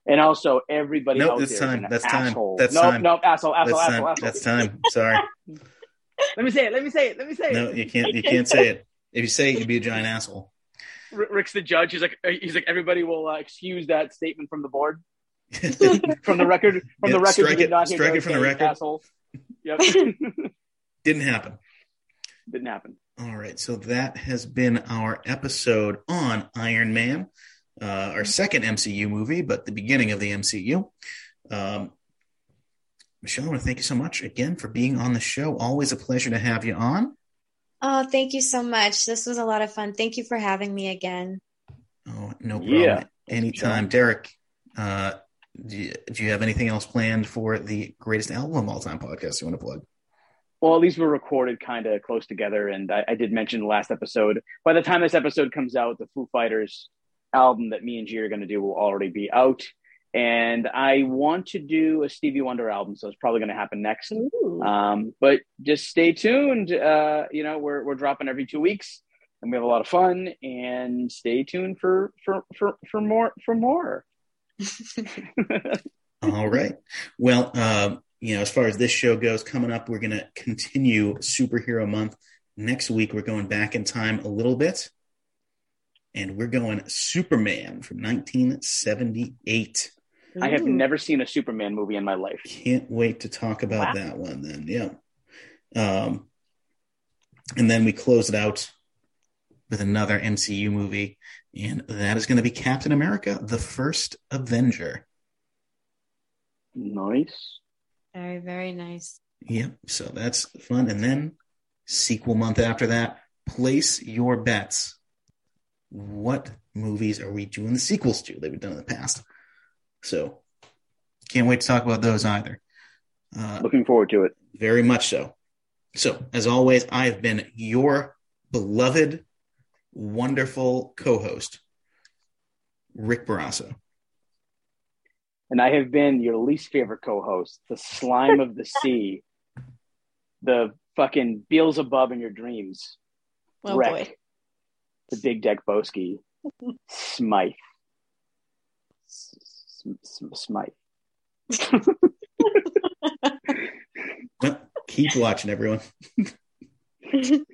And also, everybody Nope, out that's time. That's time. That's nope, time. nope, asshole, asshole, that's asshole, time asshole. that's time sorry Let me say it. Let me say it. Let me say it. no you can't you can't say it if you say it you'd be a giant asshole Rick's the judge. He's like, uh, he's like, everybody will uh, excuse that statement from the board, from the record, from Yeah, the record. strike did it- not strike it from the record. Asshole. Yep, didn't happen didn't happen. All right, so that has been our episode on Iron Man, uh, our second MCU movie, but the beginning of the MCU. Um, Michelle, I want to thank you so much again for being on the show. Always a pleasure to have you on. Oh, thank you so much. This was a lot of fun. Thank you for having me again. Oh, no problem. Yeah. Anytime. Derek, uh, do you, do you have anything else planned for the greatest album of all time podcast you want to plug? Well, at least we're recorded kind of close together, and I, I did mention the last episode. By the time this episode comes out, the Foo Fighters album that me and G are going to do will already be out. And I want to do a Stevie Wonder album, so it's probably going to happen next. Um, but just stay tuned. Uh, you know, we're we're dropping every two weeks, and we have a lot of fun. And stay tuned for for for for more for more. All right. Well, um, you know, as far as this show goes, coming up, we're going to continue Superhero Month. Next week, we're going back in time a little bit, and we're going Superman from 1978. I have never seen a Superman movie in my life. Can't wait to talk about Wow. that one then. Yeah. Um, and then we close it out with another MCU movie, and that is going to be Captain America, the first Avenger. Nice. Very, very nice. Yep. So that's fun. And then sequel month after that, place your bets. What movies are we doing the sequels to that we've done in the past? So can't wait to talk about those either. Uh, Looking forward to it. very much so. So, as always, I have been your beloved, wonderful co host, Rick Barrasso. And I have been your least favorite co-host, the slime of the sea, the fucking Beelzebub in your dreams, Oh Wreck, boy. the big deck Boski, Smythe, S- S- S- Smythe. Well, keep watching, everyone.